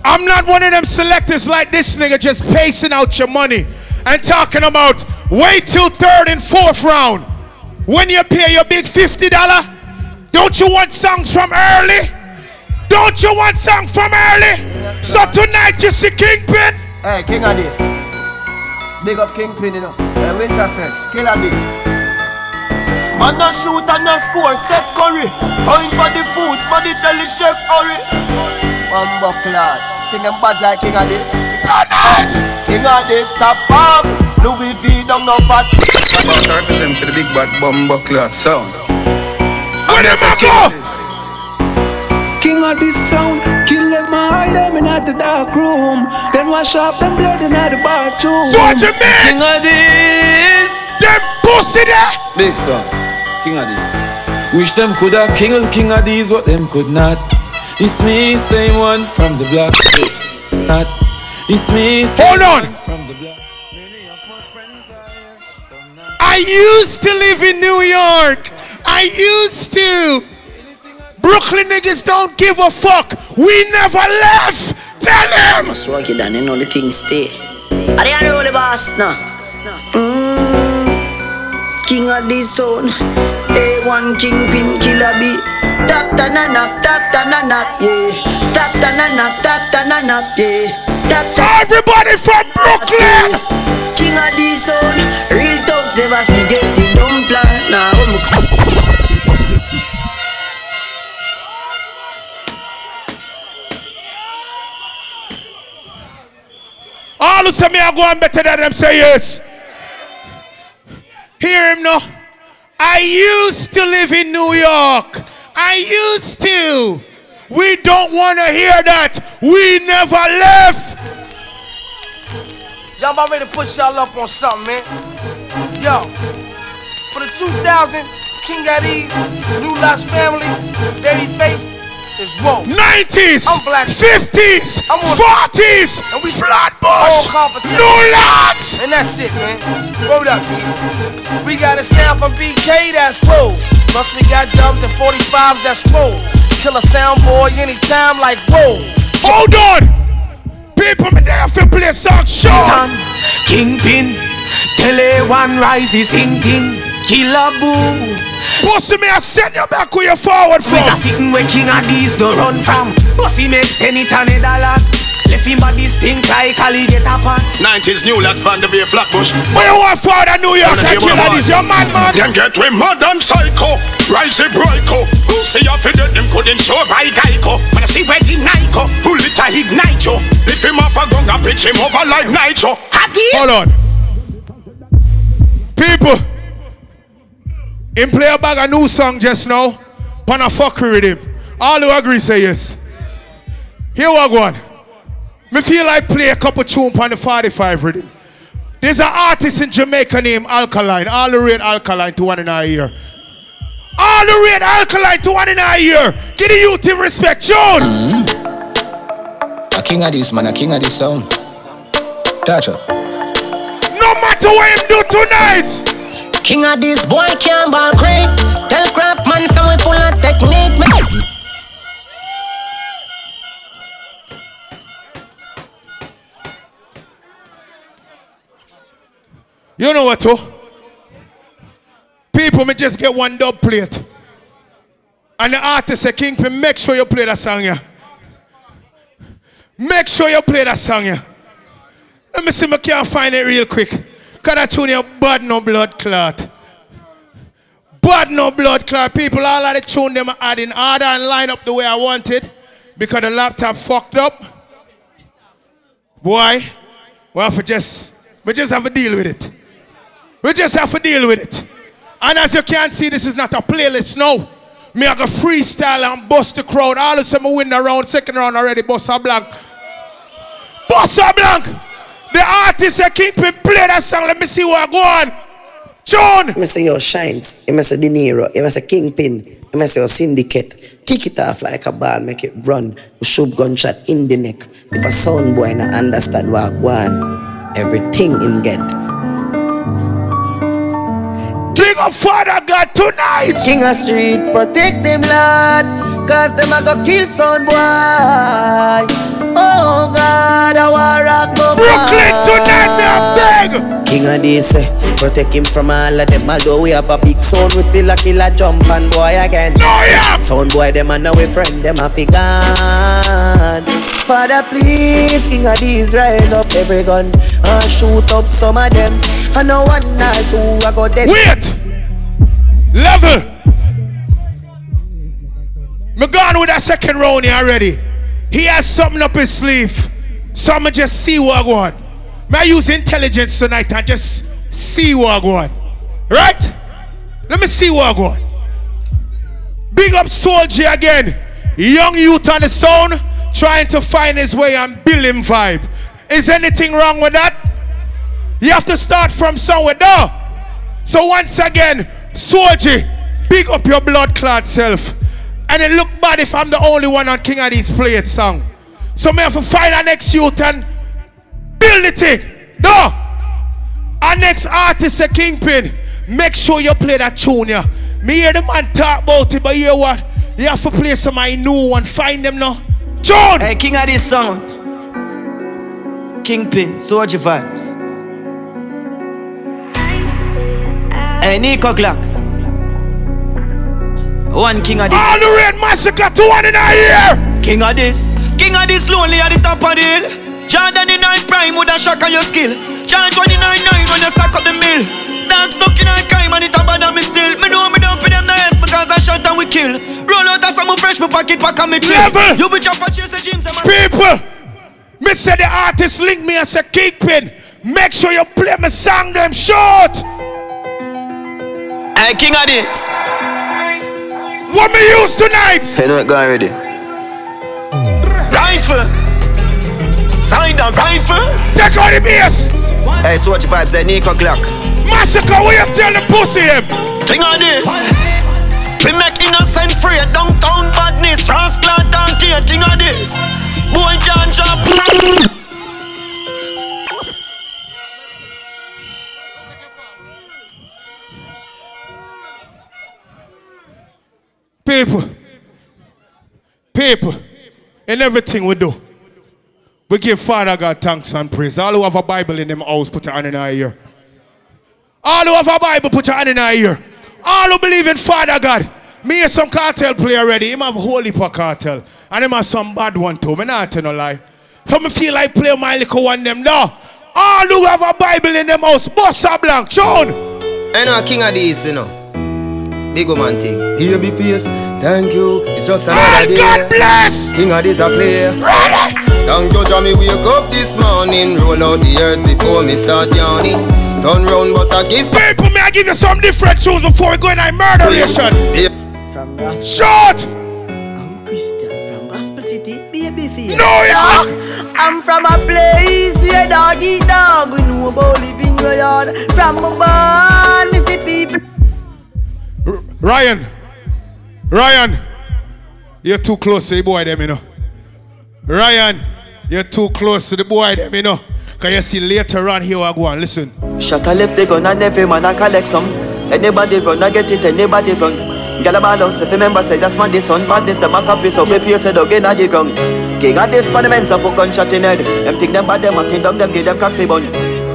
I'm not one of them selectors like this nigga just pacing out your money and talking about wait till third and fourth round. When you pay your big $50, don't you want songs from early? Don't you want songs from early? So tonight you see Kingpin. Hey, King Addies. Big up Kingpin, you know. Hey, Winterfest, Killer Bee. Man, no shoot and no score. Steph Curry. Point for the foods, but they tell the chef hurry. One buckler. Think them bad like King Addies. Tonight! King Addies, top farm. Louis V, don't know fat. About to represent for the big bad bumbo cloth sound. Where them a go? King Addies sound, kill them, hide them in at the dark room. Then wash off them blood in the bathroom. So what you mix? King Addies, them pussy there. Big son, king of these. Wish them coulda killed King Addies, but them could not. It's me, same one from the block. Not. It's me. Same Hold on. one From the block. I used to live in New York. I used to. Brooklyn niggas don't give a fuck. We never left. Tell them. So you done, you know the thing stay. Are you know the boss now? Mm, King Addies zone. A1 kingpin killer B. Tap ta na nap, tap ta na nap, yeah. Tap ta na nap, tap ta na nap, yeah. Tap ta. Everybody from Brooklyn. King Addies zone. Real talk never forget the dumb plan. Now I'm All who say me I go on better than them say yes. Hear him now. I used to live in New York. I used to. We don't want to hear that. We never left. Y'all about ready to put y'all up on something, man. Yo, for the 2000, King Addies, New Lots Family, Babyface, is woke. 90s, I'm black. 50s, I'm on 40s, and we Flatbush. New Lots. And that's it, man. Word up, B. We got a sound from BK that's whoa. Plus we got dubs and 45s that's whoa. Killer sound boy anytime like whoa. Hold on. People, me there for play song show. Kingpin, Tele one rises in thing, killer boo. Pussy me, I send you back where you forward from. We's a sitting where King Addies don't run from. Pussy makes any ton of dollar. Left him body stink like alligator pan. 90s New Lots van the Bay Flatbush. Where you want father New York and kill that is your man, man. Them get we mad and psycho. Rise the broico. Who see ya fi dead, them couldn't show by Geico. When I see where the Nico. Pull it a ignite yo. If him off a gun, I pitch him over like nitro. Hold on. People. Him play a bag a new song just now. Pan a fuckery with him. All who agree say yes. Here we go. Me feel like play a couple tune on the 45 rhythm. There's an artist in Jamaica named Alkaline. All the rate Alkaline to one in a year. All the rate Alkaline to one in a year. Give the youth him respect, John. A King Addies man, a King Addies sound. Touch up. No matter what him do tonight. King Addies boy can't ball crane. Tell craft man some we pull a technique. You know what, oh? People may just get one dub plate. And the artist say, Kingpin, make sure you play that song here. Make sure you play that song here. Let me see if I can find it real quick. Cause that tune here bad no blood clot. Bad no blood clot. People, all of the tune them add in order and line up the way I wanted. Because the laptop fucked up. Boy, we have to just, we just have to deal with it. We just have to deal with it. And as you can see, this is not a playlist no. Me I go freestyle and bust the crowd. All of a sudden, win the round, second round already, bust a blank. Bust a blank. The artist a Kingpin play that song. Let me see what I go on. John. Me say your shines. You must say De Niro. You must say Kingpin. You must say your syndicate. Kick it off like a ball, make it run. Shoot gunshot in the neck. If a sound boy not understand what one, everything him get. Big up Father God tonight. King of street, protect them lad. Cause them a go kill son boy. Oh God, I war rock no Brooklyn tonight, beg. King of this, eh, protect him from all of them. Although we have a big sound, we still a kill a jump and boy again. No, yeah. Sound boy, them and now we friend, them a fi gone. Father, please, King Addies, rise up every gun and shoot up some of them. I know one night two I go dead. Wait. Level. Me gone with that second round here already. He has something up his sleeve. So I'ma just see what I want. May I use intelligence tonight and just see what I want. Right? Let me see what I want. Big up Soldier again. Young youth on the sound, trying to find his way and build him vibe. Is anything wrong with that? You have to start from somewhere, no? So once again, Soldier, big up your blood clot self. And it look bad if I'm the only one on King Addies played song. So me have to find our next youth and build thing. No! Our next artist, a Kingpin. Make sure you play that tune, yeah. Me hear the man talk about it, but you hear what? You have to play some my new one. Find them now. John! Hey, King Addies song. Kingpin, soldier vibes. Hey, Nico Glock. One King Addies. All the red massacre to one in a year. King Addies. King Addies lonely at the top of the hill. Jordan in nine prime with a shock on your skill. John 29 9 when you stack up the mill. Dog stuck in a crime and it a bother me still. Me know me don't pay them the rest because I shot and we kill. Roll out a some fresh, me pocket pack and me chill. Level. You be chop and chase the gyms. People, me say the artist link me as a Kingpin. Make sure you play my song them short. Hey, King Addies. What me use tonight? You know it gone already. Rifle. Sign down rifle. Take out the bass. Hey, Swatch Vibes, say Nico Glock. Massacre, what you tell the pussy him? King Addies. We make innocent free. Downtown badness. Transplant and care. King Addies. Boy can't drop. People, people, in everything we do, we give Father God thanks and praise. All who have a Bible in them house, put your hand in our ear. All who have a Bible, put your hand in our ear. All who believe in Father God. Me hear some cartel play already. Him have a holy for cartel. And him have some bad one too. Me not tell no lie. So me feel like play my little one them now. All who have a Bible in them house, Bossa Blanc, John. I know a King Addies, you know. Big man thing. Baby face, thank you. It's just another day. God bless. King Addies a player. Ready. Thank you, Jamie. Wake up this morning. Roll out the earth before me start yawning. Turn round, but I kiss. People, may I give you some different tunes before we go in a murderation? From Gospel Short. I'm Christian from Gospel City, baby face. No, yeah. I'm from a place where dog eat dog. We know about living your yard. From my born, me see people. Ryan. Ryan. You're too close to the boy them, you know. Ryan, you're too close to the boy them, you know. Can you see later on here I go on, listen. Shot a left the gun and every man a collect some. Anybody run, I get it, anybody run. Gyal ball out, if you remember say that's man the son Badness them a copy so you pay say dog inna the ground King Addies monument of a gunshot in head Them think them bad them a kingdom them give them coffee bun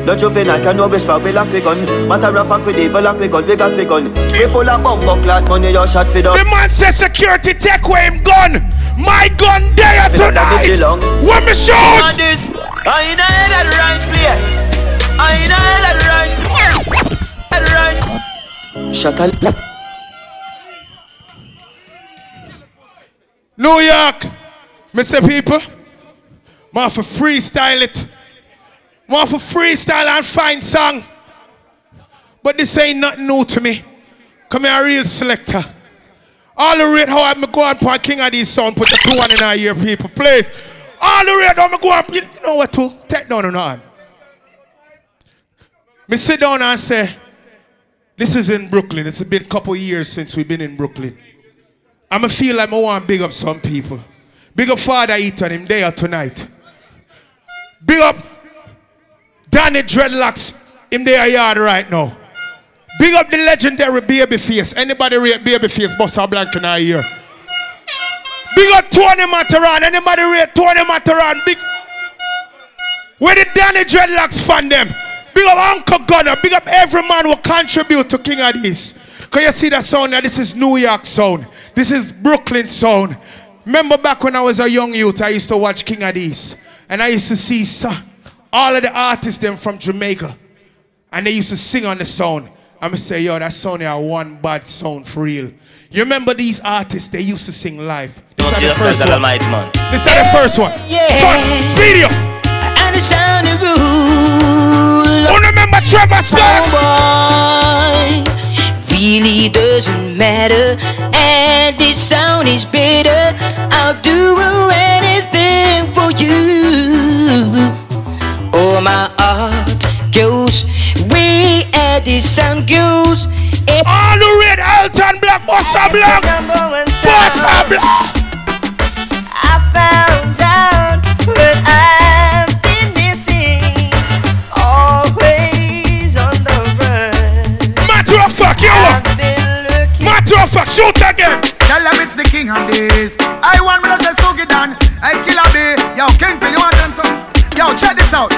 No juvenile can no whisper we lock we gun Matter of fact we devil lock we gun we got we gun We full of bumbo clot money your shot fi done The man says security take away him gun. My gun there tonight. When me shoot. On this, I in a hell of the right place I in a hell of the right Hell right Shot a left New York, Mr. People, want for freestyle it. Want for freestyle and find song. But this ain't nothing new to me. Come here, a real selector. All the rate how I'm go on for King Addies sound, put the two one in our ear, people, please. All the rate how I'm go on, you know what to? Take down and on. Me sit down and say, this is in Brooklyn. It's been a couple years since we've been in Brooklyn. I'ma feel like I want to big up some people. Big up Father Eaton, him there tonight. Big up Danny Dreadlocks, in their yard right now. Big up the legendary Babyface. Anybody rate Babyface, Bossa Blank in our ear. Big up Tony Matterhorn. Anybody rate Tony Matterhorn? Big. Where the Danny Dreadlocks fan them? Big up Uncle Gunner. Big up every man who contribute to King of this. Can you see that sound? Now this is New York sound. This is Brooklyn sound. Remember back when I was a young youth, I used to watch King Addies. And I used to see so- all of the artists them from Jamaica. And they used to sing on the sound. I'ma say, yo, that sound here one bad sound for real. You remember these artists, they used to sing live. This is the first one. This is the first one. Son, speed up. And the sound of rule. Oh, remember Trevor Sparks? boy, really doesn't matter. And this sound is better. I'll do anything for you. At this sound. All the red Elton Black, Bossa Black, Bossa Black. I found out what I've been missing. Always on the run. Matter of fact, yo. Matter of fact, shoot again. Tell them it's the king of this. I want me to say so get done. I kill a bee. Yo, Kingpin, you want them some? Yo, check this out.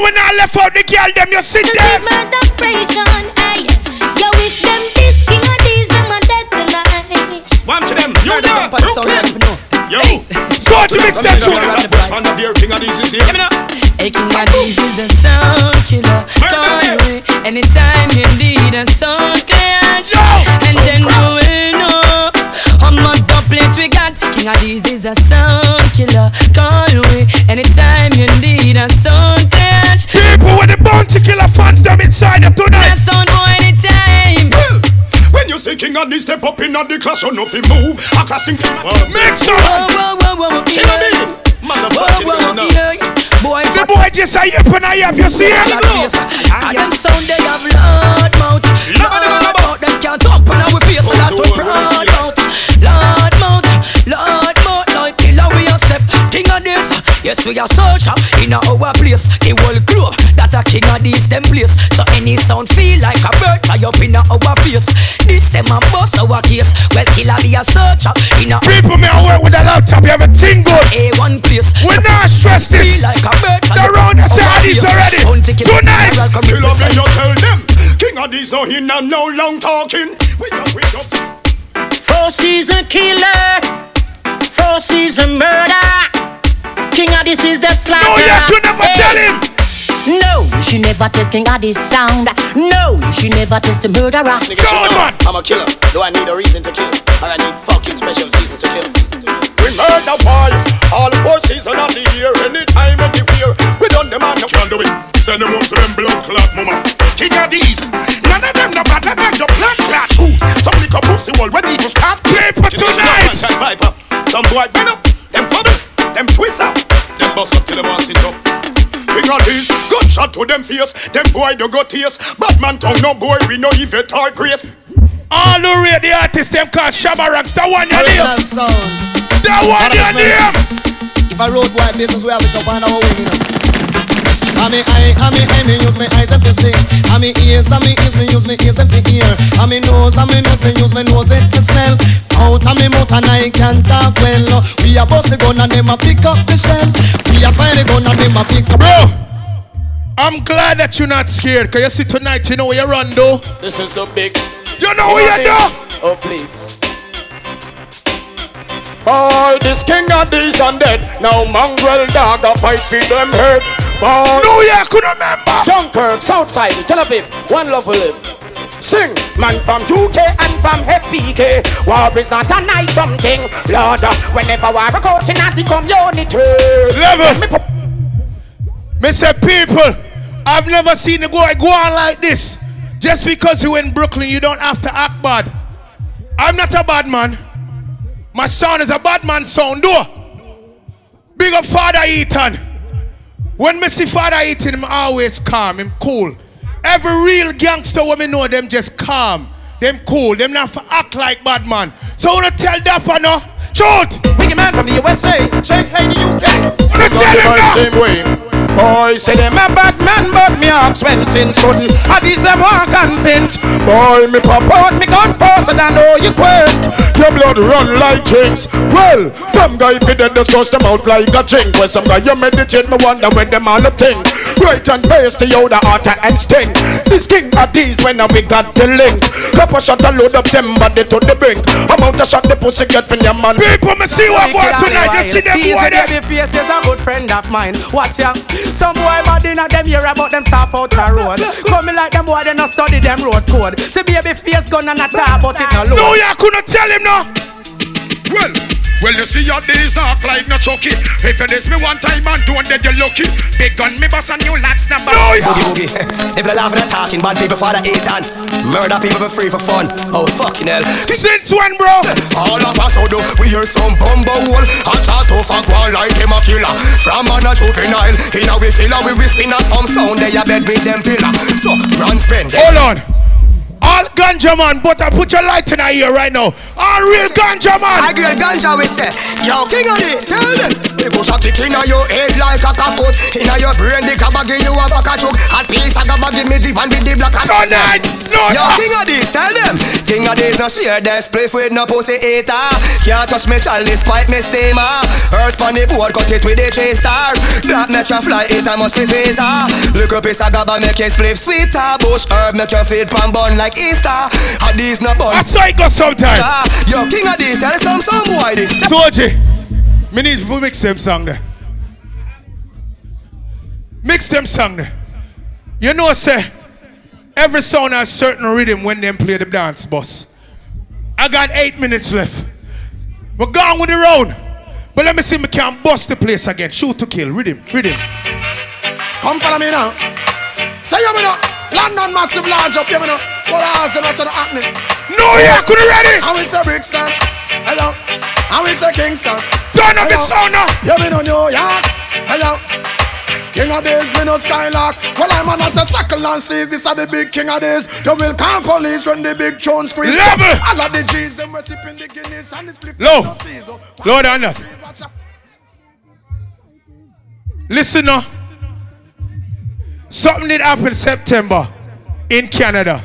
When I left out the girl, them you sit there. Depression, ay. Eh? Yo, if them this King Addies, I'm a dead tonight. One to them, you know, Brooklyn. Yo, so to mix that tune. One of your King Addies is here. A King Addies is a sound killer. Call me anytime you need a sound clash. And then you will know how much dumplings we got. King Addies is a sound killer. Call me anytime you need a sound clash. People with the bounty killer fans, them inside them tonight. sound boy anytime. When you see King and step up in the class, you know fi move. A class thing Mix Whoa, whoa, whoa, whoa, whoa, King of me. Motherfucking Whoa, whoa, now. Boy, The boy just a yip and a yap, you see it? And them sound they have loud mouth Loud mouth Them can't talk on our face So that we proud mouth Loud mouth Loud mouth Like killer we a step King of this Yes we a soldier In a our place The whole globe That a king of this them place So any sound feel like a bird Fly up in a our face This them a bust our case Well killer be a soldier In a People may work with a laptop, you have a thing good. A1 place We not stress this. Feel like a bird The round is this already. Tonight. Kill up and you tell them. King Addies no in and no long talking. We up, we up. First season killer, first season murder. King of this is the slaughter. No, you could never Hey. tell him. No, she never test King of this sound. No, she never test the murderer. Nigga, she know I'm a killer. Do I need a reason to kill? Or I need fucking special season to kill? We murder boy, all four seasons of the year, anytime, anywhere. We done them and you can't do it. Send them out to them blood clot mama. King Addies. None of them no bad, none of them your blood clot. Ooh, some liquor pussy already even start. Paper tonight. Viper. Some boy bend up, them bubble, them twist up, them bust up till them want stitch up. King Addies. Gunshot to them face. Them boy don't got tears. Batman tongue no boy, we no even talk grace. All who rate the artist them called Shabba That one your Original name. sound. That one That your name. If a road boy business, we have it up on our way, you know. I mean, I, I mean, I me use my eyes and to see. I mean, ears, I mean, ears, me use my ears and to hear. I mean, nose, I mean, nose, me use my nose and to smell. Out of me mouth and I can talk well. We a bust the gun and them a pick up the shell. We a find the gun and them a pick up. Bro, I'm glad that you're not scared. Cause you see tonight, you know where you run though. This is so big. You know where you do. Oh please. All this King Addies and dead. Now mongrel dog a fight for them head. Ball. No, yeah, could remember. Dunkirk, Southside, Tel Aviv, one love will live. Sing, man from UK and from FPK. War is not a nice something. Lord, whenever war occurs in the community. Level. Me say people, I've never seen a guy go on like this. Just because you in Brooklyn, you don't have to act bad. I'm not a bad man. My son is a bad man son, do. Big up Father Ethan. When me see Father Ethan, him always calm, him cool. Every real gangster when me know them just calm. Them cool, them not for act like bad man. So I wanna tell that for no. Shoot! Big man from the USA, check hey the UK. Wanna tell him now? Same way. Boy, say them a bad man, but me ask when since couldn't. I these them want convince. Boy, me pop out me gun faster than all you quit. Your blood run like drinks. Well, some guy fi dead just cross them out like a drink. When some guy you meditate, me wonder when them all a think. Great and pasty, you the hotter and stink. This King Addies when I we got the link. Couple shot a load up them body to the brink. Amount of shot the pussy get from your man. People, me see what going tonight. You see them boy there. Baby face is a good friend of mine. Watch ya. Some boy bad inna them hear about them stop out the road. Coming like them boy they not study them road code. See baby face gun and a talk but it no load. No, you couldn't tell him no. Well, well, you see your days knock like no chucky. If you diss me one time and don't, then you're lucky. Big gun, me boss and you lads number. No, Boogie boogie. If you laugh at talking, bad people for the eight Ethan. Murder people for free for fun. Oh fucking hell. Since when, bro? All of us do we hear some bumbo hole. A chat off a one like him a killer. From man a juvenile. In a we filler, we spin a some sound. They a bed with them pillar. So run spend. Hold on. All ganja man, but I put your light in our ear right now. All real ganja man. I get ganja we say. Yo, king of this, tell them. They push a kick in your head like a foot. In your brain, the cabba give you a back a choke. A piece of cabba give me deep and with the black and Tonight, no, Yo, king of this, tell them. King of this, no see this spliff with no pussy eater. Can't touch me chalice, pipe me steamer. Earth on the board, cut it with the three star. That make fly, it a must be visa. Look up piece of cabba, make it spliff sweeter. Bush herb, make you feed pan bun like Easter. A these no bun. That's how it goes sometimes. Yo, king of this, tell some some boy this. Soji, me need to mix them song there. Mix them song there. You know, say, every song has certain rhythm when them play the dance bus. I got eight minutes left. We're gone with the round. But let me see if we can bust the place again. Shoot to kill. Rhythm, rhythm. Come follow me now. Say you me now. London massive large up, you me now. What else is to the happening? No, yeah, could ready. I will say Brixton. Hello. I will say Kingston. Turn up the sound now. You me know New York. Hello. King of days, me no Skylark. Well, I'm on a circle and sees this are the big king of days. They will call police when the big tune squeeze. Level. All of the G's, them recipe the Guinness and the split. Low. Low down there. Listen now. Something did happen September in Canada.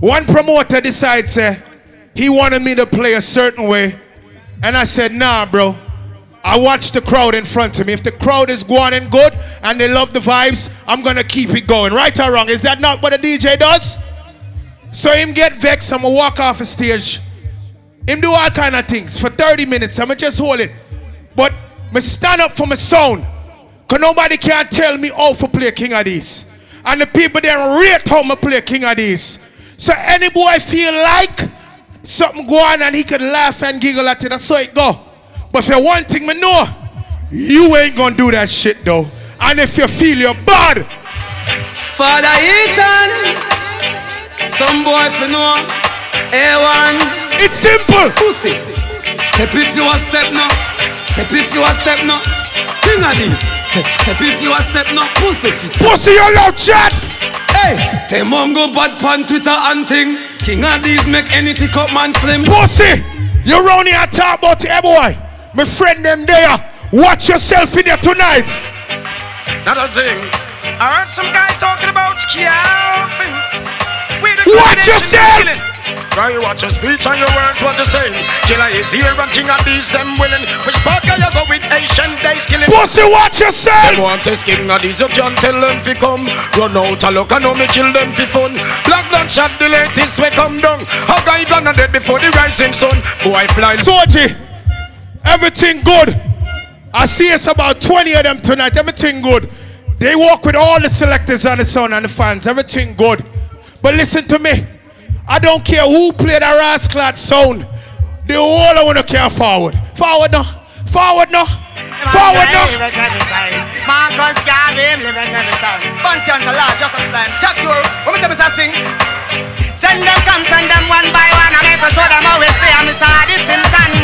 One promoter decides he wanted me to play a certain way. And I said, nah, bro. I watched the crowd in front of me. If the crowd is going and good and they love the vibes, I'm gonna keep it going. Right or wrong? Is that not what a DJ does? So him get vexed, I'ma walk off the stage Him do all kind of things for 30 minutes. I'ma just hold it. But me stand up for my sound. Cause nobody can tell me how to play King Addies. And the people there rate how me play King Addies. So any boy feel like something go on and he can laugh and giggle at it, that's how it go. But for one thing me know, you ain't gonna do that shit though. And if you feel you're bad, Father Ethan, some boy for know. A1. It's simple. Pussy. Step if you a step now. Step if you a step now. King of this. Step, step if you a step now. Pussy. Pussy, you love chat. Hey, them on go bad pan Twitter and thing. King Addies make anything come man slim. Pussy, you round here talk about it, eh, boy. My friend them there. Watch yourself in there tonight. Another thing. I heard some guy talking about scalping. Watch yourself. Try you watch your speech and your words, what you say? Killer is here and King Addies them willing. Which part can you go with Asian days killing? Pussy, watch yourself. Them want this King Addies, you can't tell them fi come. Run out a look, I know me kill them fi fun. Black not shot the latest way come down. How guy gonna dead before the rising sun? Boy fly. Soji, everything good. I see it's about 20 of them tonight. Everything good. They walk with all the selectors on the sound and the fans. Everything good. But listen to me. I don't care who play the rascal sound. The whole I want to care forward. Forward now. Forward now. Forward now. Marcus living every time. Bunch on the large, up a slime. Jack your, what sing? Send them, come, send them one by one. I'm able to show them how we stay. I'm inside this Simpson.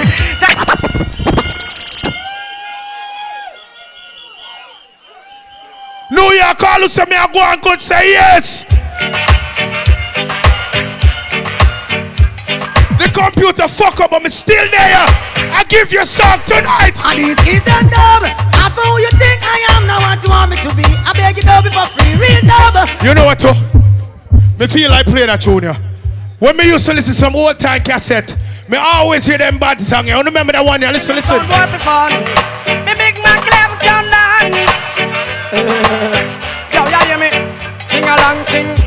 New York, all who say me I go and good say yes. Computer fuck up, but me still there. I give you song tonight. And these kids them dumb. I for who you think I am, not what you want me to be. I beg you dub for free, real dub. You know what, too? Me feel like playing that tune, yeah. When me used to listen to some old time cassette, me always hear them bad song. You don't remember that one? Yeah, listen, listen. Me big man clever John Lan. Yo, you hear me? Sing along, sing.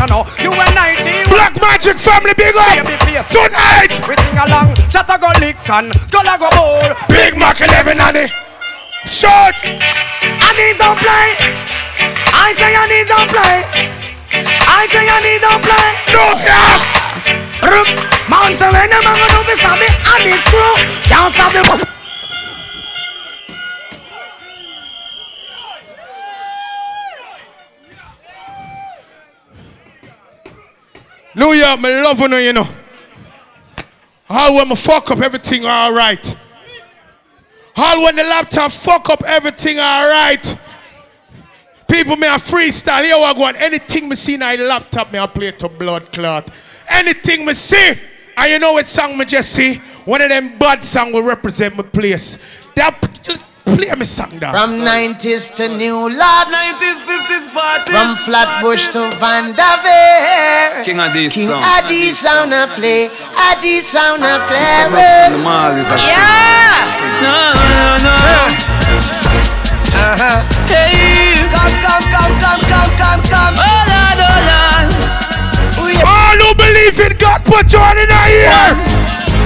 No no. You and I see Black Magic Family, big up. Tonight. We sing along. Shot a go lick and skull go bowl. Big Mac 11 on it. Short. I need don't play. I say I need don't play. I say I need don't play. No, yeah. Man say when them a go do this, I and crew can't stop them. New York, me love you, you know. All when me fuck up everything all right. All when the laptop fuck up everything all right. People me a freestyle. Here I go. Anything me see in a laptop, me I play to blood clot. Anything me see, and you know what song me just see? One of them bad song will represent my place. That play me song down. From 90s to New Lots. 90s, 50s, 40s. From Flatbush to Vanderveer. King of this King song. Adi sound a play. Adi sound a play. Mixing the mall is a Yeah. No, no, no. Uh-huh. Hey. Come, come, come, come, come, come, come. Oh, Lord, oh, Lord. All who believe in God, put your hand in the ear.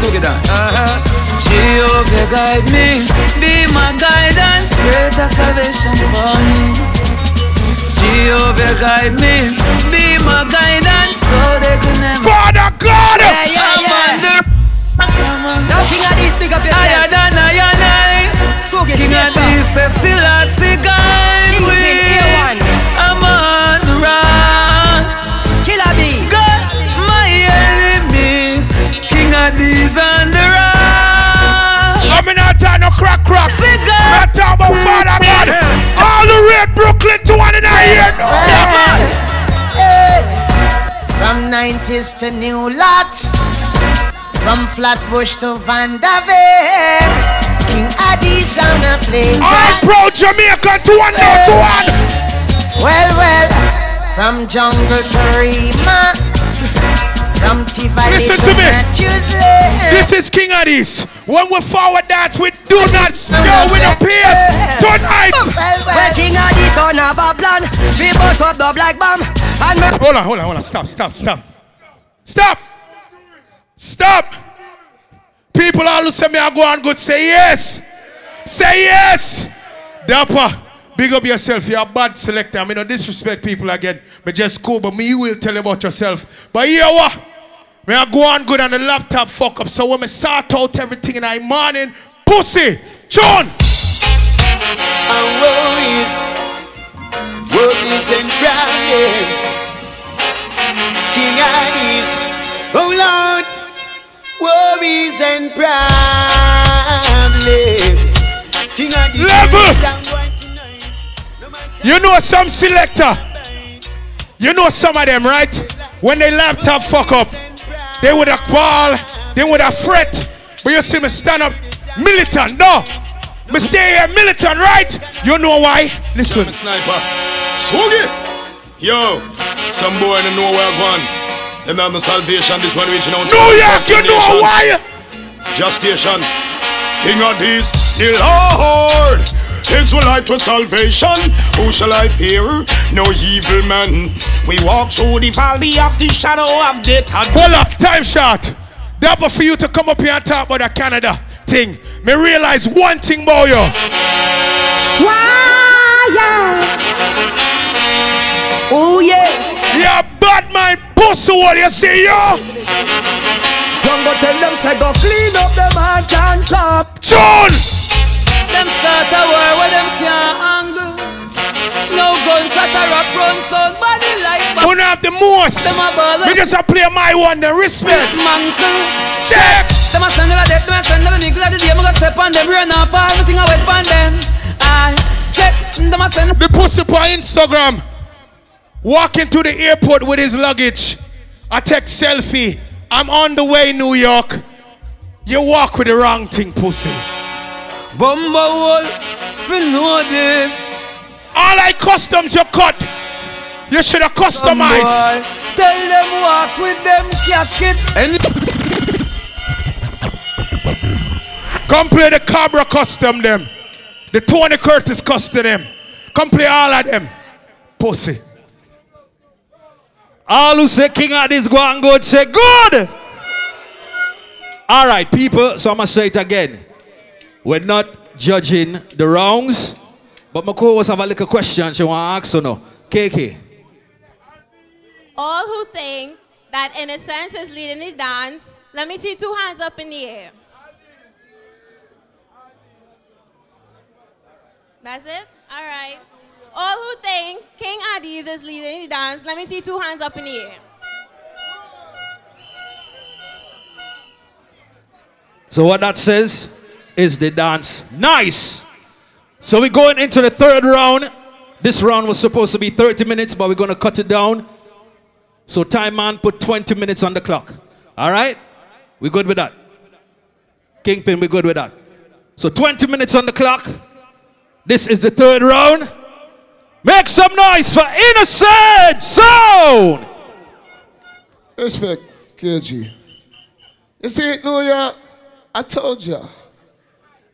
Sing it down. Uh-huh. Jehovah guide me, be my guidance, greater salvation for me. Jehovah guide me, be my guidance, so they can never. Father God, Yeah, yeah, yeah. Come on. Now King Addies, big up Higher yourself. than I and I. So get King of song. this, a Selassie guide crack crack. Sing it. Talking about Father God. All the red Brooklyn to one in the ear. No. Hey. From 90s to New Lots. From Flatbush to Vanderveer. King Adi sound a play. All pro Jamaica to one now to one. Well, well. From jungle to Rema. Listen to me. This is King this. When we forward dance, we do not go with the pace tonight. Well, well. king these don't have a plan. We bust up like bomb. And Hold on, hold on, hold on. Stop, stop, stop. Stop! Stop! People all who say me I go on good say yes. Say yes. Dapper, big up yourself. You're a bad selector. I mean, no disrespect people again. But just cool. But me, you will tell you about yourself. But here what? Me I go on good on the laptop fuck up. So when me sort out everything in the morning, pussy, John. And worries, worries and crying. King Addies, oh Lord, worries and problems. King Addies, Level. You know some selector. You know some of them, right? When they laptop fuck up, they would have ball, they would have fret. But you see me stand up militant. No. Me stay here militant, right? You know why? Listen. Sniper. Swoogie. Yo, some boy in nowhere gone. Them have my salvation, this one reaching out. to New York, you know why? Just station. King Addies, the Lord. His will light to salvation. Who shall I fear? No evil man. We walk through the valley of the shadow of death. Hold up, time shot. Dapper for you to come up here and talk about the Canada thing. Me realize one thing about you. Why, yeah. Oh, yeah. Yeah, bad mind pussy hole, you see, yo. Don't go tell them, say, go clean up them heart and cup. John! Them start a war where them can't angle. No gunshot a rap run sound body like Who have the most? A We just a play my one, the respect. Check. Them a send them a death, them a send them a of the day. Me go step on them, rain off all, everything a wet on them. I check. Them a send The pussy on Instagram. Walking to the airport with his luggage. I take selfie. I'm on the way, New York. You walk with the wrong thing, pussy. Bumbo hole, you know this. All I customs you cut. You should have customized. boy, Tell them walk with them casket. Any Come play the Cabra custom them. The Tony Curtis custom them. Come play all of them. Pussy. All who say King of this go and good say good. All right, people. So I'm gonna say it again. We're not judging the wrongs, but my co-host have a little question she want to ask you no. KK. All who think that innocence is leading the dance, let me see two hands up in the air. That's it? All right. All who think King Addies is leading the dance, let me see two hands up in the air. So what that says is the dance nice. So we're going into the third round. This round was supposed to be 30 minutes, but we're gonna cut it down. So time man put 20 minutes on the clock. All right? We good with that? Kingpin, we good with that? So 20 minutes on the clock. This is the third round. Make some noise for Innocent Sound. Respect, KG. You see it, New York? I told ya.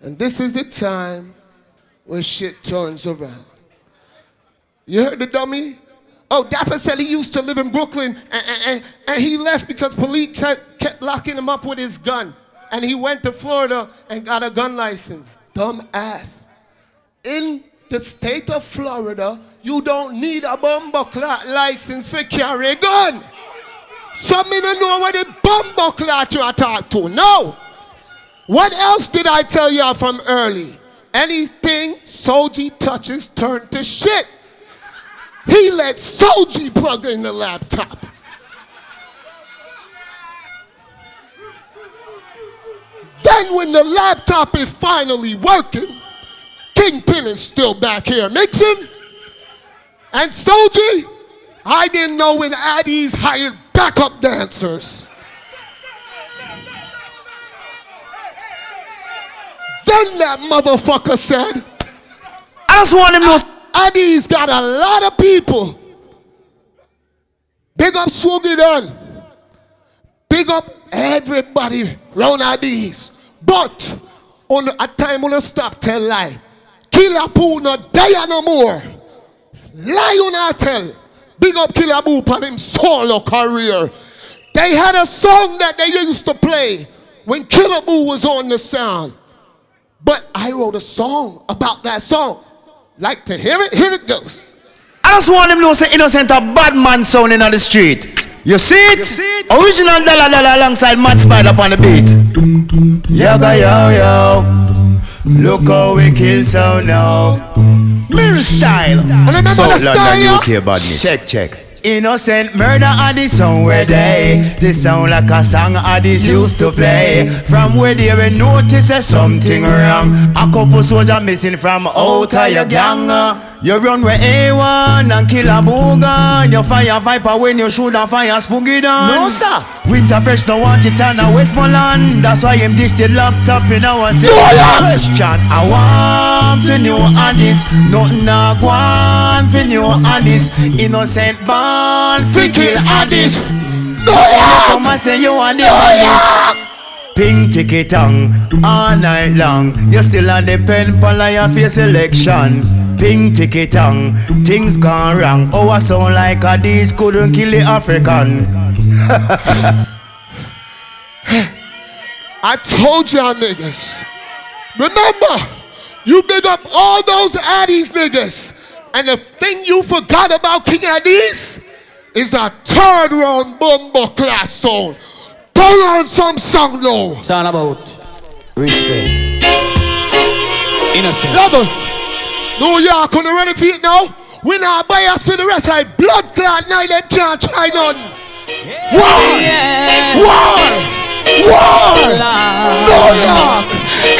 And this is the time when shit turns around. You heard the dummy? Oh, Dapper said he used to live in Brooklyn and, and- and- he left because police kept locking him up with his gun. And he went to Florida and got a gun license. Dumb ass. In the state of Florida, you don't need a bumbleclot license for carry a gun. So me no know what the bumbleclot you are talk to. No. What else did I tell y'all from early? Anything Soji touches turn to shit. He let Soji plug in the laptop. Then when the laptop is finally working, Kingpin is still back here mixing. And Soji, I didn't know when Addies hired backup dancers. Then that motherfucker said, I just want to know. Addies got a lot of people. Big up Swoogie Dunn. Big up everybody round Addies. But on a time on stop tell lie. Killer Poo no die no more. Lion I tell. Big up Killer and him solo career. They had a song that they used to play when Killer Boo was on the sound. But I wrote a song about that song. Like to hear it? Here it goes. I just want them to say innocent a bad man sound in on the street. You see it? Original dollar dollar alongside Mad Spider up on the beat. Yaga yo yo. Look how we kill sound now. Mirror style. So London UK badness. Check check. Innocent murder are the song where they This sound like a song Addies used to play. From where they we notice there's something wrong. A couple soldiers missing from out of your gang uh. You run with A1 and kill a boogan. You fire viper when you shoot a fire spooky down No sir. Winter fresh no want it on a Westmoreland That's why him dish the laptop in our say Question I want to know honest Nothing a go on for new honest Innocent born fi kill Addies. So you come and say you want the honest Pink ticket on all night long. You still on the pen pala your face selection. Pink ticket on, things gone wrong. Oh, I sound like a these couldn't kill the African. I told y'all niggas. Remember, you big up all those Addies niggas. And the thing you forgot about King Addies is the third round bumbo class song. Go on some song now. It's all about respect. Innocent. Level. New York on the ready for it now. We not bias for the rest like blood clot night them can't try none. War! War! War! New York!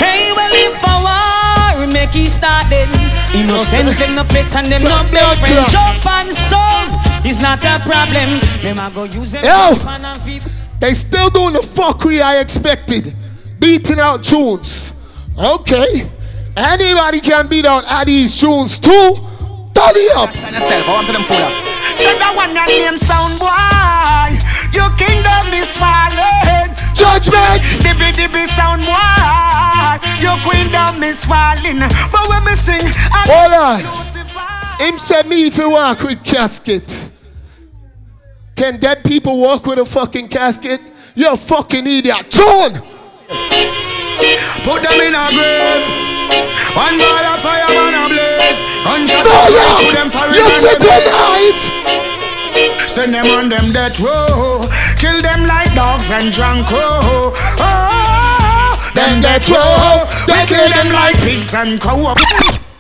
Hey, well, if a war make it start then Innocent them no pet and them no blood friend Jump and song It's not a problem Them a go use them Yo! feet They still doing the fuckery I expected. Beating out tunes. Okay. Anybody can beat out Addy's tunes too. Turn it up. yourself, I want them full up Say that one your name sound boy Your kingdom is falling Judgment Dibby dibby sound boy Your kingdom is falling But when me sing I Hold on. Him said me if you walk with casket. Can dead people walk with a fucking casket? You're a fucking idiot. Tune! Put them in a grave. One ball of fire, man, a blaze. Gunshot No, no. to them foreign and tonight? Send them on them death row. Kill them like dogs and drunk crow. Oh, them death row. We kill them like pigs and cow.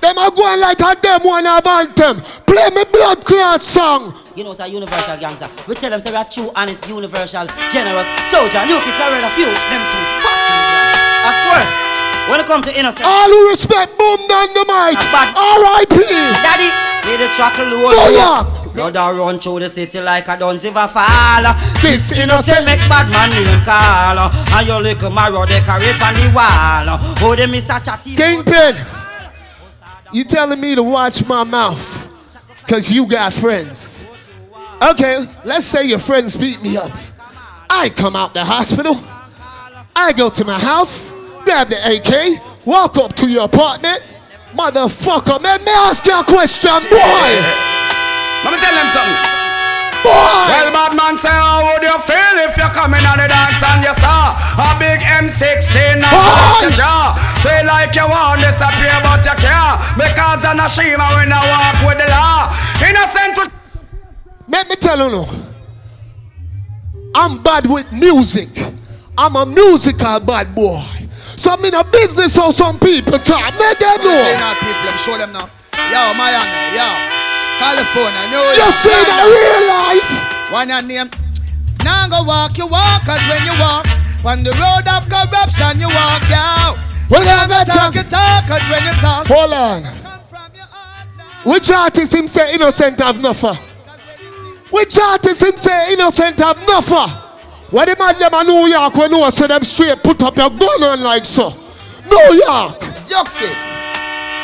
Them are going like a them one of anthem. Play me blood clot song. You know, it's a universal gangster. We tell them, say we are true, honest, universal, generous, soldier. New kids are a few. Them two fucking drunk. Of course, when it comes to innocent. All who respect Boom Dynamite. R.I.P. Daddy, need the track load. York. Blood a run through the city like a Dunn's River fall. This innocent make bad man name call. And your little marrow they carry on the wall. Oh, they miss a chatty. Kingpin, you telling me to watch my mouth because you got friends. Okay, let's say your friends beat me up. I come out the hospital. I go to my house, grab the AK, walk up to your apartment. Motherfucker, man, may I ask you a question, boy? Let me tell them something. Boy! Well, bad man say, how would you feel if you come in on the dance and you saw a big M16 and Boy! your jaw? Feel like you want disappear, but you can't because I'm not shame when I walk with the law. Innocent. Let me tell you, no. I'm bad with music. I'm a musical bad boy. So I'm in a business or some people talk. Let them know. Not people, them show them now. Yo, Miami, yo. California, New York. You see the real life. One your name. Now go walk, you walk, cause when you walk, on the road of corruption, you walk, yo. When you I never got talk, to- you talk, cause when you talk. Hold on. Which artist him say innocent have nothing? Which artist him say innocent have nothing? What the man them a New York when know so them straight put up your gun on like so. New York. Juxi.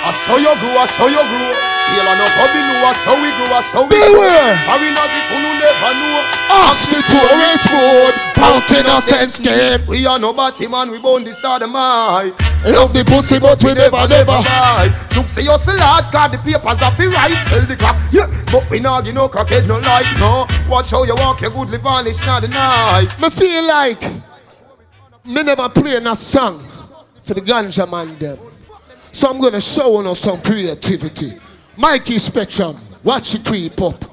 I saw you grow, I saw you grow. Feel no public know, I saw we grow, I saw we Beware. grow. Foreigners if you never know. Ask the tourist road. Out innocence game. We are no batty man, we born this the mind. Love the pussy, but we never, never. fight. Look, say you still hard, got the papers off the right, sell the clock. Yeah, but we not give no crackhead no light, no. Watch how you walk, your goodly vanish, not the night. Me feel like me never play a song for the ganja man them. So I'm gonna show you some creativity. Mikey Spectrum, watch it creep up.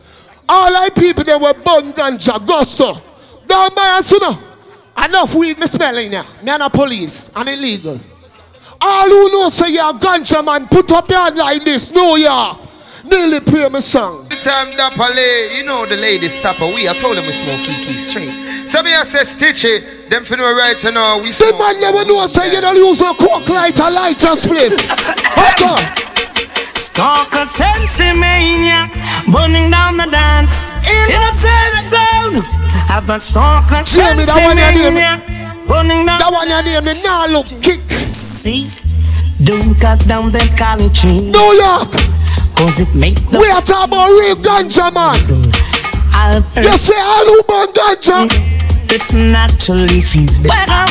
All I people that were born ganja, go so. Don't buy us, you know. Enough weed me smelling now. Me and a police and illegal. All who know say you're a ganja man, put up your hand like this, New York. Nearly play my song. The time that play, you know the ladies stop away. I told them we smoke kiki straight. So me I say stitchy, them finna right you know we The man never know say you don't use a coke light a light a split. Hold on. Stalker sensimania, burning down the dance. Have a stalker Tell me that one your name. sensimania, burning down. That one your name, me nah look kick. See, don't cut down the cali tree. New York. Cause it make the We are talking about real ganja man. You say all who burn ganja. It's naturally few.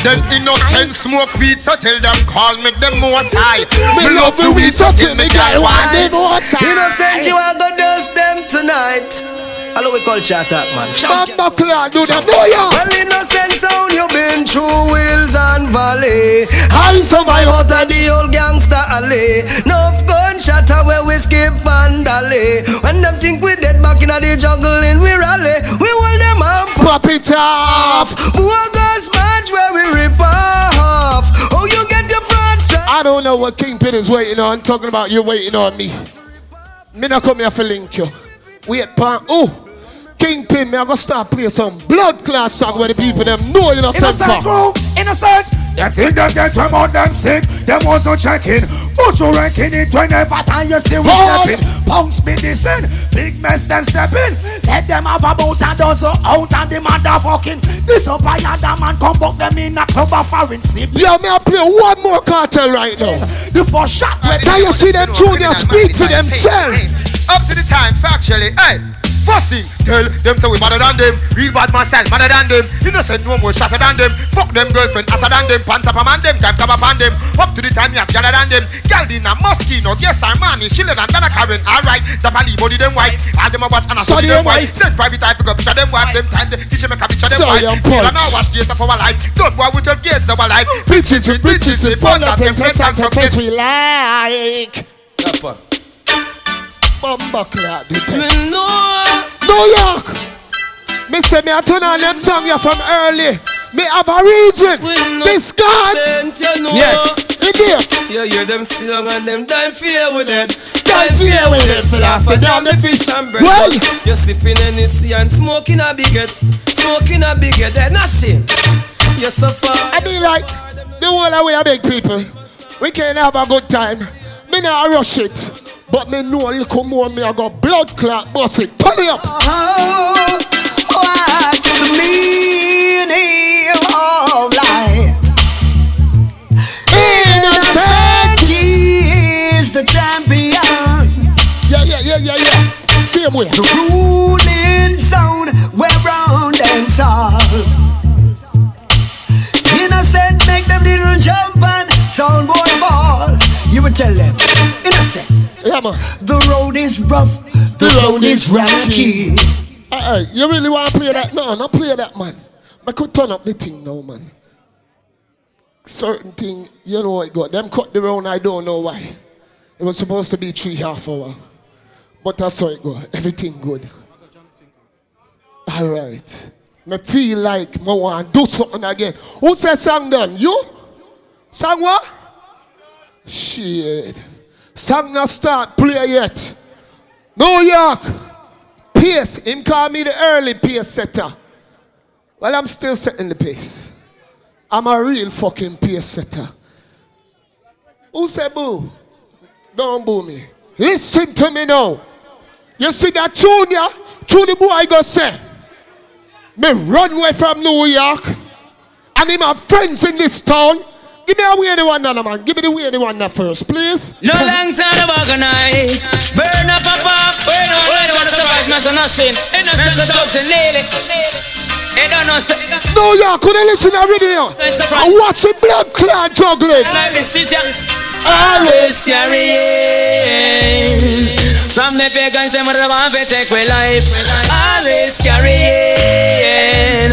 Them innocent smoke weed, so tell them call me them more side. Me love the weed, so tell me girl want them more side. Innocent, you are gonna dust them tonight. Hello, we call chat up, man. Bamba clan, do them, New York. Well, innocent sound, you've been through hills and valley. You survive out of the old gangster alley? Enough gunshot where we skip and alley. When them think we dead back in the jungle in we rally, we hold them up. Pop it off. Bogus match where we rip off. Oh, you get your front strap. I don't know what Kingpin is waiting on. Talking about you waiting on me. Me not come here for link you. Wait, pan. Oh, Kingpin, me I gonna start playing some blood class song where the people them know you know Innocent something. group, innocent. They think they get them out them sick. Them also checking. But you reckon it whenever time you see we stepping. Punks be dissing. Big mess them stepping. Let them have about a dozen out and the motherfucking. This up a yada man come back them in a club of foreign sip. Yeah, me I play one more cartel right now. The first shot. Can you see them juniors speak for themselves? Up to the time, factually. Hey, first thing, tell them say we better than them. Real bad man style, better than them. You know say no more shatter than them. Fuck them girlfriend, hotter than them. Pants up a man them, time come up on them. Up to the time you have gathered than them. Girl in a Moschino, yes I'm money. Chiller than Donna Karan, alright. Zapali body them white. All them a watch and I Sorry, study them them white. white. Send private time pick up, picture them wife. Them time they teach them a picture them Sorry, wife. I'm Feel punch. now watch years of our life. Don't boy with your gears of our life. Bitches with bitches with Put fun that that them them friends and success success. we like. Bumba clap the thing. New York. Me say me a turn on them song you from early. Me have a reason. This God. Yes. It is. You hear them sing and them die fear with it. Die fear with it, feel after down the fish and bread. Well. You're sipping Hennessy and smoking a bigot. Smoking a bigot, that's not shame. You're so far. I mean like, the whole way I beg people, we can have a good time. Me not rush it. But me know a little more me I got blood clot bust it. Turn it up. Oh, what's the meaning of life? Innocent is the champion. Yeah, yeah, yeah, yeah, yeah. Same way. The ruling sound where round and tall. Innocent make them little jump and sound boy fall. You would tell them, innocent. Yeah, man. The road is rough, the, road is rocky. Hey, you really want to play that? No, not play that, man. I could turn up the thing now, man. Certain thing, you know it got. Them cut the round, I don't know why. It was supposed to be three half hour. But that's how it go. Everything good. All right. Me feel like I want to do something again. Who said song done? You? Song what? Shit. Song not start play yet. New York. Pace. Him call me the early pace setter. Well, I'm still setting the pace. I'm a real fucking pace setter. Who said boo? Don't boo me. Listen to me now. You see that junior? The boy I go say. Me run away from New York. And him have friends in this town. Give me a weird one now, man. Give me the weird one now first, please. No long time to organize. Burn up, up, up. Burn up, burn up. What the surprise, man, so nothing. Innocent, so lady. Hey, don't know, say. New York, could you listen to the radio? I watch the blood clot juggling. Always carrying From the pagans them want to take away life Always carrying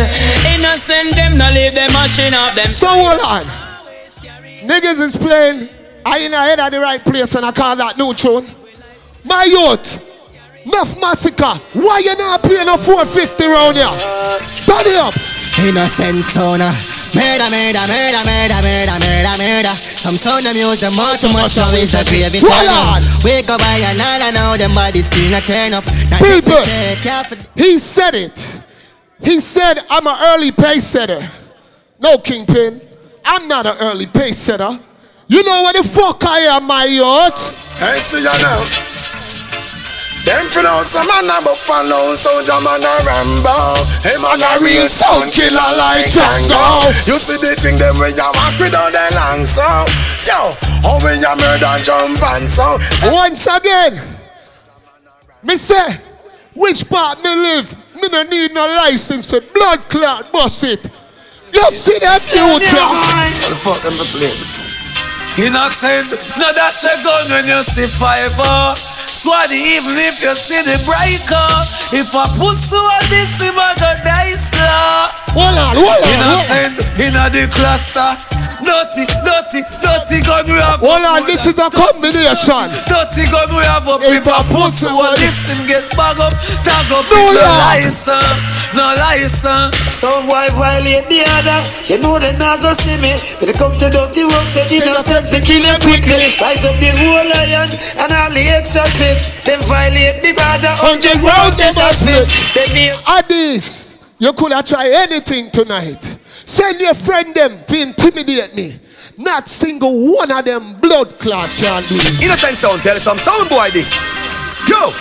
Innocent them not leave them mashing up them So hold on. Niggas is playing. I in the head at the right place and I call that new tune. My youth. Enough massacre. Why you not playing a 450 round here? Turn it up. Innocent son Murder, murder, murder, murder, murder, murder, murder Some son use them more too much So it's a craving on. Wake up by I know them bodies still not turn up Now take People, me check, yeah, for he said it. He said, I'm an early pace setter. No, Kingpin. I'm not an early pace setter. You know what the fuck I am, my yacht? Hey, see ya now. Them for know some man a buffalo, soldier man a Rambo. Hey man a real sound killer like Django. You see the thing them when you walk without the long so. Yo, how when you murder jump and so. Once again, me say, which part me live? Me no need no license to blood clot bust it. You see that Stand future? your What the fuck them a play? Innocent, no dash a gun when you see fiber. Squad even if you see the breaker. If I pussy on this, him a go die slow. Hold on, hold on, Innocent, inna the cluster. Dirty, dirty, dirty gun we have. Hold on, this is a combination. Dirty gun we have up. If I pussy on this, him get bag up, tag up. No No lie. license, no license. Some boy violate the other You know they not go see me When it come to dirty work Say innocent They kill them quickly Rise up the whole lion And all the extra clip Them violate the border Hundred rounds They must split They need Addies, you could have tried anything tonight. Send your friend them to intimidate me. Not single one of them blood clot can do it. Innocent sound, tell some sound boy this. Yo,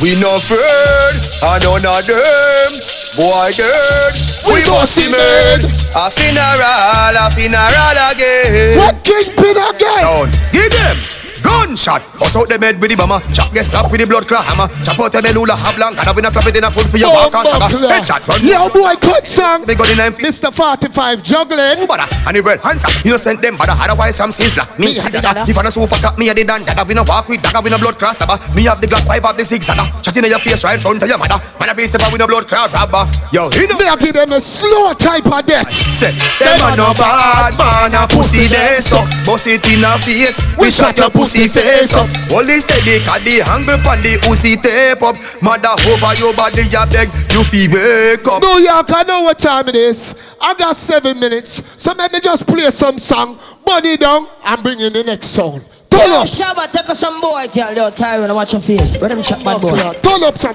we no afraid, I know not them. Boy, dead, we must be made. A funeral, a funeral again. What kingpin again? Sound, give them. Gunshot, bust out them head with the bomber Chop get slapped with the blood clot hammer Chop out them lula have long And I win a profit in a foot for your Oh, walk and saga. Headshot, run Yo, boy, cut song. Me gun in Mr. 45 juggling. Bada, and the red hands up. Innocent them, bada. Otherwise, I'm sizzler. Me, Me, had dada. dada. If I'm a super top, me, a the dan. Dada, we no walk with dagger, we no blood cross dabba. Me have the Glock 5 of the six dada. Shot in your face right front of your mother. Man, a beast we no blood clot robber. Yo, you know. Me, I give them a slow type of death. Say, them a no bad man, a pussy they suck. Bust it in a face, we shot your pussy face up. Hold it steady, cause the angle pan the Uzi tape up. Mother over your body, you beg, you feel wake up. New York, I know what time it is. I got seven minutes. So let me just play some song, body down, and bring in the next song. Turn Yo, up. Shabba, take us some boy, girl. Yo, Tyrone, I watch your face. Where them chat bad boy? Turn up some.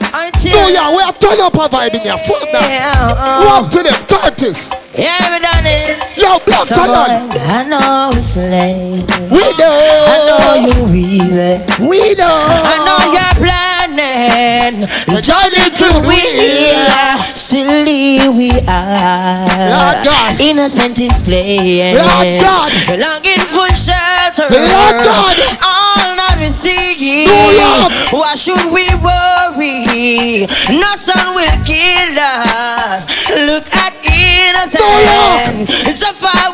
Until No, yeah, we are turn up a vibe in here. Fuck that. Walk to them, Curtis. Yeah, we done it. Yo, Black So Talon. boy, I know it's late. We know. I know you really. We know. I know you're planning. The Jolly good will. Silly we are. Lord God. Innocent is playing. Lord God. Longing for shelter. Lord God. All that we see. Lord. Why should we worry? Nothing will kill us. Look at innocent. It's a fire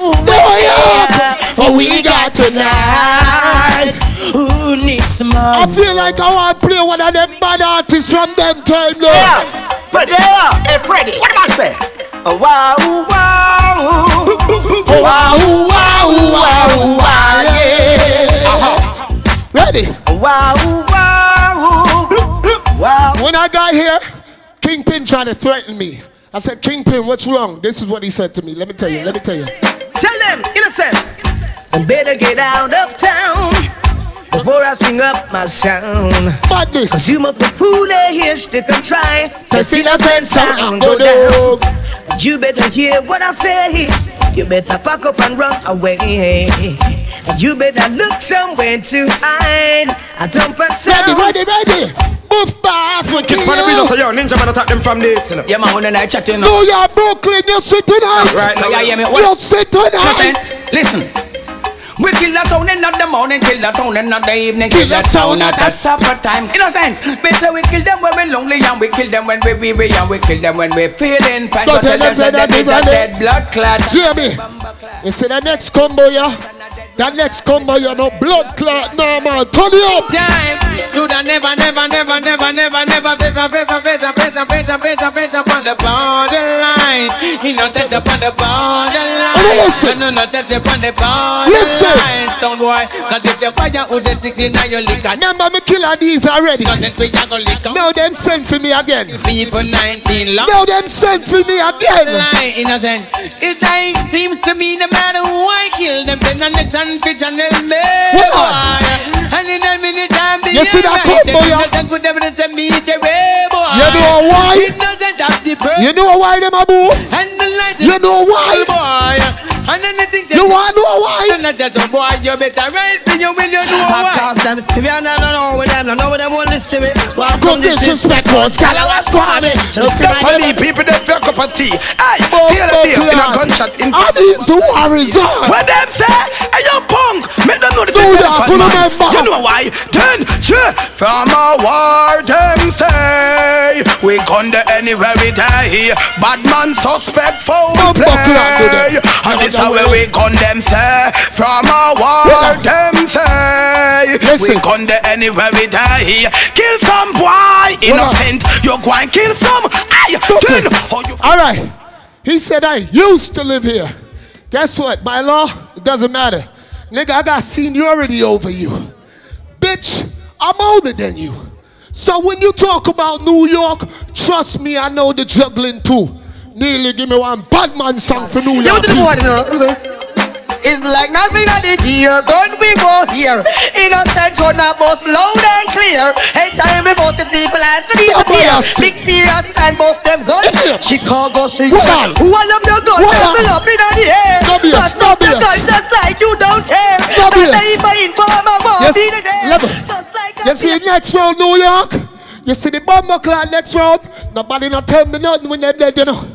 But we got tonight. Who needs more? I feel like I want to play one of them bad artists from them time, though. Yeah, Freddy, yeah. Hey, Freddy, what am I saying? Oh, wow, wow, Oh, wow, wow, wow, wow, yeah. Uh-huh. Ready? wow, wow, wow. When I got here, Kingpin trying to threaten me. I said, Kingpin, what's wrong? This is what he said to me. Let me tell you, let me tell you. Tell them, innocent, I better get out of town before I swing up my sound. Madness. Cause you must be foolish to try to see innocent sound go down. You better hear what I say. You better pack up and run away. You better look somewhere to hide. I don't pass Ready, ready, ready. Move back for Get from the business, so yo, Ninjaman attack them from this. You know. Yeah, man, when the night chat, you know. No, you're Brooklyn, you sit tonight. Right now, oh, yeah, yeah, me. You sit tonight. Listen, listen. We kill the sound in the morning, kill the sound in the evening, kill the sound at the supper time. Innocent. We say we kill them when we lonely and we kill them when we weary and we kill them when we feeling fine. But But tell tell them them say say that that is is a a dead blood clot. Jamie, you see the next combo, yeah? That next combo, you know, blood clot, no man, turn it up. Time. Should I never, never, never, never, never, never a face a face a face up on the borderline. He not set up on the borderline. Oh, listen. No, no, set up on the borderline. Listen. Sound boy, cause if the fire would have stick in your liquor. Remember me killer these already. Nothing we a go lick up. Now them send for me again. People 19 long. Now them send for me again. Lie, innocent. It seems to me no matter who I kill them, then on the sun fit and they'll What? And in a minute time, be You see that right. combo, yeah? Innocent put them in the meet the way, boy. You know why? Innocent of the birth. You know why them a boo? The You know why? And then the thing You want know why? And that a boy, you better ride for you when you know why. Them see me and I don't know with them, I know them want to see me. Well, good disrespect was Calabar Squad. So see my me people that feel cup of tea. Hey, hear the beer in a gunshot I need war is on. When them say, hey yo punk, make them know the Do that, elephant put 'em man. You know why? Then, che, from a war them say, we gun the anywhere we die. Bad man suspect foul Bumbo clock with play. And this how we gun them say, from our war them say, we Listen. gun the anywhere we die. Kill some boy, innocent. You go and kill some. Aye, then, All right. He said I used to live here. Guess what? By law, it doesn't matter. Nigga, I got seniority over you. Bitch, I'm older than you. So when you talk about New York, trust me, I know the juggling too. Nearly give me one Batman song for New York. don't know uh, what, you know. It's like nothing that is here, gun we go here. Innocent gun a bust loud and clear. Hey, time we bust the people and to disappear. Big serious and bust them gun. Chicago six. Who all of your gun? What? That's up in the air. Bust up the gun just like you don't care. Stop here. if I inform war, Yes, be the day. You see next round, New York? You see the bomber clock next round? Nobody not tell me nothing when they're dead, you know.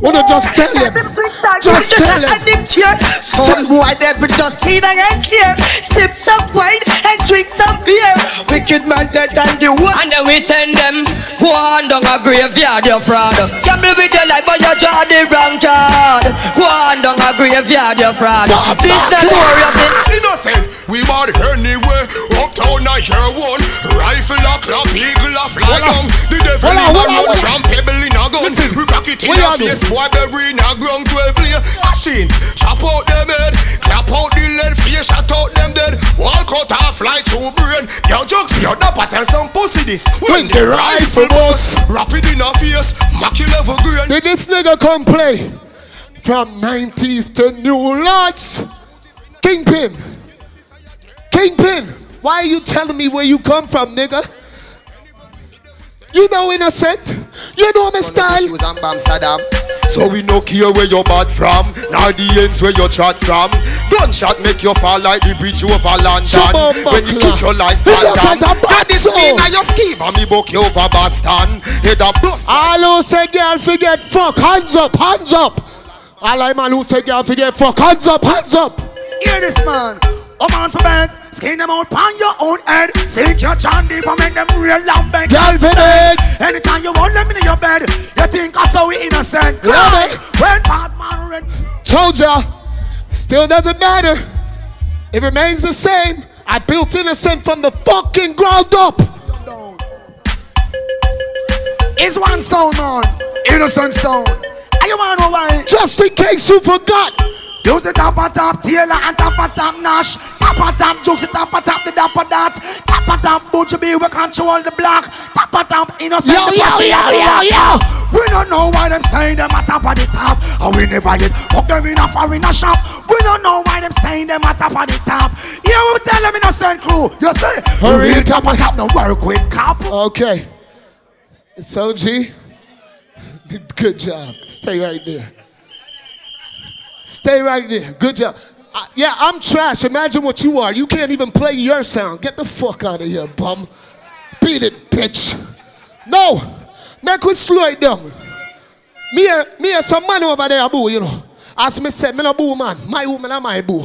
Wanna just tell him. Just tell them. Some boy that we just see them and care. Sip some wine and drink some beer. Wicked man dead and the one. And then we send them go on down a graveyard, your fraud. Trouble with your life, but you draw the wrong card. Go on down a graveyard, your fraud. Ah, this ah, notorious ah. is Innocent, we bad anyway. Uptown I hear one. Rifle a clock, eagle a fly down. The devil Hold in a hold on, gun hold on. from pebble in a gun. We rock it in What a y'all do? Face, boy bury in a ground twelve play. Machine, chop out them head, clap out the lead, face shut out them dead. Wall cut off like two brain. Yo joke, yo dapper tell some pussy this. When the rifle bust, rap it in a face, mack you level grain. Did this nigga come play from 90s to New Lots? Kingpin. Kingpin. Why are you telling me where you come from, nigga? You know innocent. You know my style. Shoes Bam Saddam. So we no care where you're bad from, nor the ends where you chat from. Gunshot make you fall like the bridge over. Shabba When you kick your life fall down. a That is me now your scheme and me book you over Boston. Head a bust. All who say girl forget fuck, hands up, hands up. All I man who say girl forget fuck, hands up, hands up. Hear this man. Oh man for bed, skin them out on your own head. Take your chandy for make them real lamb beg. Girl bed. Anytime you want them in your bed, you think I saw we innocent. Love it. When bad man red. Told ya, still doesn't matter. It remains the same. I built innocent from the fucking ground up. It's one sound man, innocent sound. Are you want to know why? Just in case you forgot. Use the top of top Taylor and top of top Nash. Top of top jokes, the top of top the dapper that. Top of top Butcher B, we control the block. Top of top innocent. Yo, the yo, yo, of yo, yo. We don't know why them saying them at top of the top. And we never yet fuck them in a foreign shop. We don't know why them saying them at top of the top. You will tell them innocent crew. You say, A real top of top, no work with cop. Okay. It's OG. Good job. Stay right there. Stay right there. Good job. Uh, yeah, I'm trash. Imagine what you are. You can't even play your sound. Get the fuck out of here, bum. Beat it, bitch. No. Make we slow it down. Me, and- me and some man over there, boo, you know. As me said, me no boo man. My woman and my boo.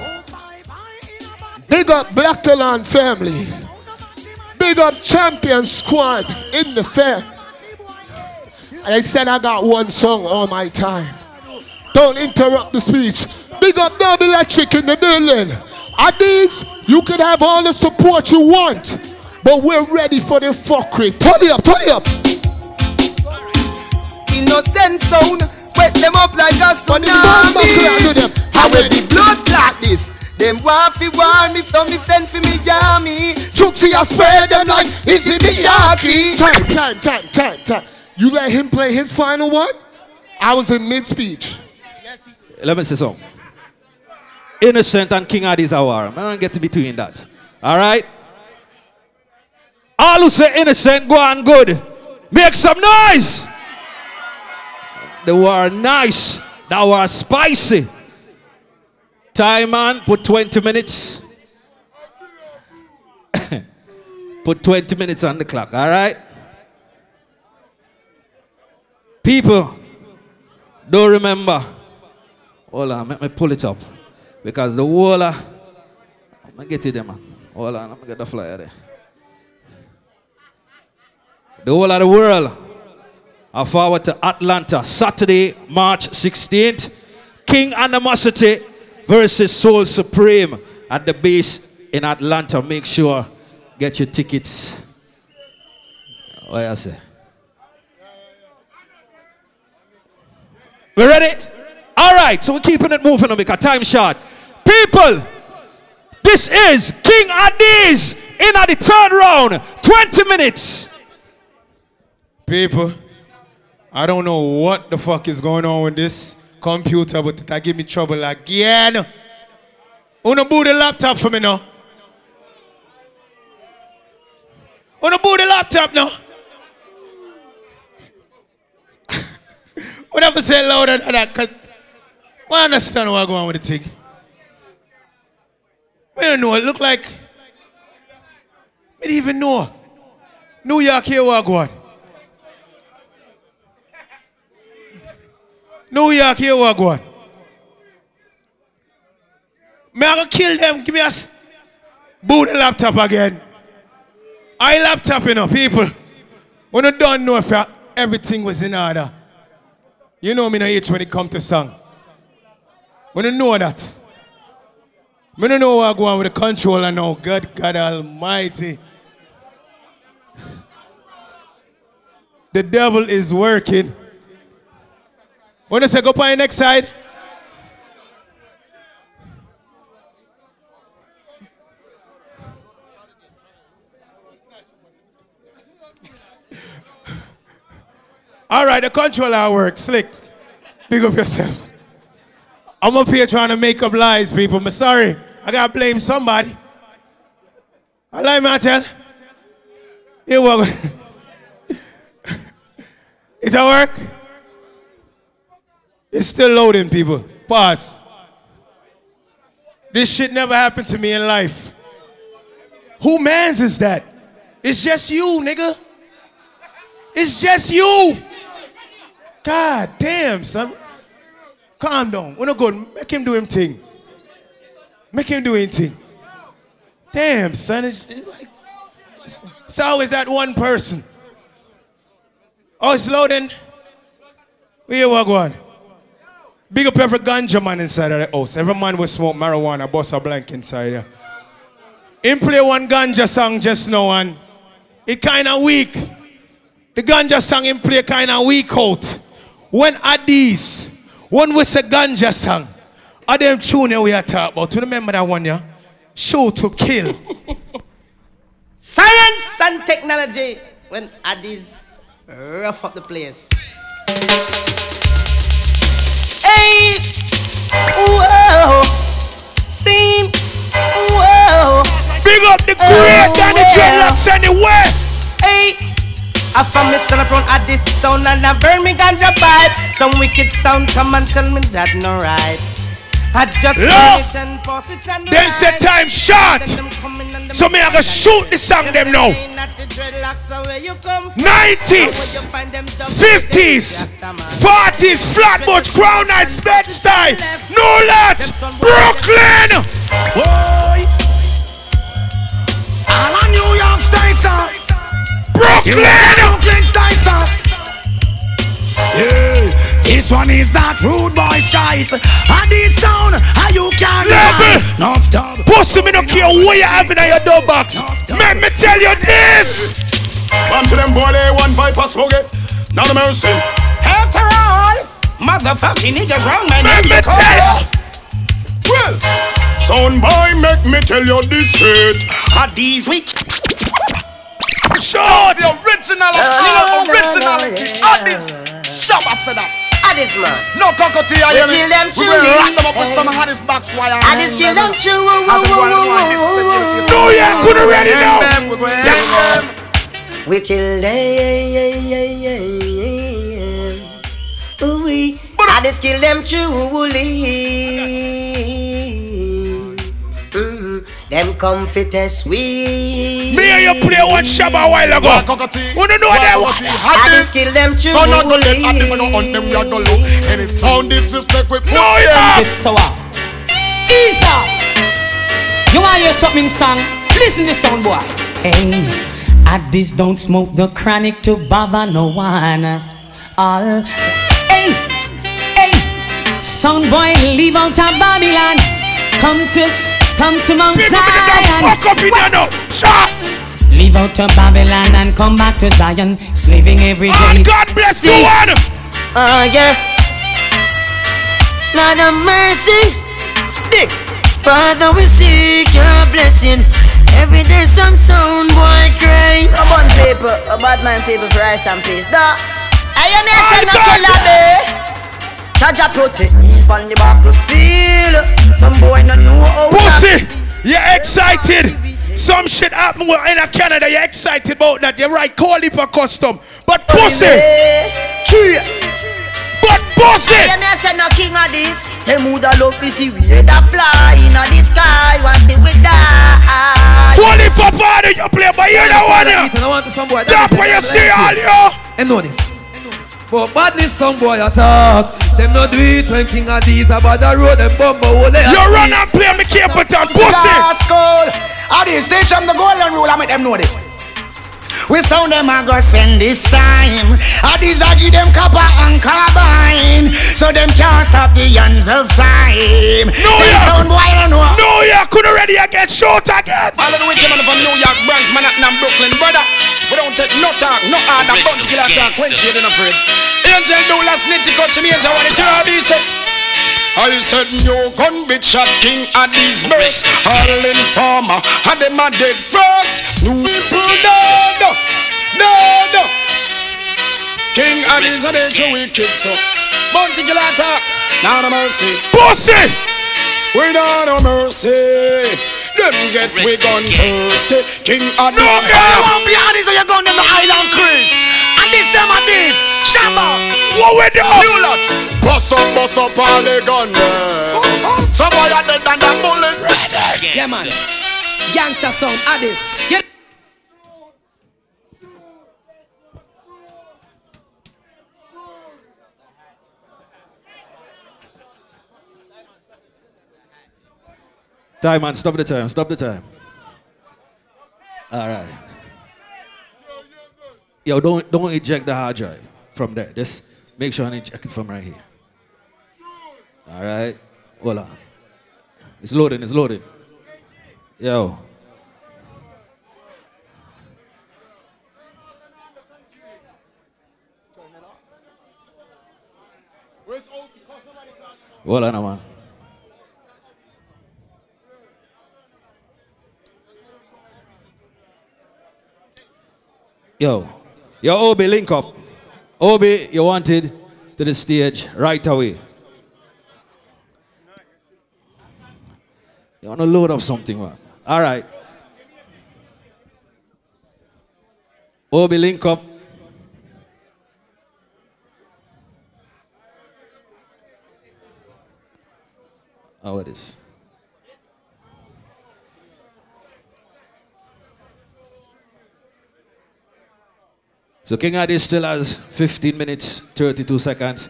Big up Black Talon family. Big up champion squad in the fair. I said I got one song all my time. Don't interrupt the speech. Big up Dub Electric in the building. At these, you can have all the support you want. But we're ready for the fuckery. Turn it up, turn it up. Innocent sound, wet them up like a tsunami. How will be blood like this? Them want fi war me, so me send fi me army. Chooksy, I spread them like it's in the Yaki. Time, time, time, time, time. You let him play his final one? I was in mid speech. Let me say so. Innocent and King Addies are war. I don't get to between that. All right? All who say innocent, go on good. Make some noise. They were nice. That were spicy. Time man, put 20 minutes. put 20 minutes on the clock, all right? People, don't remember. Hold on, let me pull it up. Because the of, I'm gonna get it there, man. Hold on, I'm gonna get the flyer there. The whole of the world are forward to Atlanta, Saturday, March 16th. King Animosity versus Soul Supreme at the base in Atlanta. Make sure get your tickets. What I say? We ready? All right, so we're keeping it moving on because time shot. People, this is King Addies in at the third round. 20 minutes. People, I don't know what the fuck is going on with this computer, but that give me trouble again. Wanna boot the laptop for me now? Wanna boot the laptop now? Whatever say louder than that, cause I understand what's going on with the thing. We don't know. It look like. We didn't even know. New York here, what going New York here, what going Me I gonna kill them. Give me a boot the laptop again. I laptop, you know, people. When you don't know if uh, everything was in order. You know me no age when it come to song. When you know that. Me don't know what go on with the controller now. God, God Almighty. The devil is working. When I say go by next side. All right, the controller works. Slick. Big up yourself. I'm up here trying to make up lies, people. I'm sorry. I gotta blame somebody. I lie, man, tell. Here we go. It a work? It's still loading, people. Pause. This shit never happened to me in life. Who mans is that? It's just you, nigga. It's just you. God damn, son. Calm down. We're not good. Make him do him thing. Make him do him thing. Damn, son. It's, it's like it's, it's always that one person. Oh, it's loading. Where you going? Big up every ganja man inside of the house. Every man will smoke marijuana, bust a blank inside here. Him play one ganja song just now and it kind of weak. The ganja song him play kind of weak out. When are these? When we say ganja song, are them tune we are talking about? You remember that one, yeah? Show to kill. Science and technology when Addies rough up the place. Hey, whoa, seem Big up the great oh, and the dreadlocks anyway. Hey. I from Mr. Front at this sound and I burn me ganja pipe. Some wicked sound come and tell me that no right. I just Look, it and pass it and them say time short. So me I go shoot the song them now. 90s, 50s, 40s, Flatbush, Crown Heights, Bed-Stuy, Newlands, Brooklyn. Boy, all a New York style. Brooklyn, Brooklyn style song. Yeah, this one is not rude boy's choice. And this sound, how you can Level. Enough dub. Pussy, me don't care what you have in your door box. Let me tell you this. One to them boy, they one five pass smoke Not a mercy. After all, motherfucking niggas wrong man. Let me you tell it. Well, son boy, make me tell you this straight. Are these weak? Short. The original, uh, originality. Of this. Shabba said that. Addies man. No cockatoo, I We hear me. kill them We will truly. lock them up with some Addies box wire. Addies kill them true. As a boy, boy, this is the new face. No, you couldn't ready now. Them, we them. We kill them. Ooh, we. Addies kill them truly. Them come fit as we. Me and you play one shabba a while ago. One cockatoo. Who don't know that one? Addies kill them truly. Son of the late artists, I go on them, we are gonna look. Any sound disrespect, we put No, them. yeah. So what? Isa, you want your something song? Listen this sound boy. Hey, at this don't smoke the chronic to bother no one. All hey, hey, sound boy leave out of Babylon. Come to, come to Mount Zion. Fuck up in there now. Shot. Leave out of Babylon and come back to Zion, slaving every Oh, day. God bless you one. Oh ah, yeah. Lord of mercy. Big. Father, we seek your blessing. Every day some sound boy cry. Come on, people. A bad man people for rice and peace. No. I am here Oh, saying no God. killer be. Jaja protect me from the battlefield. Some boy no know how. Pussy, you're excited. Some shit happen in Canada. You're excited about that. You're right. Call it for custom. But pussy, True. but pussy. I am here saying no king of this. Them woulda love to see we that fly in the sky. Want see we die. Call it for party. You play by ear that one. yeah. I want some. That's why you see all you. And know this. But badness some boy attack. Them no do it when King Addies about the road. Them bumbo hole. You run and play me Capitan. Pussy. School. At this stage, I'm the golden rule. I make them know this. We sound them a go send this time. At this I give them copper and carbine. So them can't stop the hands of time. No, them yeah. sound boy don't know. No, you could already get shot again. All of the wicked man from New York, Bronx, Manhattan, and Brooklyn, brother. We don't take no talk, no hard, and bunch killer talk when she ain't afraid. Angel Doulas, Nitty Cut, she major one, it's your say. I said no gun bitch shot king and these birds. All informer and them are dead first. New people dead Dead. King Addies are dead to wicked so Bounty killer talk. Now no mercy. Pussy. We don't no mercy Them get we gun thirsty King and No, the yeah. You won't be on this, so you gun them the island cruise. And this them and this. Shabba. What we do? New lots. Bust up, bust up all the gun them. Some boy are dead than that bullet. Yeah, man. Gangsta sound, Addies. Yeah. Time man, stop the time. Stop the time. All right. Yo, don't don't eject the hard drive from there. Just make sure I eject it from right here. All right. Hold on. It's loading. It's loading. Yo. Hold man. Yo, yo, Obi, link up. Obi, you wanted to the stage right away. You want a load of something, man. All right. Obi, link up. Oh, it is. So King Adi still has 15 minutes, 32 seconds.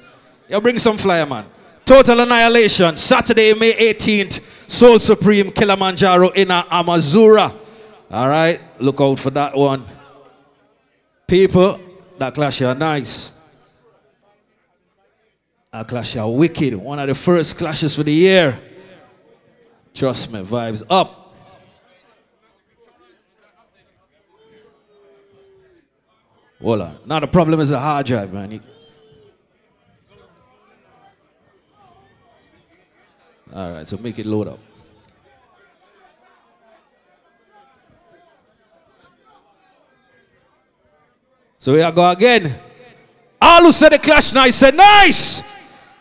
You bring some flyer, man. Total Annihilation, Saturday, May 18th, Soul Supreme, Kilimanjaro, in Amazura. All right, look out for that one. People, that clash are nice. That clash are wicked. One of the first clashes for the year. Trust me, vibes up. Hold on. Now the problem is the hard drive, man. You- All right, so make it load up. So we are go again. All who said the clash nice said nice.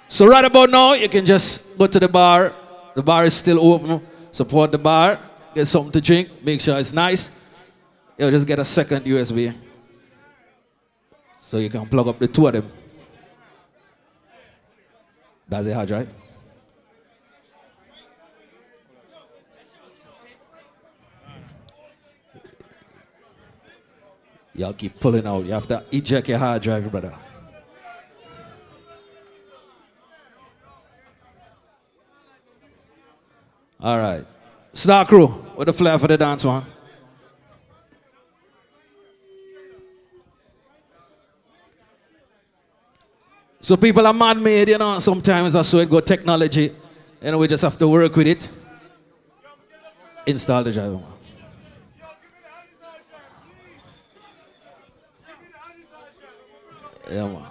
So right about now, you can just go to the bar. The bar is still open. Support the bar. Get something to drink. Make sure it's nice. You'll just get a second USB. So you can plug up the two of them. That's a hard drive. Y'all keep pulling out. You have to eject your hard drive, brother. All right. Star Crew, with the flair for the dance one. So people are man-made, you know. Sometimes that's why it go technology. You know, we just have to work with it. Install the driver. Yeah, man.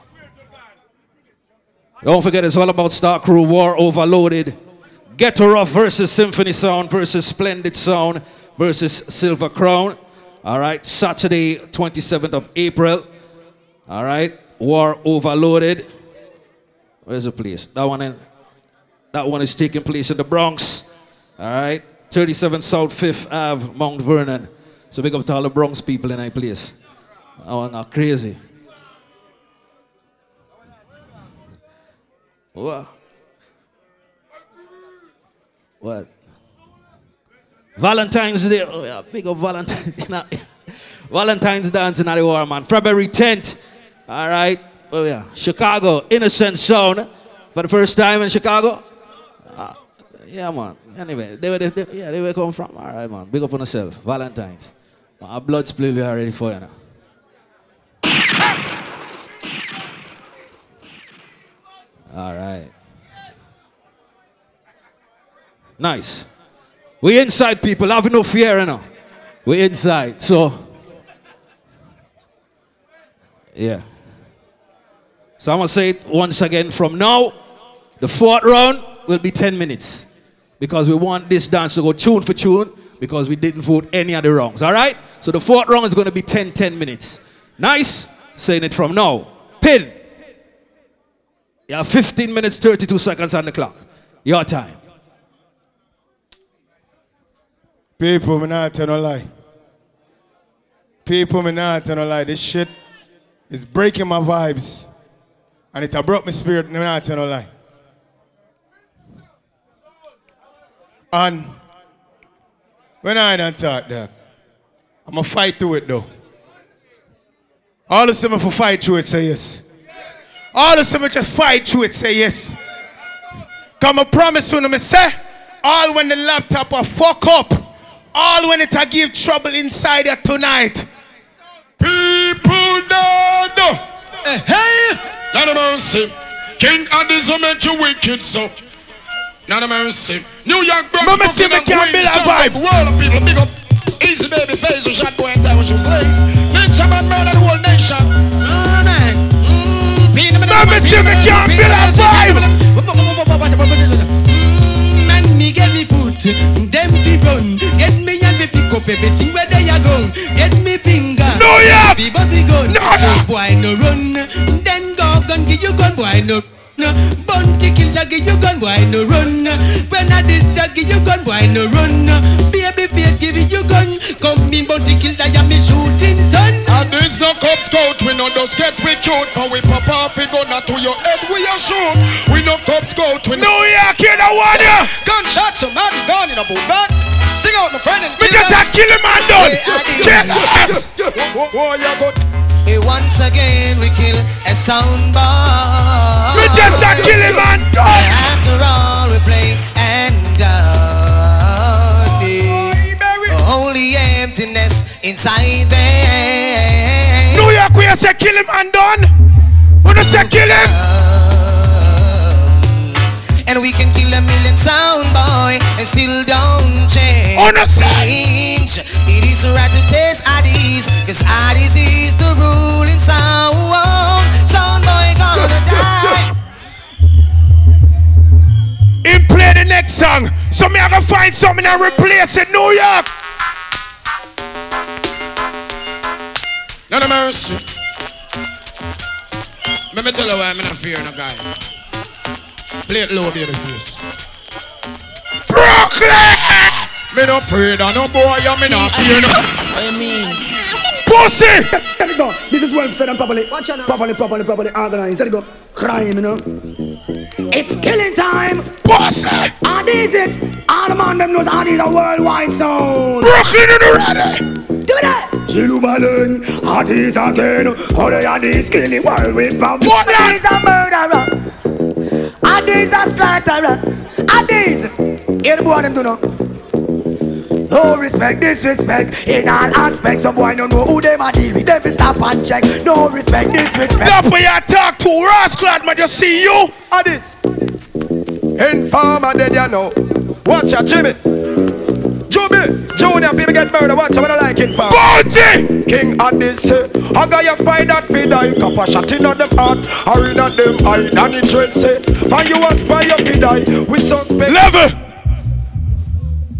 Don't forget, it's all about Star Crew War Overloaded. Ghetto Rough versus Symphony Sound versus Splendid Sound versus Silver Crown. All right, Saturday, 27th of April. All right, War Overloaded. Where's the place? That one, in, that one is taking place in the Bronx. All right, 37 South 5th Ave, Mount Vernon. So big up to all the Bronx people in that place. One are crazy. What? What? Valentine's Day. Oh, yeah, big up Valentine's. Valentine's dancing at the war, man. February 10th. All right. Oh, yeah. Chicago, Innocent Zone. For the first time in Chicago. Uh, yeah, man. Anyway, they were, they, yeah, they were come from. All right, man. Big up on yourself. Valentine's. Our blood split we are ready for you now. All right. Nice. We inside people, have no fear, you know. We inside. So, yeah. So I'm gonna say it once again from now. The fourth round will be 10 minutes. Because we want this dance to go tune for tune because we didn't vote any of the wrongs. Alright? So the fourth round is gonna be 10 10 minutes. Nice? Saying it from now. Pin. You have 15 minutes, 32 seconds on the clock. Your time. People, me not tell no lie. People, me not tell no lie. This shit is breaking my vibes. And it a broke my spirit, me not tell no lie. And when I don't talk that, I'm gonna fight through it though. All of them for fight through it, say yes. All of them just fight through it, say yes. Come I promise you, me say, all when the laptop a fuck up, all when it a give trouble inside here tonight. People don't know. Eh, hey, Lord of mercy. King Addies will make you wicked so. Lord of mercy. New York. Mama see me can't and build a Queens, vibe. World of people, big up. Easy baby face, who shot boy in time when she was laced. Lynch a man murder the whole nation. Oh man. Mama see me can't build a vibe. Man, me get me foot, them run. Get me and me pick up everything where they are gone. Get me finger, no yeah, fi bust me gun. No boy no run, then go gun give you gun boy no. Bounty Killer, give you gun, why no run? When I this dog, give you gun, why no run? Baby, baby, give you gun. Come in, Bounty Killer, ya me shooting son. And this no Cub Scout, we no just get with shoot. For we pop off, we go not to your head, we a shoot. We no Cub Scout, we no. New York, you know what? Yeah. Gunshots, some man gone in a boot, man. Sing out, my friend. And Because I kill him and done. Kill him. Whoa, you got. Hey, once again we kill a sound bar. We just a kill him and done. After all we play and down. Holy emptiness inside there. New York, we say kill him and done. Wanna say kill him? And we can kill a million sound boy and still don't change. Understand? It is right to taste Addies, cause Addies is the ruling sound. Sound boy gonna die. Him play the next song. So me I gonna find something and replace it. New York. None of mercy. Let me tell you why I'm not fear no guy. Play it low, baby face. Brooklyn! Me not afraid of no boy, and me not fear no. I mean, Pussy! There we go. This is well said and properly, properly, properly, properly organized. There we go. Crime, you know. It's killing time. Pussy! And this is all the man them knows and these are worldwide sound. Brooklyn in the ready. Give me that. Chilu Balloon, Addies again. How they are this killing world with bomb. What that? A murderer. Addies a slaughterer. Addies. Hear the boy them do know. No respect, disrespect in all aspects. Some boy don't know who them a deal with. Them fi stop and check. No respect, disrespect. That's where you talk to Rascal, man. Just see you. Addies. Informer dead, you know. Watch out, Jimmy. Jimmy. Junior, people get murdered. Watch out, what I like informer. Bounty! King Addies I got your spy that feed die. Cop a shot in on them heart. Or in on them eye. And the trade say, and you a spy your feed die. We suspect. Level.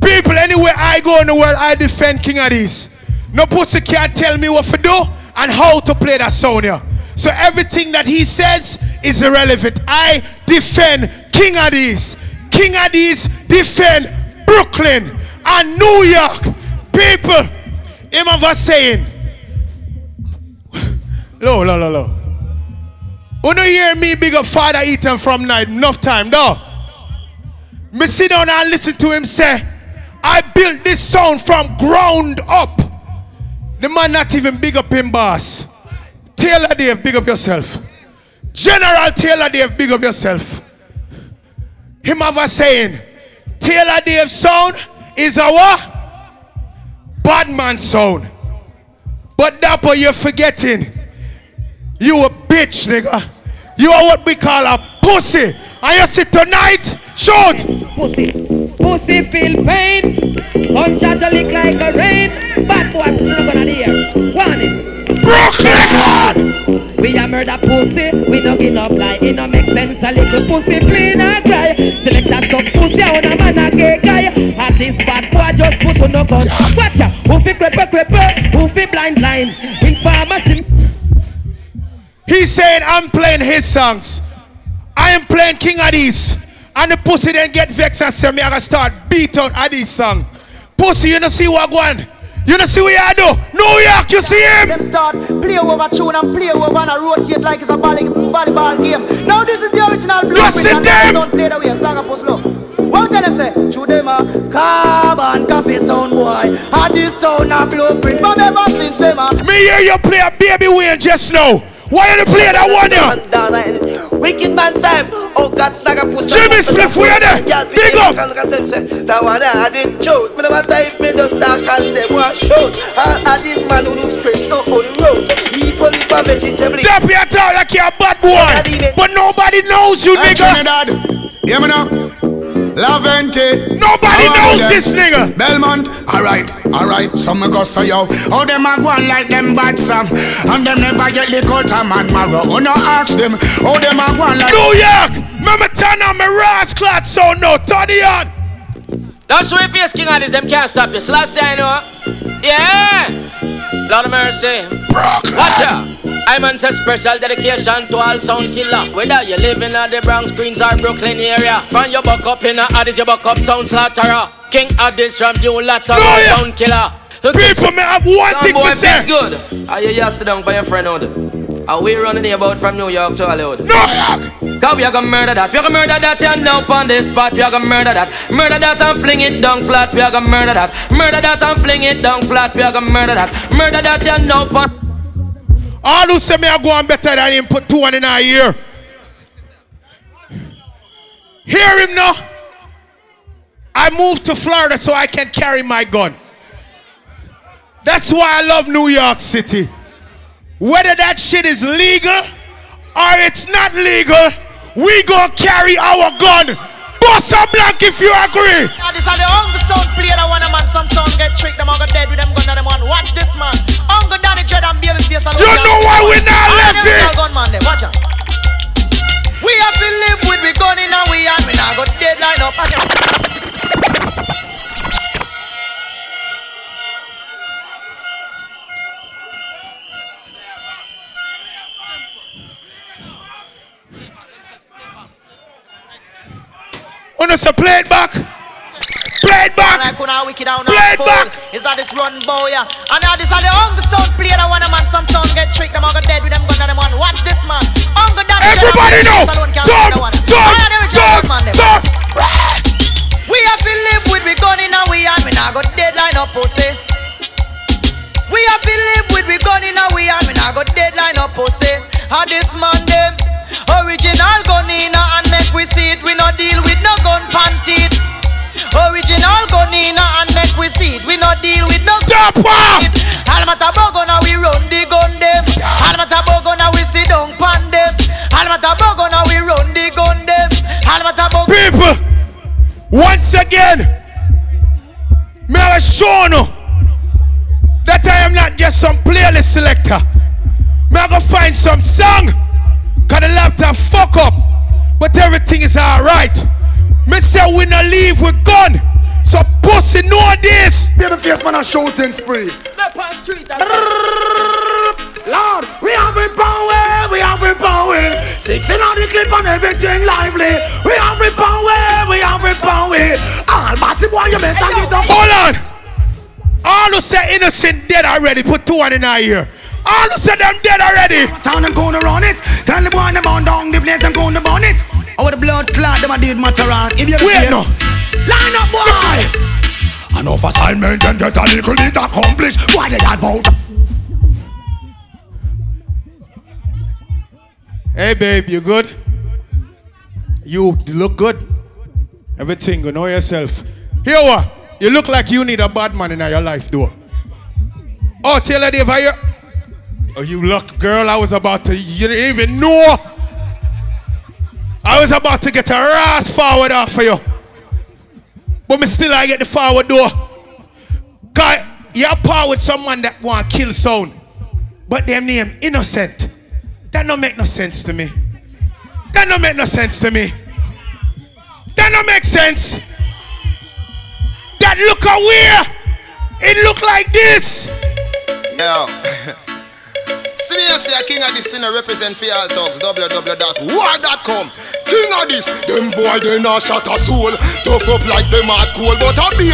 People, anywhere I go in the world, I defend King Addies. No pussy can't tell me what to do and how to play that sound here. So everything that he says is irrelevant. I defend King Addies. King Addies defend Brooklyn and New York. People, him us saying, low, low, low, low. You know hear me big up Father Eaton from night, enough time, though. Me sit down and listen to him say, I built this sound from ground up. The man not even big up him boss. Taylor Dave, big up yourself. General Taylor Dave, big up yourself. Him a saying, Taylor Dave sound is our bad man sound. But that boy you're forgetting. You a bitch, nigga. You are what we call a pussy. And you sit tonight, shout. pussy, pussy feel pain. Gunshot a lick like a rain. Bad boy, look on the air. Warning. Brooklyn! We a murder pussy, we no give up lie. It no make sense a little pussy clean and cry. Select a some on a man a gay guy. At this bad boy just put on no gun. Watch out, who fi crepe crepe, who fi blind blind. In pharmacy. He's saying I'm playing his songs. I am playing King Addies. And the pussy then get vexed and say me I gotta start beat out Addies song. Pussy, you know see what going? You know see what you do? New York, you see him? Them start play over tune and play over and a rotate like it's a volley, volleyball game. Now this is the original blueprint Yes, it and them. don't play the way a song post look. What tell them say? Shoot them a carbon copy sound boy. And this sound a blueprint from ever since them a Me hear you play a baby Wayne just now. Why are you play that one here? Wicked man time. Oh God, snagger push. Jimmy Spliff, where you there? Big up. That one I did shoot. Me never time me don't talk and them want shoot. And and this man who do straight no on the road. People live a vegetable. Stop your talk like you're a bad boy. But nobody knows you, nigga. Hey, nigga. Trinidad, hear me now. Lavente. Nobody knows them? this nigga. Belmont. Alright, alright. Some go so yo. How them a go on like them bad song. And them never get the cut a man marrow. Oh no ask them. How them a go on like New York. Remember turn on my Ross clot so no. Turn it on. That's why face King Addies, them can't stop you. So last I know. Yeah. Lord of mercy. Watch out. I'm on a special dedication to all sound killer. Whether you live in the Bronx, Queens, or Brooklyn area. From your buck up in the Addies, your buck up sound slaughterer. King Addies from you, lots of oh, Lawyer. sound killer. People may have one thing boy to say. good. Are you just sit down by your friend out? Are we running here about from New York to Hollywood? No York! Cause we are gonna murder that. We are gonna murder that and now on this spot. We are gonna murder that. Murder that and fling it down flat. We are gonna murder that. Murder that and fling it down flat. We are gonna murder that. Murder that and now on. All who say me I go on better than him put two on in a year. Hear him now. I moved to Florida so I can carry my gun. That's why I love New York City. Whether that shit is legal or it's not legal, we gonna carry our gun. Bust a blank if you agree. Now this are the hunger sound play that one a man some sound get tricked them go dead with them gun and them one. Watch this man. Hunger Danny Dread and baby face alone You know why we not left it? gun man there. Watch out. We have to live with we gun in and we and we now go deadline up out Wanna say play it back? Play it back! Like when I down Play it back! Is that this run boy yeah And now this are the hunger sound play that one a man some sound get tricked them all go dead with them gun and them one watch this man Hunger and Everybody know! face alone can't Talk, do the one. talk, All of them is talk, gun man there. talk. We have to live with we gun in and we and we now go deadline up pussy. We have to live with we gun in and we and we now go deadline up pussy. And this man them original gun and make we see it. We no deal with no gun panted. Original gun and make we see it. We no deal with no gun panted. All matter bogo now we run the gun them. All matter bogo now we sit down pan them. All matter bogo now we run the gun them. All matter bogo. People, once again, may I show you that I am not just some playlist selector. May I go find some song, cause the laptop fuck up, but everything is alright. Me say we not leave with gun, so pussy know this. Baby face man a shooting spree. Lord, we have it power, we have it power. Six in on the clip and everything lively. We have it power, we have it power. Almighty boy, you better get up. Hold on. All who say innocent dead already, put two on in our ear. All who say them dead already. Town them gonna run it. Tell the boy them burn down the place, them gonna burn it. Over the blood clot, them a did matter on. If you Wait, face, no. line up, boy. Enough assignment and get a little bit accomplished. Why they that about? Hey babe, you good? You look good. Everything good. Know yourself. Here what? You look like you need a bad man in your life, though. Oh, Taylor Dave, are you? Oh, you look, girl. I was about to. You didn't even know. I was about to get a ass forward off for you. But me still I get the forward door. Cause you're part with someone that want kill sound. But them name innocent. That don't make no sense to me. That don't make no sense to me. That don't make sense. That look away. It look like this. Yo. See me a king of this in represent for all thugs www.war.com King of this, them boy they not shot a soul. Tough up like them hard cool but I be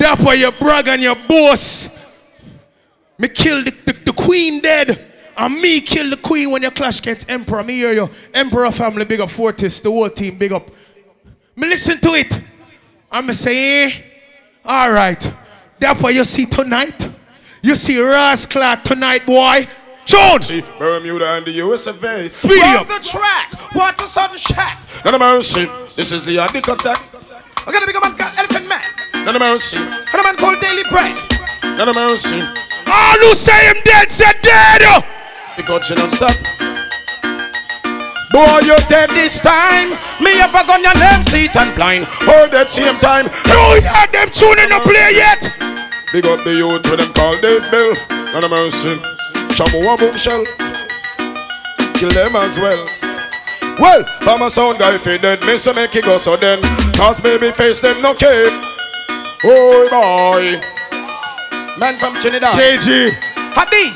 That why you brag and your boss. Me kill the, the, the queen dead. And me kill the queen when you clash against emperor. Me hear you. Emperor family big up Fortis. The whole team big up. Me listen to it. And me say, eh, all right. That why you see tonight. You see Rasclad tonight, boy. Jones. Bermuda and the US of A. Speed up. the track. What a sudden shot. None of mercy. This is the Attic attack. I got a big man called Elephant Man. None of mercy. And a man called Daily Bread. None of mercy. All who say him dead, said dead. Because you don't stop. Boy, you're dead this time. Me a gun your name, seat and blind. All that same time. No, yeah, them tuning to play yet. Big up the youth with them call Dave Bill. None of mercy. Shamu a boomshell. Kill them as well. Well, I'm a sound guy fi dead, me so make it go so then. Cause baby face them no care. Oh boy. Man from Trinidad. KG. Hot these.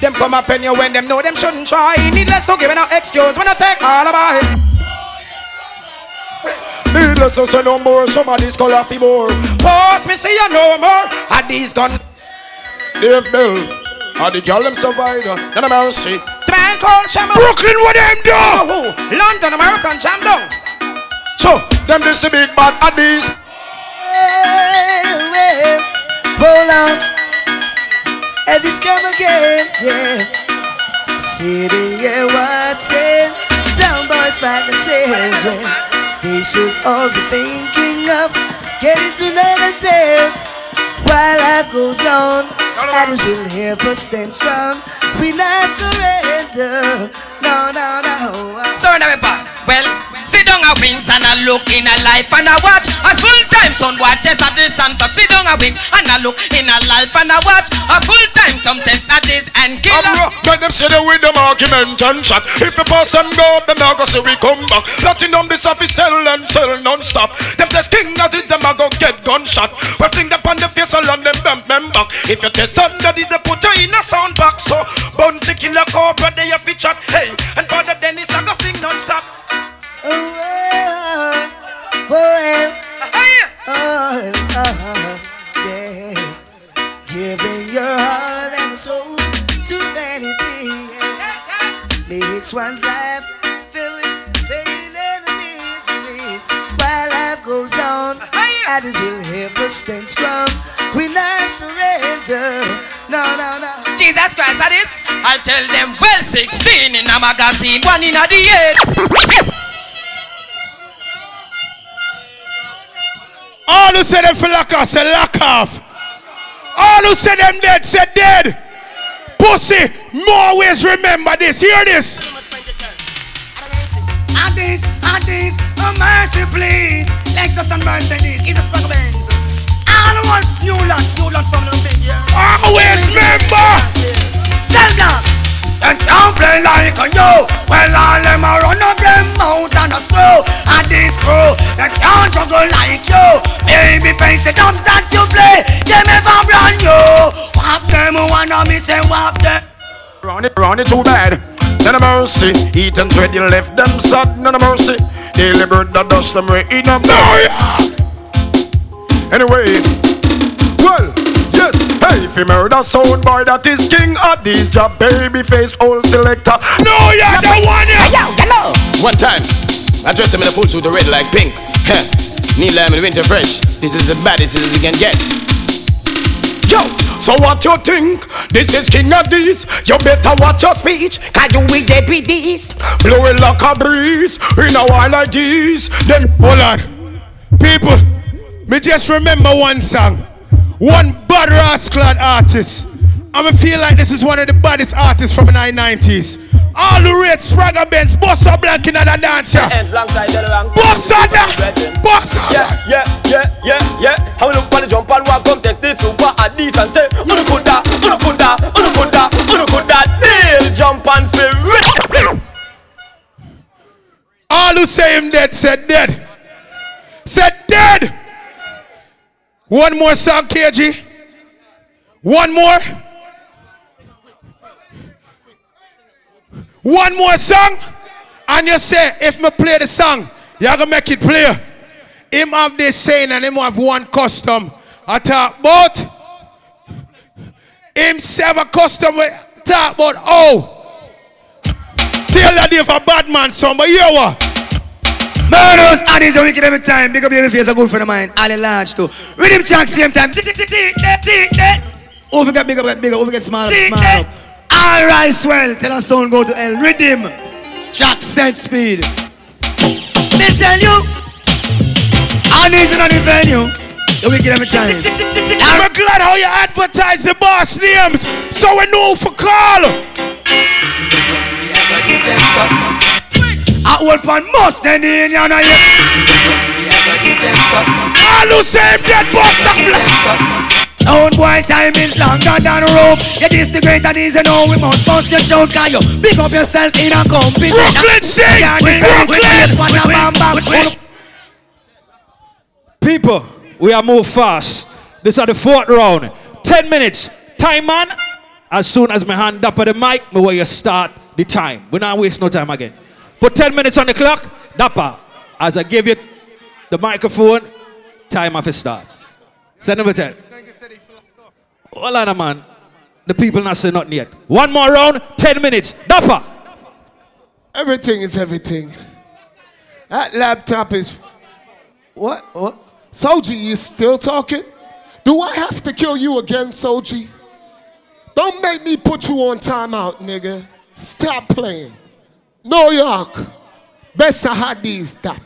Them come offend you when them know them shouldn't try. Needless to give no excuse when I take all about it. Needless to say no more, somebody's call off the more. Pause me, see you no more. Had these guns. Dave Bell. How the girl them survive? None of mercy. The man called Shama. Brooklyn, what them do? Oh. London, American champ down. So, them this the big bad at these. Well, well, hold on. And this come again, yeah. Sitting here watching some boys fight themselves when they should all be thinking of getting to know themselves. While life goes on, others will ever stand strong. We not surrender. No, no, no. Surrender, me back. Well, down a wings and a look in a life and a watch. As full time son boy test at this and for sit down a wings and a look in a life and a watch. A full time some test at this and kill. Bro, make them sit there with them arguments and chat. If the past them go up, then I go say we come back. Platinum this office sell and sell non-stop. Them test king as it them a go get gunshot. We fling them on the face and them bam bam back. If you test under the they put you in a sound box. So bounty killer cobra they a fit shot. Hey, one's life filled with pain and misery. While life goes on, I just will ever stand strong. We not surrender. No, no, no. Jesus Christ, that is. I tell them, well, 16 in a magazine, one in a eight. All who say them for lock off, say lock off. All who say them dead, say dead. Pussy, more ways remember this. Hear this. And this, and this, a mercy please. Lexus and Mercedes, it's a Benz. All want new lots, new lots from the thing, yeah. Always remember. Zelda. Them can't play like a yo Well all them a run up them out and a screw And this crew Them can't juggle like you Baby face the dumps that you play Them ever brand new Whap them wanna me say whap them Run it, run it too bad. None of mercy. Eat and tread, you left them sad. None of mercy. Daily bird that dust them right in a Anyway, well, yes, hey, if you murder sound boy, that is king of this job, baby face old selector. No, yeah, that one, yeah. Yo, hello. One time, I dressed him in a full suit of red like pink. Heh, Neil Lamb and Winter Fresh. This is the baddest as we can get. Yo, so what you think? This is king of these. You better watch your speech. Cause you will dead with this. Blowing like a breeze in a while like this. Then hold on, people. Me just remember one song, one bad rascal artist. I'ma feel like this is one of the baddest artists from the 990s. All the red swagger bands, boss up black in the dance, yeah. Boss up that, boss up Yeah, yeah, yeah, yeah, yeah. Look for the jump and walk come take this super at this and say, Unu kunda, unu kunda, unu kunda, unu kunda, deal jump and feel. All who say him dead said dead. Said dead. One more song, KG. One more. One more song. And you say, if me play the song, you're gonna make it play. Him have this saying and him have one custom. I talk about him have a custom. Talk about oh. Tell that if a bad man son, but hear what? Murders and is a wicked every time. Big up your face, a good friend of mine. The large too. Rhythm track same time. Over get bigger, get bigger. Over get smaller, smaller. All right, swell. Tell us sound go to hell. Rhythm. Track set speed. Me tell you. And is on the venue. The wicked every time. I'm glad how you advertise the boss names so we know for call. I hold pan must then in ya na ye. All who say him dead boss up black. Sound boy time is longer than rope. Yeah, this the greater these, you know we must bust your shout. Cause you big up yourself in a competition. Brooklyn sing! Yeah, this Brooklyn! with this one, a bam, bam. People, we are move fast. This are the fourth round. Ten minutes. Time man. As soon as my hand up at the mic, me where you start the time. We not waste no time again. Put 10 minutes on the clock. Dapper. As I give you the microphone, time off is start. Send number 10. Hold on, man. The people not say nothing yet. One more round, 10 minutes. Dapper. Everything is everything. That laptop is. What? What? Soji, you still talking? Do I have to kill you again, Soji? Don't make me put you on timeout, nigga. Stop playing. New York. Best I had these that.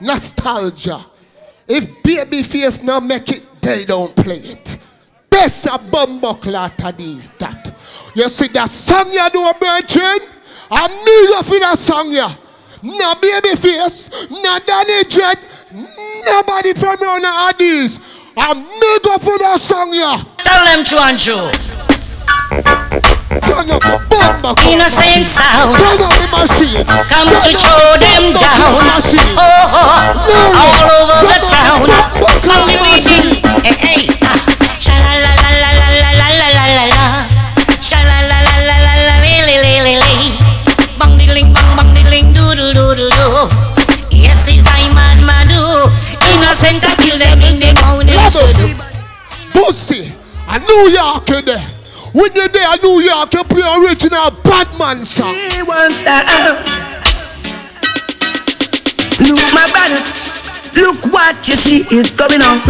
Nostalgia. If Babyface not make it, they don't play it. Best a bumbuckle out of these that. You see that song you do, Bertrand? I'm me go for that song ya. No Babyface, no Danny Dread, nobody from around the these. I'm me go for that song ya. Tell them to Innocent sound. Come to throw them down. Oh, oh, all over the town. Come with me. Hey, hey. ah. Bang diddling, bang bang diddling, doodle doodle do. Yes, it's I mad madu. Innocent, I kill them in the do. Pussy, a New Yorker there. When you're there in New York, you play original Batman song. He wants that. Look, my brothers. Look what you see is coming on.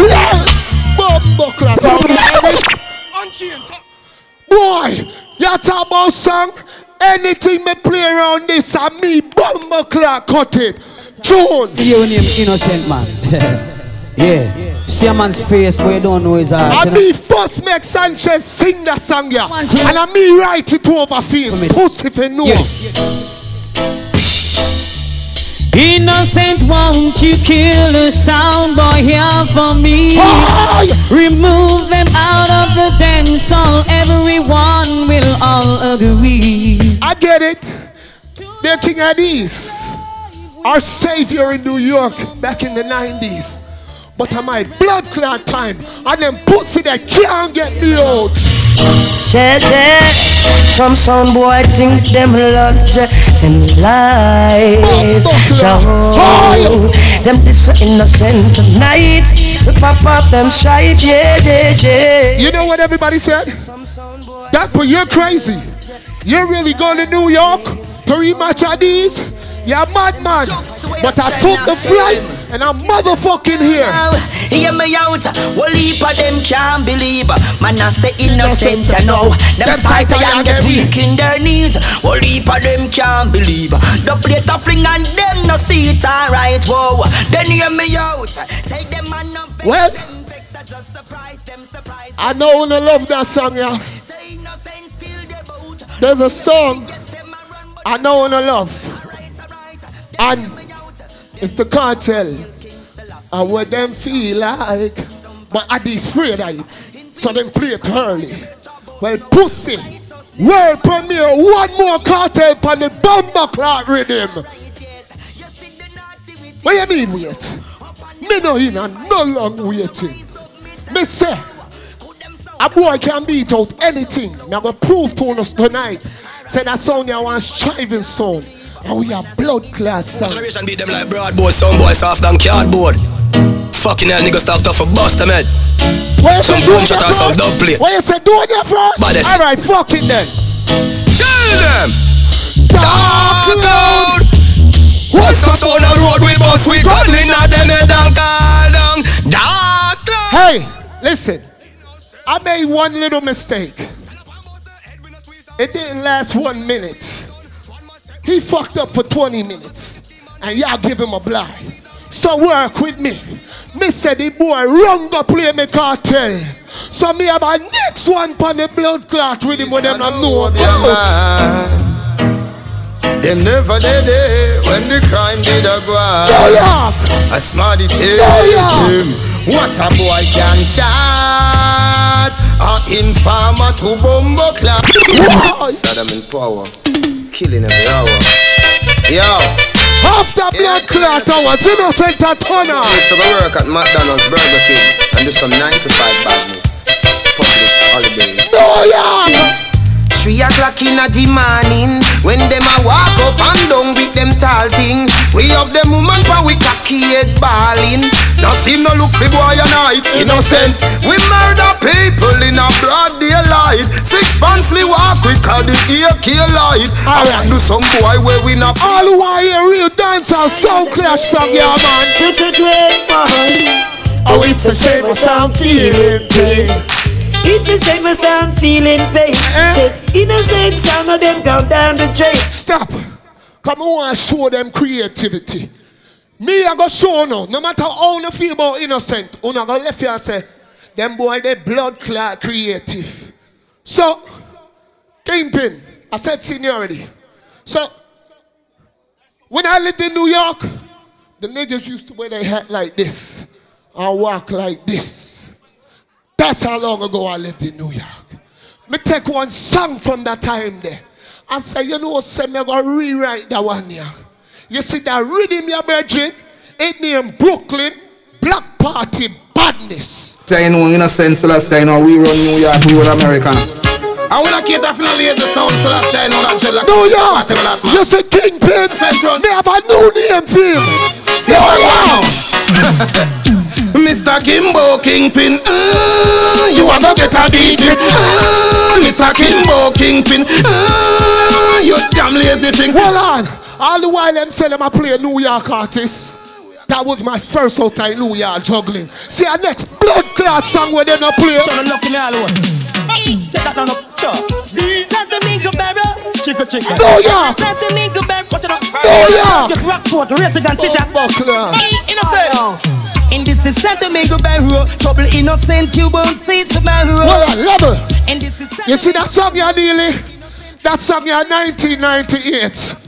Boy, you talk about song. Anything me play around this, I me bumbo clock cut it. Tune. Your name innocent man. yeah. See a man's face, but you don't know his heart. I me first make Sanchez sing the song yeah. And I me write it to over him. Pussy if you know. Innocent, won't you kill a sound boy here for me? Oh, Remove them out of the dance hall. Everyone will all agree. I get it. They're King Addies. Our savior in New York back in the 90s. But at my blood clot time, and them pussy that can't get me out. Yeah, yeah. Some sound boy think them lunch and life. So, them this so innocent tonight. We pop up them stripe, yeah, yeah, yeah. You know what everybody said? That but you're crazy. You're really going to New York to rematch Addies? You're a madman. But I took the flight and I'm motherfucking here. Hear me out, one heap of them can't believe. Man, I say innocent, you know. Them sight and get weak in their knees. One heap of them can't believe. The plate of fling and them no see it alright. Whoa, then hear me out. Take them man up. Well, I know when I love that song, yeah. There's a song I know when I love. And it's the cartel. And what them feel like. But Addies afraid of it. So them play it early. Well, pussy. World premiere. One more cartel on the bomber clock rhythm. What you mean wait? Me no in and no long waiting. Me say, a boy can beat out anything. Going to prove to us tonight. Say that sound you want striving sound. And we are blood class. Generation beat them like broadboard, some boys soft and cardboard. Fucking hell, niggas talk tough for bust them head. What you Some gunshot and some dub plate. What you say, do it first? Baddest. Alright, fuck it then. Tell them. Dark cloud. What's up on the road we bust we calling at them head and call down. Dark cloud. Hey, listen. I made one little mistake. It didn't last one minute. He fucked up for 20 minutes. And y'all give him a blind. So work with me. Me said the boy run go play me cartel. So me have a next one on the blood clot with him with them not know about. Them never did it when the crime did a go on. New York. A smarty York. him. What a boy can chat. A informer to bumbo clap. Saddam in power, killing every hour. Yo. After blood clot hours, innocent at honor. Need to go work at McDonald's, Burger King, and do some 9 to 5 badness. Public holidays. No, yeah. Three o'clock in the morning When them a walk up and down with them tall thing. We have them woman for we cocky head balling Now see no look for boy a night innocent. We murder people in a broad daylight. Six months me walk with cause the AK light. I want do some boy where we not All who are here real dancehall sound clash song, yeah man. Oh, it's a shame I'm feeling pain. It's a shame I sound feeling pain. Uh-huh. This innocent sound of them go down the drain. Stop. Come on and show them creativity. Me, I go show no. No matter how you feel about innocent, you go left here and say, them boy, they blood clot creative. So, Kingpin, I said seniority. So, when I lived in New York, the niggas used to wear their hat like this and walk like this. That's how long ago I lived in New York. Me take one song from that time there. I say, you know, what? say me gonna rewrite that one here. You see that rhythm, your virgin? It named Brooklyn Black Party Badness. Say no innocent, so that's say no we run New York, we run America. I wanna keep that from lazy sound, so that's say no that like New York. You see Kingpin? Me have a new name for him. Yo, yo. Mr. Kimbo Kingpin, uh, you want to get a beating. Uh, Mr. Kimbo Kingpin, uh, you damn lazy thing. Hold on. All the while them say them I play New York artist. That was my first out in New York juggling. See our next blood class song where they not play. Tryna look in all over. Take that down up, sure. Santa Mingo Barra, chicken chicken. New York. Santa Mingo Barra, watch it up. New York. Just rock for the rest of the city. Buckler. Innocent. And this is Santa Mingo Barra, trouble innocent, you won't see tomorrow. Well, level. And this is You see that song you're dealing? That song you're 1998.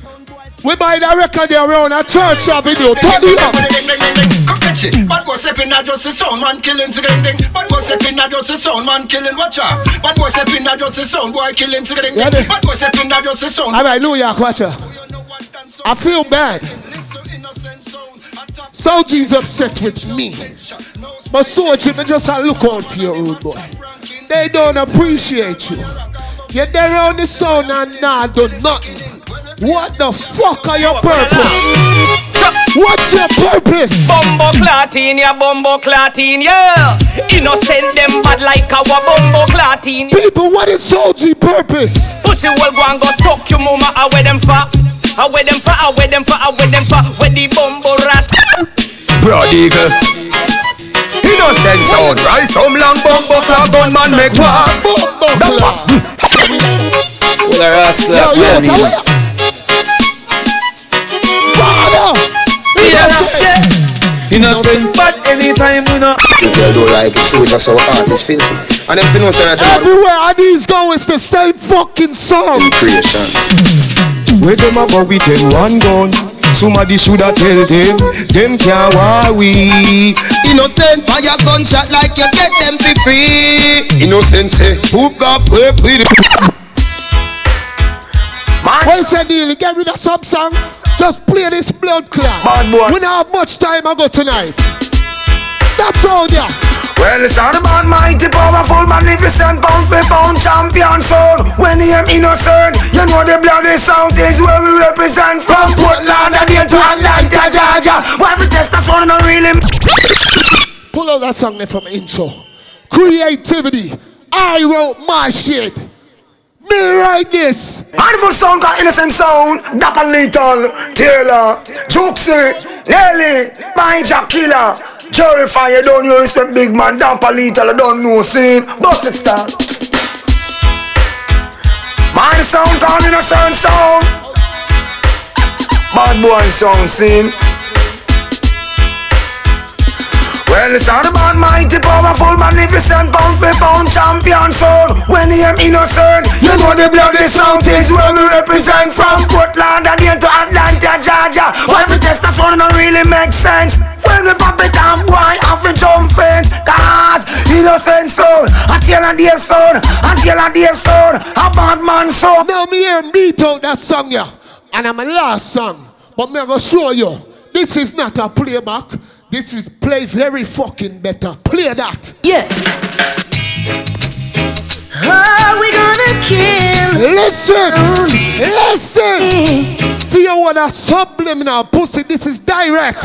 We buy that record there around a church avenue. Turn it up. Bad boy stepping not just a sound man killing ding. Bad boy stepping not just a sound man killing watch out. Bad boy stepping not just a sound boy killing ding? Bad boy stepping not just a sound. All right, New York, watch out. I feel bad. Soji's upset with me. But Soji, me just a look out for you, old boy. They don't appreciate you. You're there on the sound and nah do nothing. What the fuck are your purpose? What's your purpose? Bumbo clotting, yeah, bumbo clotting, yeah. Innocent them bad like our bumbo clotting. People, what is Soji purpose? Pussy will go and go suck your mama away them for. Away them for, away them for, away them for. Where the bumbo rat. Broad eagle. Innocent sound, right? Some long bumbo clock gunman make war. Bumbo Well, a rascal, Yo, yo, man, come he- Innocent bad anytime you know. Girl don't like shoot us our art is filthy. And if you know say that Everywhere I these go, it's the same fucking song. Where them a go with them one gun Somebody shoulda tell them Them can't war we Innocent fire gunshot like you set them for free Innocent say Move off way free What that deal? Get rid of some song. Just play this blood clot. Bad boy. We don't have much time I go tonight. That's all, yeah. Well, it's all about mighty, powerful, magnificent, pound for pound champion sound. When the am innocent, you know the bloody sound is where we represent from Portland and here to Atlanta, Georgia. Why we test sound and really Pull out that song there from intro. Creativity. I wrote my shit. Me write this. Mindful sound called Innocent Sound, Dapper Little, Taylor, Juxie, Nelly, Major Killer, Jerry Fire, don't you respect big man, Dapper Little, I don't know, scene, bust it start. My sound called Innocent Sound, Bad boy sound, scene. Well, about mighty, powerful, magnificent, pound for pound champion sound. When the am innocent, you know the bloody sound is where we represent from Portland and here to Atlanta, Georgia. Why we test that sound don't really make sense? When we pop it up, why have we jump fence? Cause innocent soul, I a a Dave sound, until a Dave sound, a bad man sound. Now me hear beat out that song yeah, and I'm a last song, but me gonna show you. This is not a playback. This is play very fucking better. Play that. Yeah. Are we gonna kill? Listen, mm. listen. Mm. For you wanna subliminal pussy, this is direct.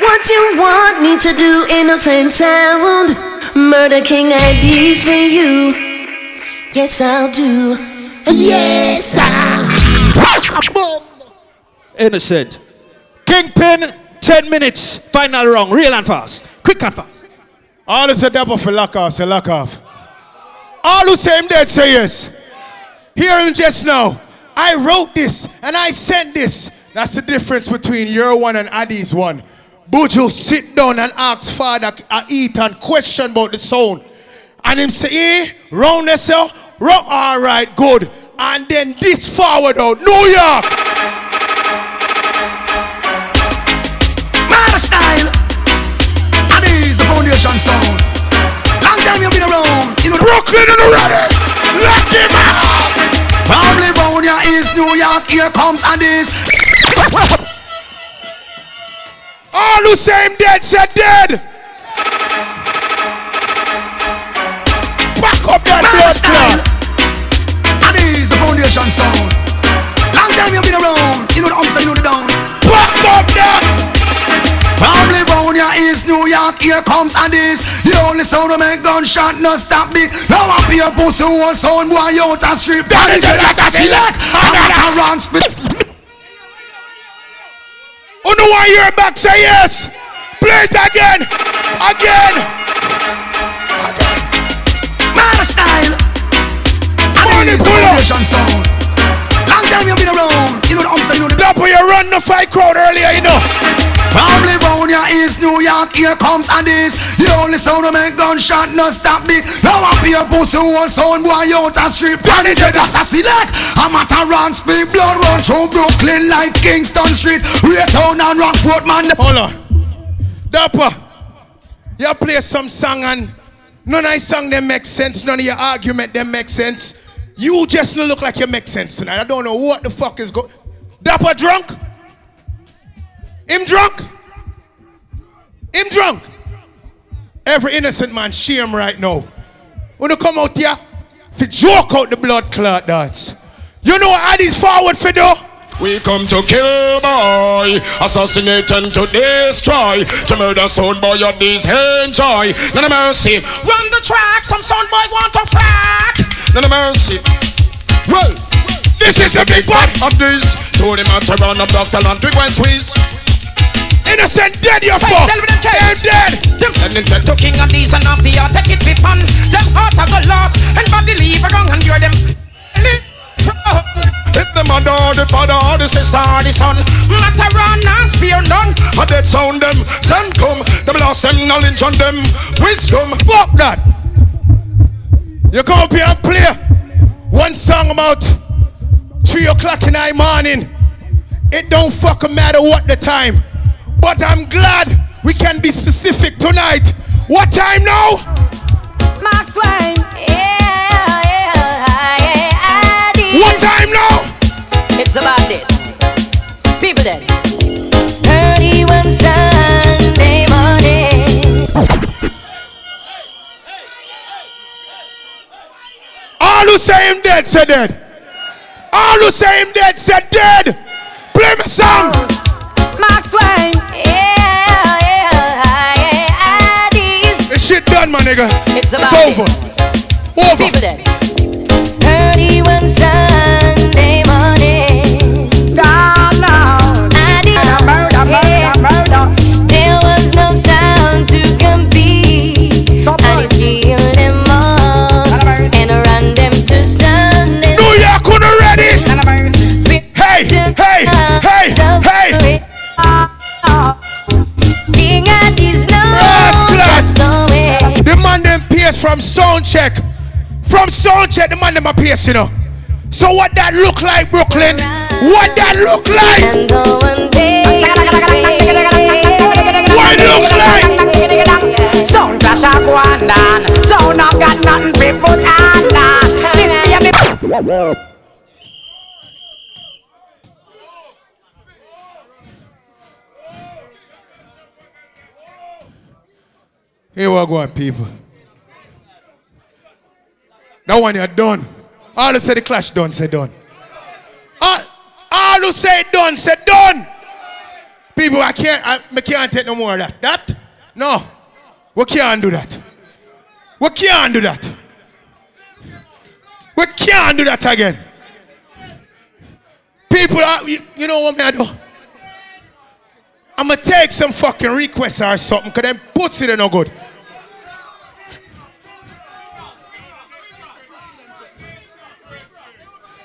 What you want me to do, innocent sound? Murder King Addies for you. Yes, I'll do. Yes, I'll. Innocent. Kingpin, 10 minutes. Final round. Real and fast. Quick and fast. All is say devil for lock off, say lock off. All who say him dead, say yes. Hear him just now. I wrote this and I sent this. That's the difference between your one and Addy's one. Buju sit down and ask father uh, eat and question about the sound. And him say, eh, round yourself, round, all right, good. And then this forward out, New York. Foundation sound. Long time you been around. You know Brooklyn and ready. Let him out. From Livonia, East New York, here comes and this. All who say him dead, said dead. Back up that style. And is the foundation sound. Long time you been around. You know the upside, you know the down. Back up that. From Livonia, East New York, here comes and this. The only sound to make gunshot no stop me. Now I feel pussy one sound boy out the street. Danny J, that's a select. I'm not a run spit. Who know why you're back? Say yes. Play it again. Again. My style. Money up. Foundation sound. Long time you been around. You know the upside, you know the Double you run the fight crowd earlier, you know. From Livonia, New York, here comes and this. The only sound to make gunshot no stop me. Now I feel pussy one sound boy out the street. J, that's a select. I'm at a run speed, blood run through Brooklyn like Kingston Street. Raytown and Rockford, man. Hold on. Dapper, you play some song and none of song them make sense. None of your argument them make sense. You just look like you make sense tonight. I don't know what the fuck is going. Dapper drunk? Him drunk? Him drunk? Every innocent man shame right now. When you come out here, fi joke out the blood clot dance. You know what Addy's forward for do? We come to kill boy, assassinate and to destroy. To murder sound boy of these enjoy. None of mercy. Run the track, some sound boy want to frack. None of mercy. Well, this is the big one of this. Tony Matterhorn of Dr. Land, we went squeeze. Innocent dead, you fuck. They're dead. Them sending to To king of these and of the art, take it be fun. Them heart a go lost, and body leave around and you're them. If the mother, the father, the sister, the son. Matter run and spear none. A dead sound them, send come. Them lost them knowledge on them. Wisdom. Fuck that. You come up here and play One song about Three o'clock in the morning. It don't fucking matter what the time But I'm glad we can be specific tonight What time now? Mark Twain. Yeah, yeah, yeah. What time now? It's about this. People then. Early one Sunday morning. All who say him dead, say dead All who say him dead, say dead Play me song Mark Twain. Yeah, yeah, yeah. Addies. This shit done my nigga It's about It's over this. Over People then. Early one man from sound check. From sound check, the man them a pierce, you know. So what that look like, Brooklyn? What that look like? What look like? Sound clash a go on down. got nothing to put. This baby. Here we go, people. That one you're done. All who say the clash done, say done. All, all who say done, say done. People, I can't, I, I can't take no more of that. That? No. We can't do that. We can't do that. We can't do that again. People, are, you, you know what I do? I'm gonna take some fucking requests or something, cause them pussy they're no good.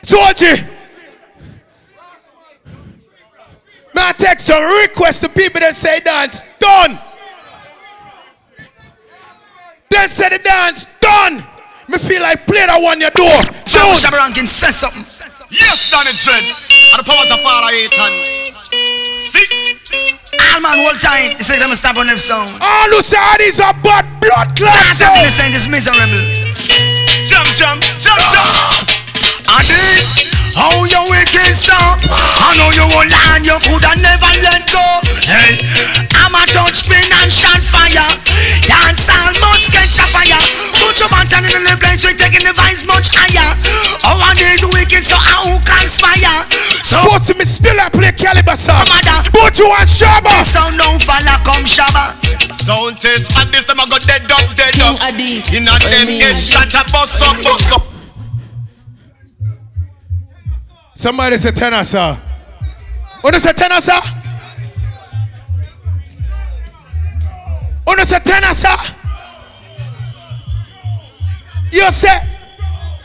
Soldier! May I take some requests to people that say dance done? They say the dance done. Me feel like play that one you do. Sound Shabarankin says something. Yes, done it said. And the powers of Father Ethan. See? All man, hold time. They say them stop on them sound. All who say these are bad blood clots. Nah, something is saying this miserable. Jump, jump, jump, jump. Ah! And this, how you wicked so? I know you will land, you coulda never let go. Hey, I'm a touch spin and shot fire. Dance almost catch a fire. Put your button in the place, we taking the vibes much higher. Our days wicked, so I who conspire. So, Pussy me still a play caliber song. But you want Shabba. So no fella come Shabba. Sound test and this them a go dead up, dead up. In a them get shot a bus up, bus up. Somebody say tenor, sir. Is a tenor, sir? Is a tenor, sir? You say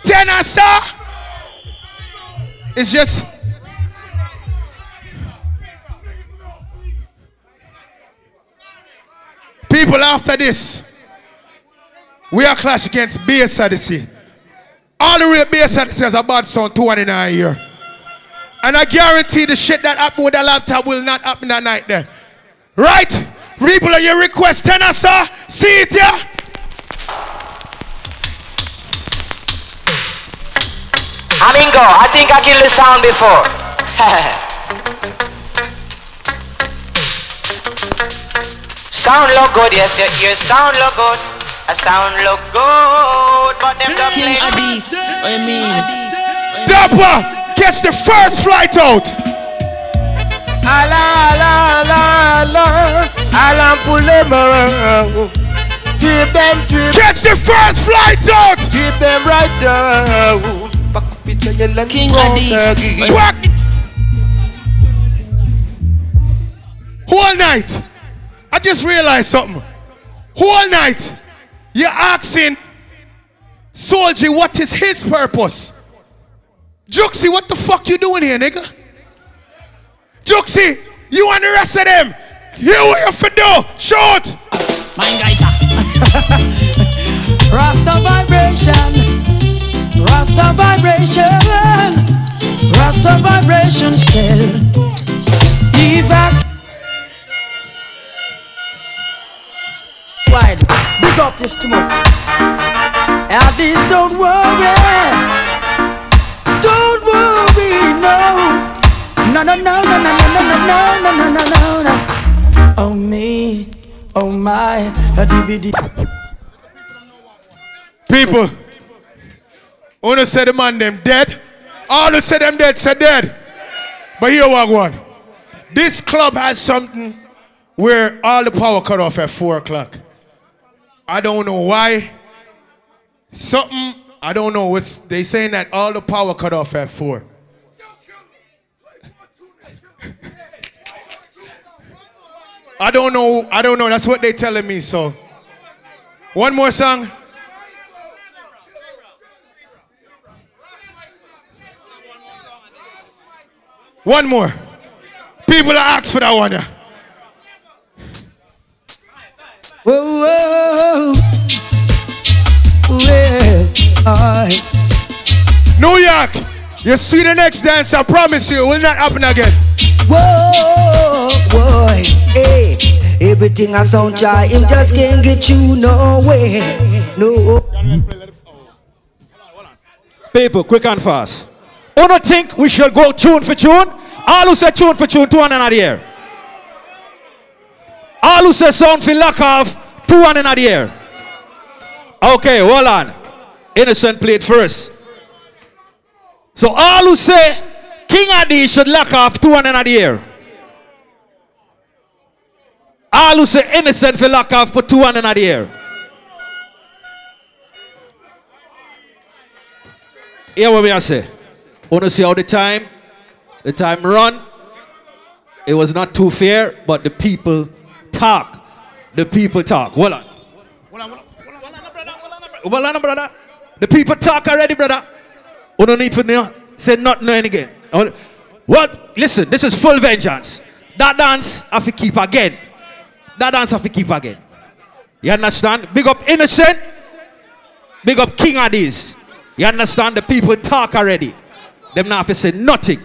tenor, sir? It's just. People after this, we are clash against Odyssey. All the bass Odyssey has a bad sound 29 year. And I guarantee the shit that happened with the laptop will not happen that night there. Right? People are your request tenor, sir. See it here. Amingo, I think I killed the sound before. sound look good, yes, your, your sound look good. I sound look good, but them don't King play. Addies, what you mean? Dapper, catch the first flight out. Pull them around. Keep them, keep Catch the first flight out. Keep them right down. King Addies. Quack. Whole night. I just realized something. Whole night. You're asking Soldier what is his purpose. Juxie, what the fuck you doing here, nigga? Juxie, you and the rest of them. You what you for do? Short. Mind gaita. Rasta vibration, Rasta vibration, Rasta vibration still. Evac. Wide, big up this tomorrow. Addies, don't worry, don't worry, no. No, no, no, no, no, no, no, no, no, no, no. Oh me, oh my. People, wanna say the man them dead? All who say them dead say dead. But here what one. This club has something where all the power cut off at four o'clock. I don't know why. Something I don't know. What's they saying that all the power cut off at four. I don't know. I don't know. That's what they telling me. So, one more song. One more. People are asked for that one. yeah. Whoa, whoa, well, I. New York, you see the next dance. I promise you, it will not happen again. Whoa, boy, hey, everything I sound try, him just can't get you nowhere. No. People, quick and fast. Who don't think we should go tune for tune? All who say tune for tune, two and in the air. All who say sound for lock off, two and in the air. Okay, hold on. Innocent played first. So all who say King Adi should lock off two and the air. All who say innocent for lock off for two and the air. Hear what we I say. Wanna see how the time, the time run. It was not too fair, but the people talk. The people talk. Hold on. Hold on, brother. The people talk already, brother. We don't need to say not knowing again. What? Listen, this is full vengeance. That dance have to keep again. That dance have to keep again. You understand? Big up innocent. Big up King Addies. You understand? The people talk already. Them not have to say nothing.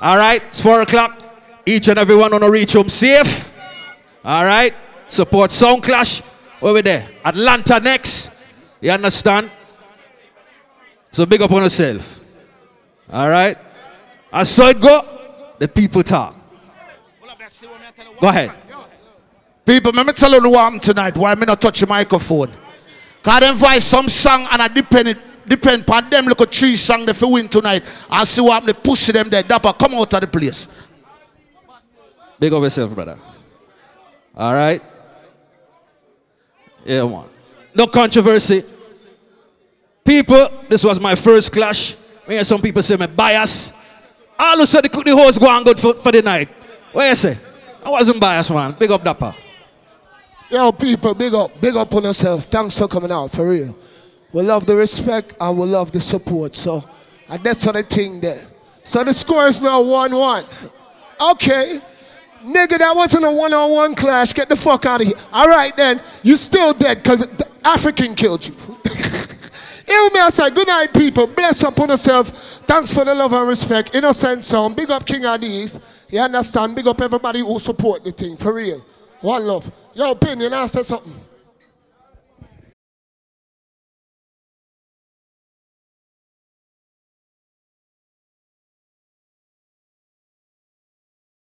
All right? It's four o'clock. Each and everyone want to reach home safe. All right? Support Sound Clash. Over there. Atlanta next. You understand? So big up on yourself. All right? I saw it go. The people talk. Go ahead. People, let me tell you what happened tonight. Why me not touch the microphone? Cause them voice some song and I depend it depend upon them look at three song they fi win tonight I see what they push them there. Dapper come out of the place. Big up yourself, brother. All right? Yeah, one. No controversy. People, this was my first clash. We hear some people say me bias. All of a sudden, the host go on good for, for the night. What you say? I wasn't biased, man. Big up Dapper. Yo, people, big up, big up on yourself. Thanks for coming out, for real. We love the respect and we love the support. So, and that's what I think there. So the score is now 1 1. Okay. Nigga, that wasn't a one on one clash. Get the fuck out of here. All right, then. You still dead because the African killed you. Hear me outside. Good night, people. Bless upon yourself. Thanks for the love and respect. Innocent sound. Big up King Addies. You understand? Big up everybody who support the thing. For real. One love. Your opinion, I say something.